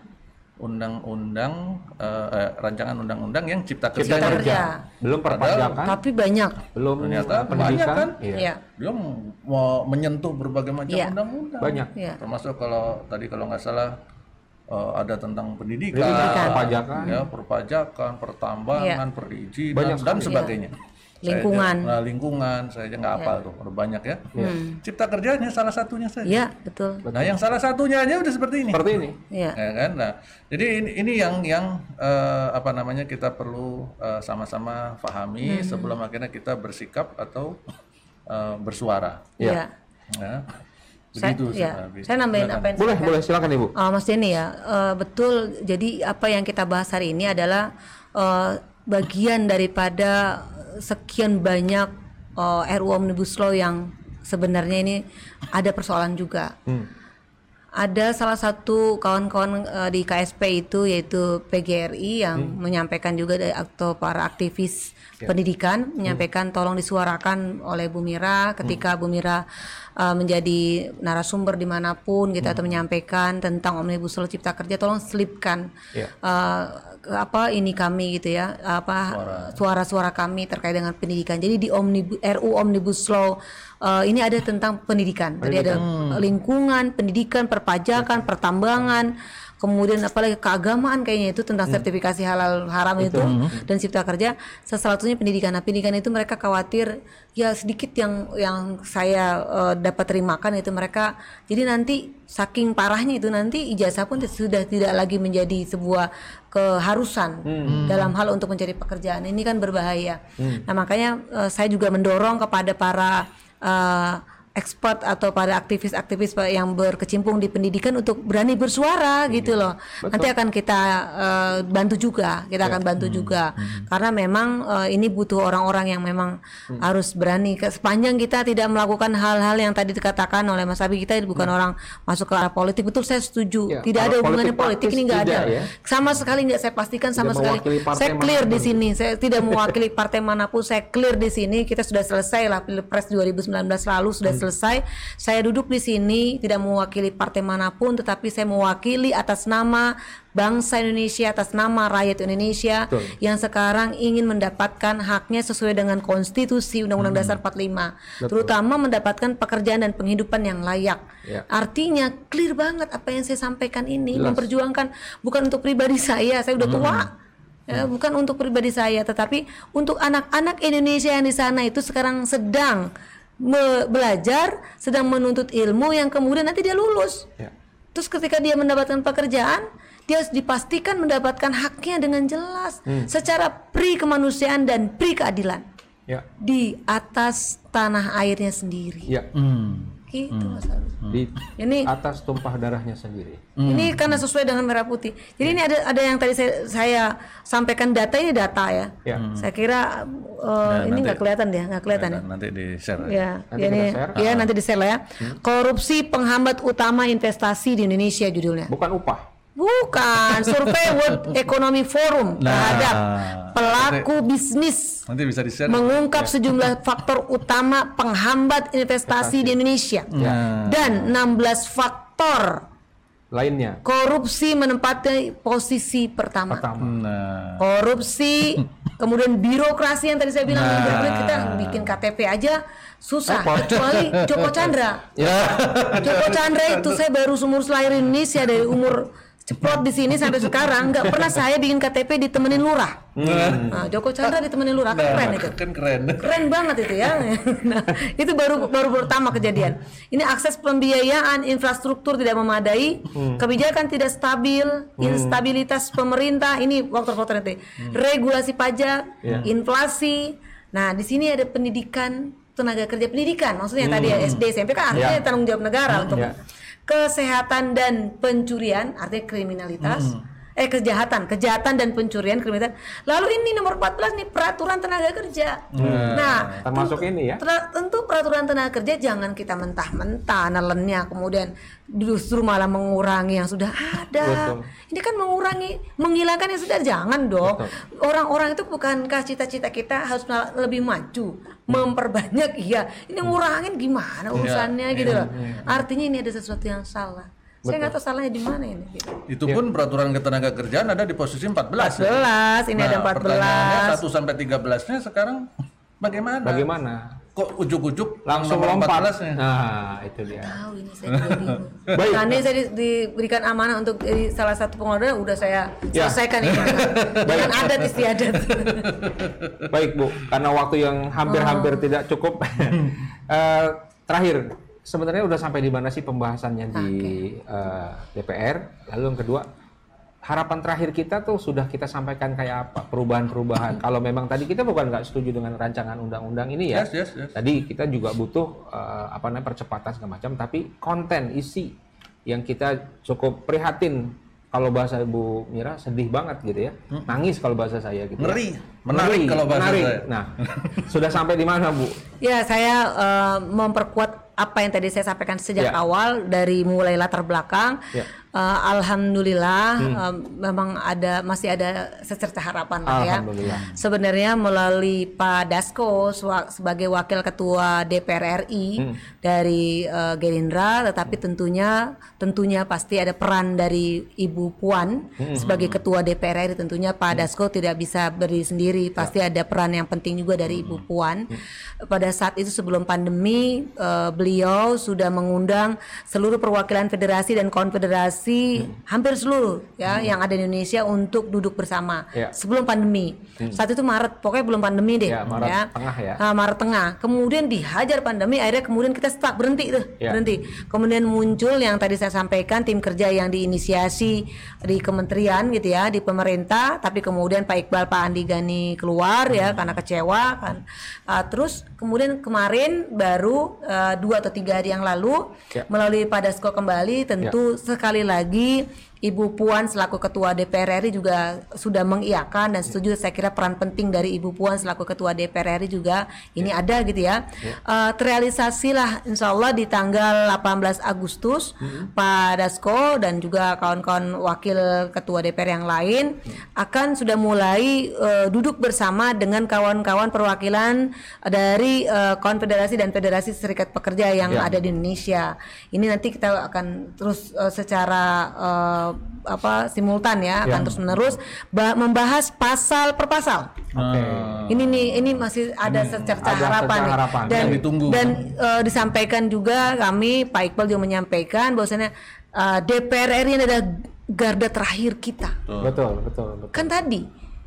undang-undang eh, eh, rancangan undang-undang yang cipta kerja. Cipta kerja. Belum perpajakan, Tapi banyak. belum Ternyata banyak kan? Iya. Ya. Dia mau menyentuh berbagai macam Iya. undang-undang. Banyak. Ya. Termasuk kalau tadi kalau nggak salah eh, ada tentang pendidikan, Pendidikan. Perpajakan. ya perpajakan, pertambangan, perizinan Banyak dan sebagainya. Saya Lingkungan. aja- nah, lingkungan, saya aja nggak hafal tuh, udah banyak ya. Cipta kerjanya salah satunya saja. Ya, betul. Nah, yang salah satunya aja udah seperti ini. Seperti ini. Ya. Ya kan? Nah, jadi ini, ini yang yang eh, apa namanya kita perlu eh, sama-sama pahami sebelum akhirnya kita bersikap atau eh, bersuara. Ya. Ya. Saya, Begitu ya. Habib. saya nambahin apa yang Boleh, boleh silakan Ibu. Ah, Mas Denny ya, eh, betul. Jadi apa yang kita bahas hari ini adalah eh, bagian daripada sekian banyak eh, RUU Omnibus Law yang sebenarnya ini ada persoalan juga. Ada salah satu kawan-kawan eh, di KSP itu yaitu PGRI yang menyampaikan juga dari atau para aktivis pendidikan menyampaikan tolong disuarakan oleh Bu Mira ketika Bu Mira eh, menjadi narasumber di mana pun gitu atau menyampaikan tentang omnibus law cipta kerja tolong selipkan Ya. eh, ke- apa ini kami gitu ya apa suara-suara kami terkait dengan pendidikan. Jadi di omnibus RU omnibus law eh, ini ada tentang pendidikan. Jadi ada lingkungan pendidikan perpajakan pertambangan kemudian apalagi keagamaan kayaknya itu tentang sertifikasi halal haram itu dan cipta kerja. Salah satunya pendidikan. Nah pendidikan itu mereka khawatir ya sedikit yang yang saya eh, dapat terimakan itu mereka. Jadi nanti saking parahnya itu nanti ijazah pun sudah tidak lagi menjadi sebuah keharusan dalam hal untuk mencari pekerjaan. Ini kan berbahaya. Nah makanya eh, saya juga mendorong kepada para eh, expert atau para aktivis-aktivis yang berkecimpung di pendidikan untuk berani bersuara gitu loh. Nanti akan kita eh, bantu juga, kita akan bantu juga karena memang eh, ini butuh orang-orang yang memang harus berani. Sepanjang kita tidak melakukan hal-hal yang tadi dikatakan oleh Mas Abi, kita bukan orang masuk ke arah politik. Betul saya setuju. Ya, tidak ada hubungannya politik politik ini nggak praktis ada. tidak ya. Sama sekali nggak saya pastikan sama sekali. mewakili partai Saya clear di sini. Saya tidak mewakili partai mana pun. Saya clear di sini. Kita sudah selesai lah pilpres 2019 lalu sudah Hmm. Selesai. Saya duduk di sini tidak mewakili partai mana pun, tetapi saya mewakili atas nama bangsa Indonesia, atas nama rakyat Indonesia Betul. yang sekarang ingin mendapatkan haknya sesuai dengan konstitusi Undang-Undang Dasar 45, terutama mendapatkan pekerjaan dan penghidupan yang layak. Ya. Artinya clear banget apa yang saya sampaikan ini memperjuangkan bukan untuk pribadi saya, saya udah tua. Ya, bukan untuk pribadi saya, tetapi untuk anak-anak Indonesia yang di sana itu sekarang sedang belajar, sedang menuntut ilmu yang kemudian nanti dia lulus. Ya. Terus ketika dia mendapatkan pekerjaan, dia harus dipastikan mendapatkan haknya dengan jelas secara pri kemanusiaan dan pri keadilan Ya. di atas tanah airnya sendiri. Ya. Hmm. Gitu Mas Abi. Di Ini atas tumpah darahnya sendiri. ini karena sesuai dengan merah putih. Jadi ini ada ada yang tadi saya, saya sampaikan data ini data ya. Ya. Saya kira uh, ini nggak kelihatan ya, nggak kelihatan ya. Nanti di share. Ya, Nanti ya, ini, share. ya nanti di share lah ya. Korupsi penghambat utama investasi di Indonesia judulnya. Bukan upah. Bukan, survei World Economic Forum Nah, terhadap pelaku bisnis Nanti bisa di share. mengungkap sejumlah faktor utama penghambat investasi di Indonesia Nah. dan 16 faktor Lainnya. korupsi menempati posisi pertama. Pertama. Nah. Korupsi, kemudian birokrasi yang tadi saya bilang Nah. kita bikin KTP aja susah kecuali Joko Chandra. Ya. Joko Chandra itu saya baru seumur lahir Indonesia dari umur ceplok di sini sampai sekarang nggak pernah saya bikin KTP ditemenin lurah. Nah, Joko Chandra ditemenin lurah kan keren itu. Kan keren. Keren banget itu ya. Nah, itu baru baru pertama kejadian. Ini akses pembiayaan infrastruktur tidak memadai, kebijakan tidak stabil, instabilitas pemerintah, ini faktor-faktor itu. Regulasi pajak, inflasi. Nah, di sini ada pendidikan tenaga kerja pendidikan, maksudnya tadi ya SD, SMP kan artinya tanggung jawab negara untuk Ya. Kesehatan dan pencurian, artinya kriminalitas. Eh kejahatan, kejahatan dan pencurian kriminalitas. Lalu ini nomor 14 nih peraturan tenaga kerja. Nah, Termasuk ini ya. Tentu peraturan tenaga kerja jangan kita mentah-mentah nelennya kemudian justru malah mengurangi yang sudah ada. Betul. Ini kan mengurangi, menghilangkan yang sudah jangan dong. Orang-orang itu bukankah cita-cita kita harus lebih maju, memperbanyak iya. Ini ngurangin gimana urusannya gitu loh. Artinya ini ada sesuatu yang salah. Saya nggak tahu salahnya di mana ini. Gitu. Itu pun peraturan ketenaga kerjaan ada di posisi 14. ya. 14, ini ada Nah, pertanyaannya 14. 1 sampai 13-nya sekarang bagaimana? Bagaimana? Kok ujuk-ujuk Langsung lompat. 14-nya? Nah, itu dia. Tahu ini saya juga bingung. Tadi saya di- diberikan amanah untuk jadi salah satu pengelola udah saya Ya. selesaikan ini dengan adat istiadat. Baik Bu, karena waktu yang hampir-hampir tidak cukup. Eh, terakhir, sebenarnya udah sampai di mana sih pembahasannya di eh, DPR? Lalu yang kedua, harapan terakhir kita tuh sudah kita sampaikan kayak apa? Perubahan-perubahan. Kalau memang tadi kita bukan nggak setuju dengan rancangan undang-undang ini ya. Yes, yes, yes. Tadi kita juga butuh eh, apa namanya percepatan segala macam, tapi konten isi yang kita cukup prihatin. Kalau bahasa Ibu Mira sedih banget gitu ya, nangis kalau bahasa saya gitu. ya. Ngeri. Menarik kalau bahasa menarik. saya. Nah, sudah sampai di mana Bu? ya saya eh, memperkuat apa yang tadi saya sampaikan sejak Ya. awal dari mulai latar belakang. Ya. Eh, Alhamdulillah eh, memang ada masih ada secerca harapan lah ya. Sebenarnya melalui Pak Dasko sebagai wakil ketua DPR RI Hmm. dari eh, Gerindra, tetapi tentunya tentunya pasti ada peran dari Ibu Puan Hmm. sebagai ketua DPR RI. Tentunya Pak Dasko tidak bisa berdiri sendiri, pasti Ya. ada peran yang penting juga dari Ibu Hmm. Puan. Pada saat itu sebelum pandemi, eh, beliau sudah mengundang seluruh perwakilan federasi dan konfederasi mengapresiasi hampir seluruh ya yang ada di Indonesia untuk duduk bersama Ya. sebelum pandemi. Saat itu Maret, pokoknya belum pandemi deh. Ya, Maret tengah ya. Nah, Maret tengah. Kemudian dihajar pandemi, akhirnya kemudian kita stuck berhenti tuh, Ya. berhenti. Kemudian muncul yang tadi saya sampaikan tim kerja yang diinisiasi di kementerian gitu ya, di pemerintah, tapi kemudian Pak Iqbal, Pak Andi Gani keluar ya karena kecewa kan. Ah, terus kemudian kemarin baru ah, dua atau tiga hari yang lalu Ya. melalui Padasko kembali tentu sekali lagi lagi Ibu Puan selaku Ketua DPR RI juga sudah mengiyakan dan setuju saya kira peran penting dari Ibu Puan selaku Ketua DPR RI juga ini ada gitu ya. Eh, terrealisasilah insya Allah di tanggal 18 Agustus Pak Dasko dan juga kawan-kawan wakil Ketua DPR yang lain akan sudah mulai eh, duduk bersama dengan kawan-kawan perwakilan dari eh, Konfederasi dan Federasi Serikat Pekerja yang Ya. ada di Indonesia. Ini nanti kita akan terus eh, secara eh, apa simultan ya, akan terus menerus ba- membahas pasal per pasal. Oke. Ini nih ini masih ada secerca ada harapan, secerca nih. harapan. dan Yang ditunggu. dan eh, disampaikan juga kami Pak Iqbal juga menyampaikan bahwasanya eh, DPR RI ini adalah garda terakhir kita. Betul, betul, betul. Kan tadi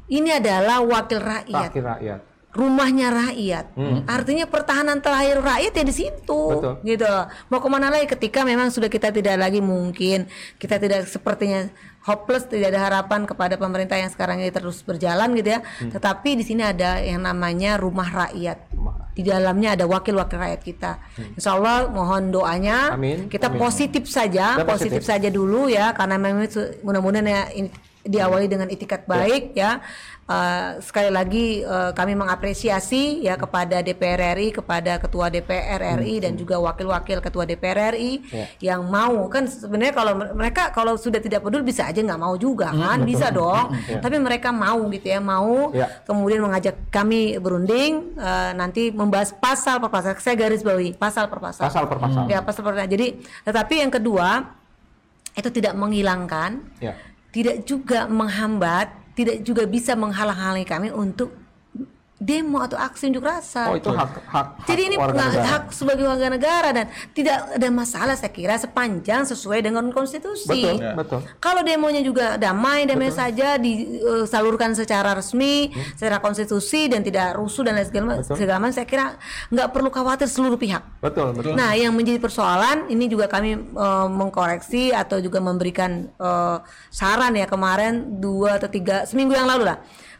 ini adalah wakil rakyat Wakil rakyat. Rumahnya rakyat. Artinya pertahanan terakhir rakyat ya di situ. Betul. Gitu. loh. Mau ke mana lagi ketika memang sudah kita tidak lagi mungkin kita tidak sepertinya hopeless tidak ada harapan kepada pemerintah yang sekarang ini terus berjalan gitu ya. Tetapi di sini ada yang namanya rumah rakyat. Di dalamnya ada wakil-wakil rakyat kita. Insya Allah mohon doanya. Amin. Kita Amin. positif saja, positif. positif. saja dulu ya karena memang mudah-mudahan ya ini diawali dengan itikat baik ya. Eh, sekali lagi eh, kami mengapresiasi ya kepada DPR RI, kepada Ketua DPR RI dan juga wakil-wakil Ketua DPR RI Ya. yang mau kan sebenarnya kalau mereka kalau sudah tidak peduli bisa aja nggak mau juga kan bisa dong. Ya. Tapi mereka mau gitu ya mau Ya. kemudian mengajak kami berunding eh, nanti membahas pasal per pasal. Saya garis bawahi pasal per pasal. Pasal per pasal. Ya pasal per pasal. Jadi tetapi yang kedua itu tidak menghilangkan Ya. tidak juga menghambat, tidak juga bisa menghalang-halangi kami untuk demo atau aksi unjuk rasa. Oh, itu hak hak, Jadi hak ini warga negara. hak sebagai warga negara dan tidak ada masalah saya kira sepanjang sesuai dengan konstitusi. Betul, Ya. betul. Kalau demonya juga damai, damai saja disalurkan secara resmi, Hmm. secara konstitusi dan tidak rusuh dan lain segala, segala macam, saya kira nggak perlu khawatir seluruh pihak. Betul, betul. Nah, yang menjadi persoalan ini juga kami eh, mengkoreksi atau juga memberikan eh, saran ya kemarin dua atau tiga seminggu yang lalu lah.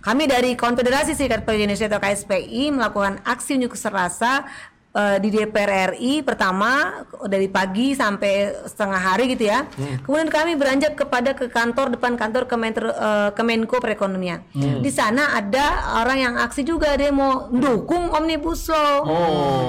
Kami dari Konfederasi Serikat Pekerja Indonesia atau KSPI melakukan aksi unjuk rasa eh, di DPR RI pertama dari pagi sampai setengah hari gitu ya. Kemudian kami beranjak kepada ke kantor depan kantor Kementer, eh, Kemenko Perekonomian. Di sana ada orang yang aksi juga demo mendukung Omnibus Law.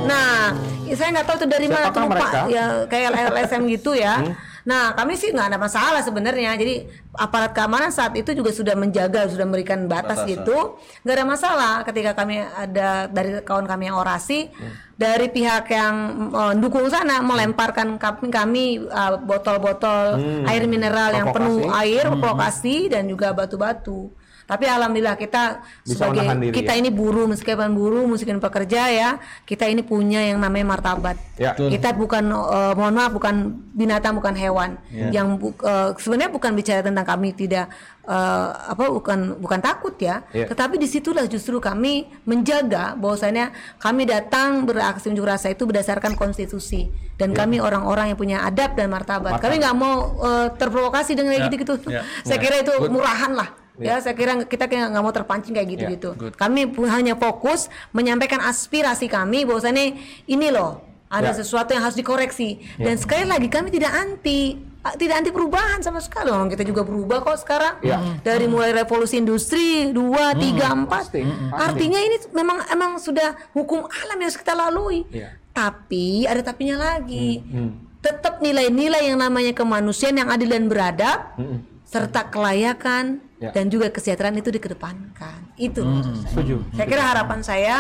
Nah, ya saya nggak tahu itu dari mana Siapakah tuh lupa mereka? ya kayak LSM gitu ya. Nah, kami sih nggak ada masalah sebenarnya. Jadi aparat keamanan saat itu juga sudah menjaga, sudah memberikan batas Batasan. gitu. Nggak ada masalah ketika kami ada dari kawan kami yang orasi, dari pihak yang mendukung sana melemparkan kami, kami uh, botol-botol air mineral yang penuh air, provokasi dan juga batu-batu. Tapi alhamdulillah kita Bisa sebagai diri kita ya? ini buruh meskipun buruh meskipun pekerja ya kita ini punya yang namanya martabat Ya. Betul. kita bukan eh, mohon maaf bukan binatang bukan hewan yang bu- eh, sebenarnya bukan bicara tentang kami tidak eh, apa bukan bukan takut ya Ya. tetapi di situlah justru kami menjaga bahwasanya kami datang beraksi unjuk rasa itu berdasarkan konstitusi dan kami orang-orang yang punya adab dan martabat, kami nggak mau eh, terprovokasi dengan kayak Ya. gitu-gitu Ya. saya Ya. kira itu murahan lah Ya, saya kira kita kayak nggak mau terpancing kayak gitu-gitu. good. Kami pu- hanya fokus menyampaikan aspirasi kami bahwasannya ini loh ada Ya. sesuatu yang harus dikoreksi. Dan sekali lagi kami tidak anti tidak anti perubahan sama sekali. Orang kita juga berubah kok sekarang. Ya. Dari mulai revolusi industri 2, 3, 4. pasti, pasti. Artinya ini memang emang sudah hukum alam yang harus kita lalui. Ya. Tapi ada tapinya lagi. Hmm. Tetap nilai-nilai yang namanya kemanusiaan yang adil dan beradab Hmm. serta kelayakan Ya. dan juga kesejahteraan itu dikedepankan. Itu maksud saya. Setuju. Saya kira harapan saya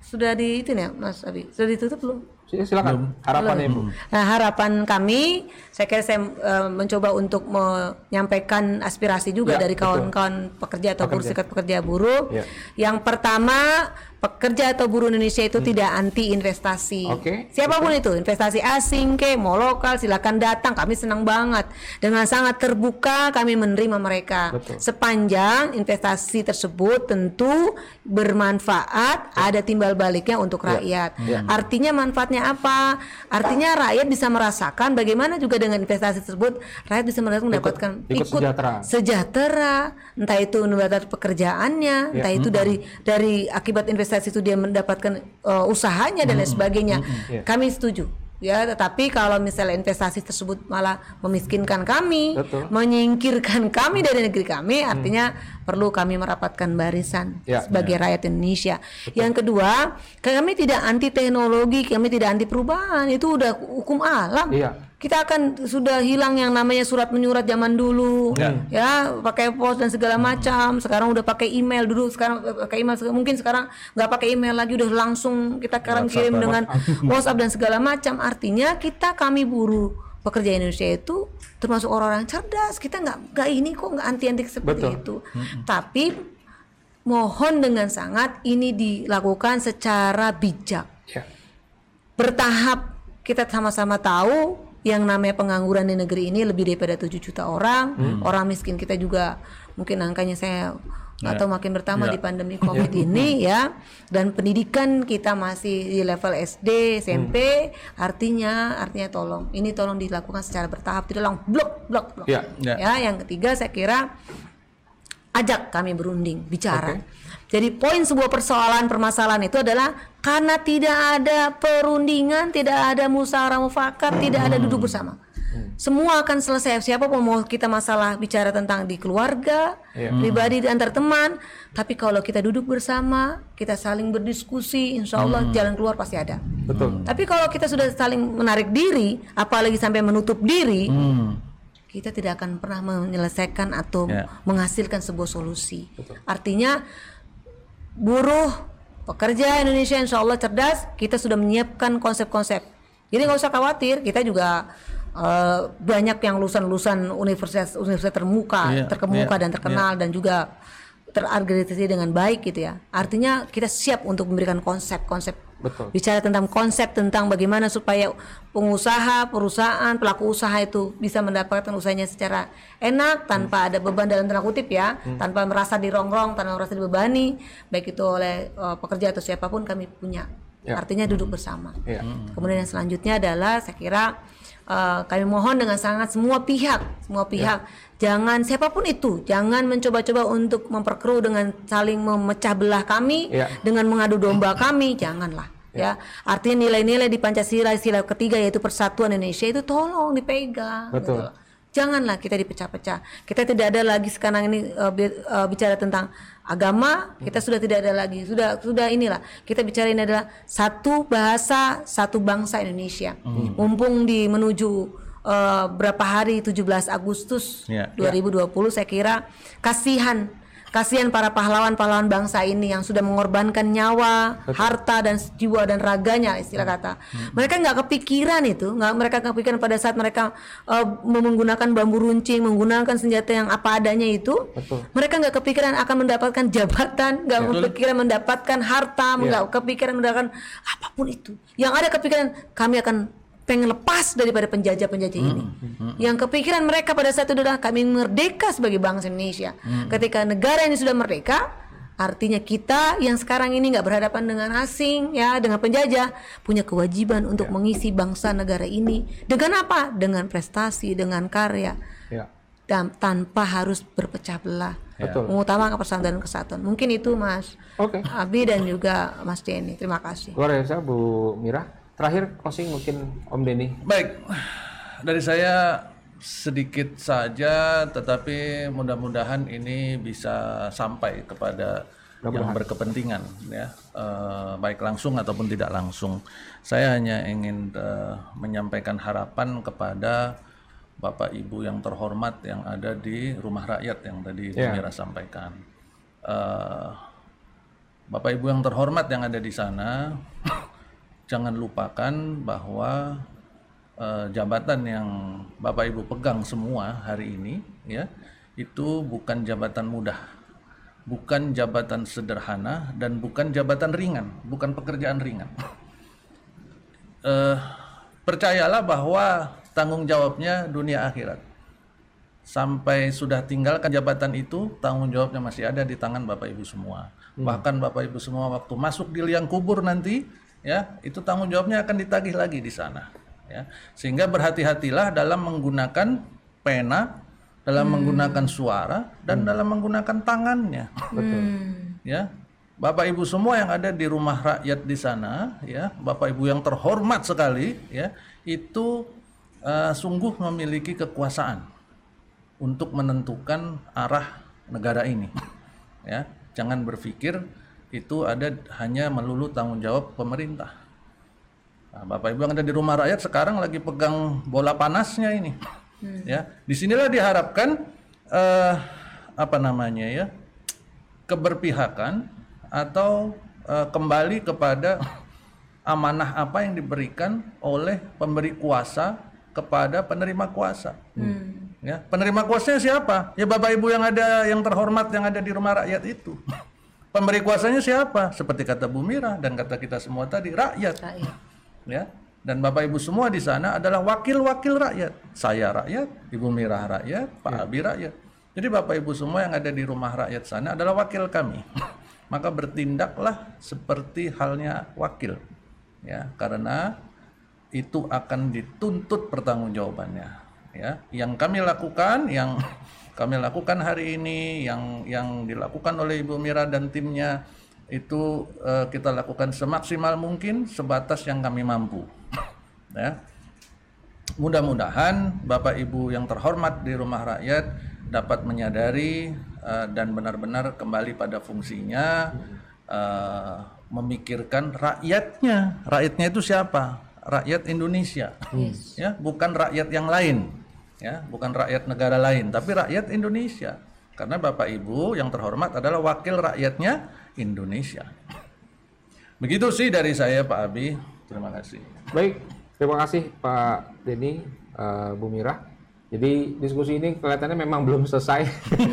sudah di itu ya, Mas Abi. Sudah ditutup belum? Si- Silakan. Harapannya Ibu. Nah, harapan kami, saya kira saya eh, mencoba untuk menyampaikan aspirasi juga Ya, dari kawan-kawan pekerja atau buruh Pekerja. serikat pekerja buruh. Ya. Yang pertama, pekerja atau buruh Indonesia itu tidak anti investasi. Oke, Siapa pun itu, investasi asing ke mau lokal silakan datang. Kami senang banget. Dengan sangat terbuka kami menerima mereka. Betul. Sepanjang investasi tersebut tentu bermanfaat, ada timbal baliknya untuk rakyat. Artinya manfaatnya apa? Artinya rakyat bisa merasakan bagaimana juga dengan investasi tersebut rakyat bisa merasakan mendapatkan ikut sejahtera. sejahtera, entah itu mendapatkan pekerjaannya, entah itu dari dari akibat investasi itu dia mendapatkan uh, usahanya dan lain sebagainya. Iya. Kami setuju. Ya, tetapi kalau misalnya investasi tersebut malah memiskinkan kami, Betul. menyingkirkan kami dari negeri kami, artinya perlu kami merapatkan barisan Ya, sebagai rakyat Indonesia. Yang kedua, kami tidak anti teknologi, kami tidak anti perubahan, itu udah hukum alam. Iya. Kita akan sudah hilang yang namanya surat menyurat zaman dulu, ya pakai pos dan segala macam. Sekarang udah pakai email dulu, sekarang eh, pakai email. Mungkin sekarang nggak pakai email lagi, udah langsung kita sekarang kirim dengan WhatsApp dan segala macam. Artinya kita kami buruh pekerja Indonesia itu termasuk orang-orang cerdas. Kita nggak nggak ini kok nggak anti-anti seperti Betul. itu. Tapi mohon dengan sangat ini dilakukan secara bijak Ya. bertahap kita sama-sama tahu yang namanya pengangguran di negeri ini lebih daripada 7 juta orang. Orang miskin kita juga mungkin angkanya saya nggak tahu makin bertambah di pandemi covid ini ya. Dan pendidikan kita masih di level SD SMP artinya artinya tolong. Ini tolong dilakukan secara bertahap tidak langsung blok blok blok. Ya, ya. ya yang ketiga saya kira ajak kami berunding bicara. Jadi poin sebuah persoalan permasalahan itu adalah karena tidak ada perundingan, tidak ada musyawarah mufakat, tidak ada duduk bersama. Semua akan selesai. Siapa pun mau kita masalah bicara tentang di keluarga, pribadi di antar teman, tapi kalau kita duduk bersama, kita saling berdiskusi, insya Allah jalan keluar pasti ada. Betul. Tapi kalau kita sudah saling menarik diri, apalagi sampai menutup diri, Hmm. Kita tidak akan pernah menyelesaikan atau Ya. menghasilkan sebuah solusi. Artinya buruh pekerja Indonesia insya Allah cerdas, kita sudah menyiapkan konsep-konsep. Jadi nggak usah khawatir, kita juga eh, banyak yang lulusan-lulusan universitas universitas termuka, Iya, terkemuka iya, dan terkenal dan juga terorganisasi dengan baik gitu ya. Artinya kita siap untuk memberikan konsep-konsep Betul. bicara tentang konsep tentang bagaimana supaya pengusaha, perusahaan, pelaku usaha itu bisa mendapatkan usahanya secara enak tanpa ada beban dalam tanda kutip ya, tanpa merasa dirongrong, tanpa merasa dibebani, baik itu oleh uh, pekerja atau siapa pun kami punya. Ya. Artinya duduk bersama. Ya. Kemudian yang selanjutnya adalah saya kira uh, kami mohon dengan sangat semua pihak, semua pihak jangan siapa pun itu, jangan mencoba-coba untuk memperkeruh dengan saling memecah belah kami Ya. dengan mengadu domba kami, janganlah. Ya, artinya nilai-nilai di Pancasila sila ketiga yaitu persatuan Indonesia itu tolong dipegang. Betul. gitu. Janganlah kita dipecah-pecah. Kita tidak ada lagi sekarang ini uh, bi- uh, bicara tentang agama, kita sudah tidak ada lagi. Sudah sudah inilah. Kita bicara ini adalah satu bahasa, satu bangsa Indonesia. Mumpung di menuju uh, berapa hari 17 Agustus Ya. 2020 saya kira kasihan kasihan para pahlawan-pahlawan bangsa ini yang sudah mengorbankan nyawa, harta dan jiwa dan raganya istilah kata. Mereka nggak kepikiran itu, nggak mereka kepikiran pada saat mereka uh, menggunakan bambu runcing, menggunakan senjata yang apa adanya itu. Mereka nggak kepikiran akan mendapatkan jabatan, nggak kepikiran mendapatkan harta, nggak kepikiran mendapatkan apa pun itu. Yang ada kepikiran kami akan pengen lepas daripada penjajah-penjajah ini. Yang kepikiran mereka pada saat itu adalah kami merdeka sebagai bangsa Indonesia. Ketika negara ini sudah merdeka, artinya kita yang sekarang ini nggak berhadapan dengan asing, ya, dengan penjajah, punya kewajiban untuk mengisi bangsa negara ini dengan apa? Dengan prestasi, dengan karya, Ya. dan tanpa harus berpecah belah. Betul. Mengutamakan persatuan dan kesatuan. Mungkin itu Mas Oke. Abi dan juga Mas Denny. Terima kasih. Luar biasa Bu Mira. Terakhir closing mungkin Om Denny. Baik, dari saya sedikit saja, tetapi mudah-mudahan ini bisa sampai kepada yang berkepentingan, ya, eh, baik langsung ataupun tidak langsung. Saya hanya ingin eh, menyampaikan harapan kepada Bapak Ibu yang terhormat yang ada di rumah rakyat yang tadi Mira sampaikan. Eh, Bapak Ibu yang terhormat yang ada di sana, jangan lupakan bahwa eh, jabatan yang Bapak Ibu pegang semua hari ini, ya, itu bukan jabatan mudah, bukan jabatan sederhana dan bukan jabatan ringan, bukan pekerjaan ringan. Eh, percayalah bahwa tanggung jawabnya dunia akhirat. Sampai sudah tinggalkan jabatan itu, tanggung jawabnya masih ada di tangan Bapak Ibu semua. Bahkan Bapak Ibu semua waktu masuk di liang kubur nanti, ya, itu tanggung jawabnya akan ditagih lagi di sana, ya. Sehingga berhati-hatilah dalam menggunakan pena, dalam menggunakan suara dan dalam menggunakan tangannya. Ya. Bapak Ibu semua yang ada di rumah rakyat di sana, ya, Bapak Ibu yang terhormat sekali, ya, itu eh, sungguh memiliki kekuasaan untuk menentukan arah negara ini. Ya, jangan berpikir itu ada hanya melulu tanggung jawab pemerintah. Nah, Bapak Ibu yang ada di rumah rakyat sekarang lagi pegang bola panasnya ini. Ya, di sinilah diharapkan eh, apa namanya ya keberpihakan atau eh, kembali kepada amanah apa yang diberikan oleh pemberi kuasa kepada penerima kuasa. Ya, penerima kuasanya siapa? Ya Bapak Ibu yang ada yang terhormat yang ada di rumah rakyat itu. Pemberi kuasanya siapa? Seperti kata Bu Mira dan kata kita semua tadi, rakyat. Rakyat. Ya. Dan Bapak Ibu semua di sana adalah wakil-wakil rakyat. Saya rakyat, Ibu Mira rakyat, Pak Abi rakyat. Jadi Bapak Ibu semua yang ada di rumah rakyat sana adalah wakil kami. Maka bertindaklah seperti halnya wakil. Ya, karena itu akan dituntut pertanggungjawabannya ya yang kami lakukan yang kami lakukan hari ini yang yang dilakukan oleh Ibu Mira dan timnya itu eh, kita lakukan semaksimal mungkin sebatas yang kami mampu. Ya. Mudah-mudahan Bapak Ibu yang terhormat di rumah rakyat dapat menyadari eh, dan benar-benar kembali pada fungsinya eh, memikirkan rakyatnya. Rakyatnya itu siapa? Rakyat Indonesia. Ya bukan rakyat yang lain ya bukan rakyat negara lain tapi rakyat Indonesia. Karena Bapak Ibu yang terhormat adalah wakil rakyatnya Indonesia. Begitu sih dari saya Pak Abi. Terima kasih. Baik, terima kasih Pak Denny, eh, Bu Mira. Jadi diskusi ini kelihatannya memang belum selesai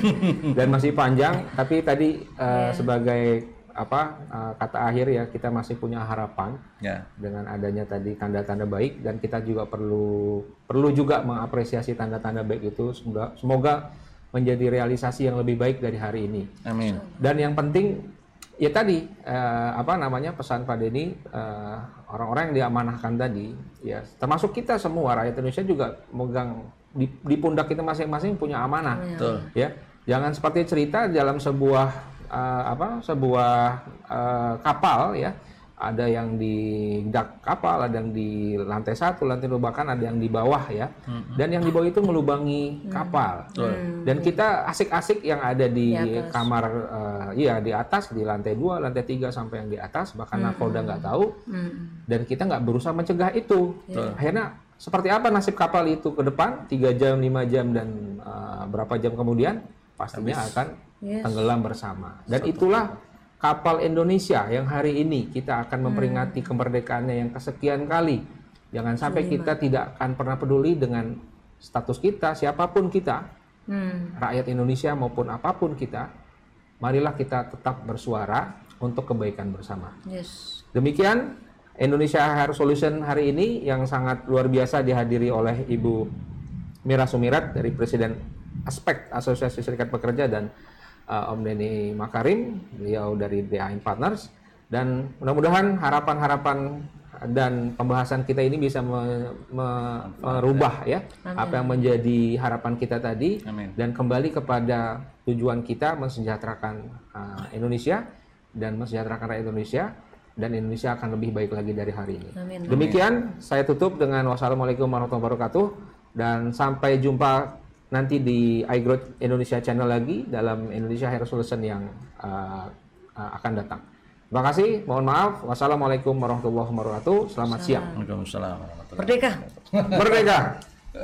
dan masih panjang, tapi tadi eh, sebagai apa eh, kata akhir ya kita masih punya harapan ya. dengan adanya tadi tanda-tanda baik dan kita juga perlu perlu juga mengapresiasi tanda-tanda baik itu. Semoga semoga menjadi realisasi yang lebih baik dari hari ini. amin. Dan yang penting ya tadi eh, apa namanya pesan Pak Denny eh, orang-orang yang diamanahkan tadi ya termasuk kita semua rakyat Indonesia juga megang di, di pundak kita masing-masing punya amanah. Betul. Ya jangan seperti cerita dalam sebuah eh, apa sebuah eh, kapal ya. Ada yang di dak kapal ada yang di lantai satu lantai dua bahkan ada yang di bawah ya. Dan yang di bawah itu melubangi kapal. Dan kita asik-asik yang ada di, kamar eh, iya di atas di lantai dua lantai tiga sampai yang di atas. Bahkan nakoda nggak tahu. Dan kita nggak berusaha mencegah itu. Akhirnya seperti apa nasib kapal itu ke depan? Tiga jam lima jam dan eh, berapa jam kemudian pastinya akan tenggelam bersama. Dan itulah kapal Indonesia yang hari ini kita akan memperingati kemerdekaannya yang kesekian kali. Jangan sampai kita tidak akan pernah peduli dengan status kita siapa pun kita rakyat Indonesia maupun apa pun kita marilah kita tetap bersuara untuk kebaikan bersama. Yes. Demikian Indonesia Hair Solution hari ini yang sangat luar biasa dihadiri oleh Ibu Mira Sumirat dari Presiden Aspek Asosiasi Serikat Pekerja dan uh, Om Denny Makarim, beliau dari DAIN Partners dan mudah-mudahan harapan-harapan dan pembahasan kita ini bisa me- me- merubah ya apa yang menjadi harapan kita tadi Amin. dan kembali kepada tujuan kita mensejahterakan uh, Indonesia dan mensejahterakan rakyat Indonesia dan Indonesia akan lebih baik lagi dari hari ini. Amin. Demikian saya tutup dengan wassalamualaikum warahmatullahi wabarakatuh dan sampai jumpa nanti di iGrowth Indonesia Channel lagi dalam Indonesia Hair Solution yang uh, uh, akan datang. Terima kasih, mohon maaf. Wassalamualaikum warahmatullahi wabarakatuh. Selamat siang. Waalaikumsalam warahmatullahi Merdeka. Merdeka.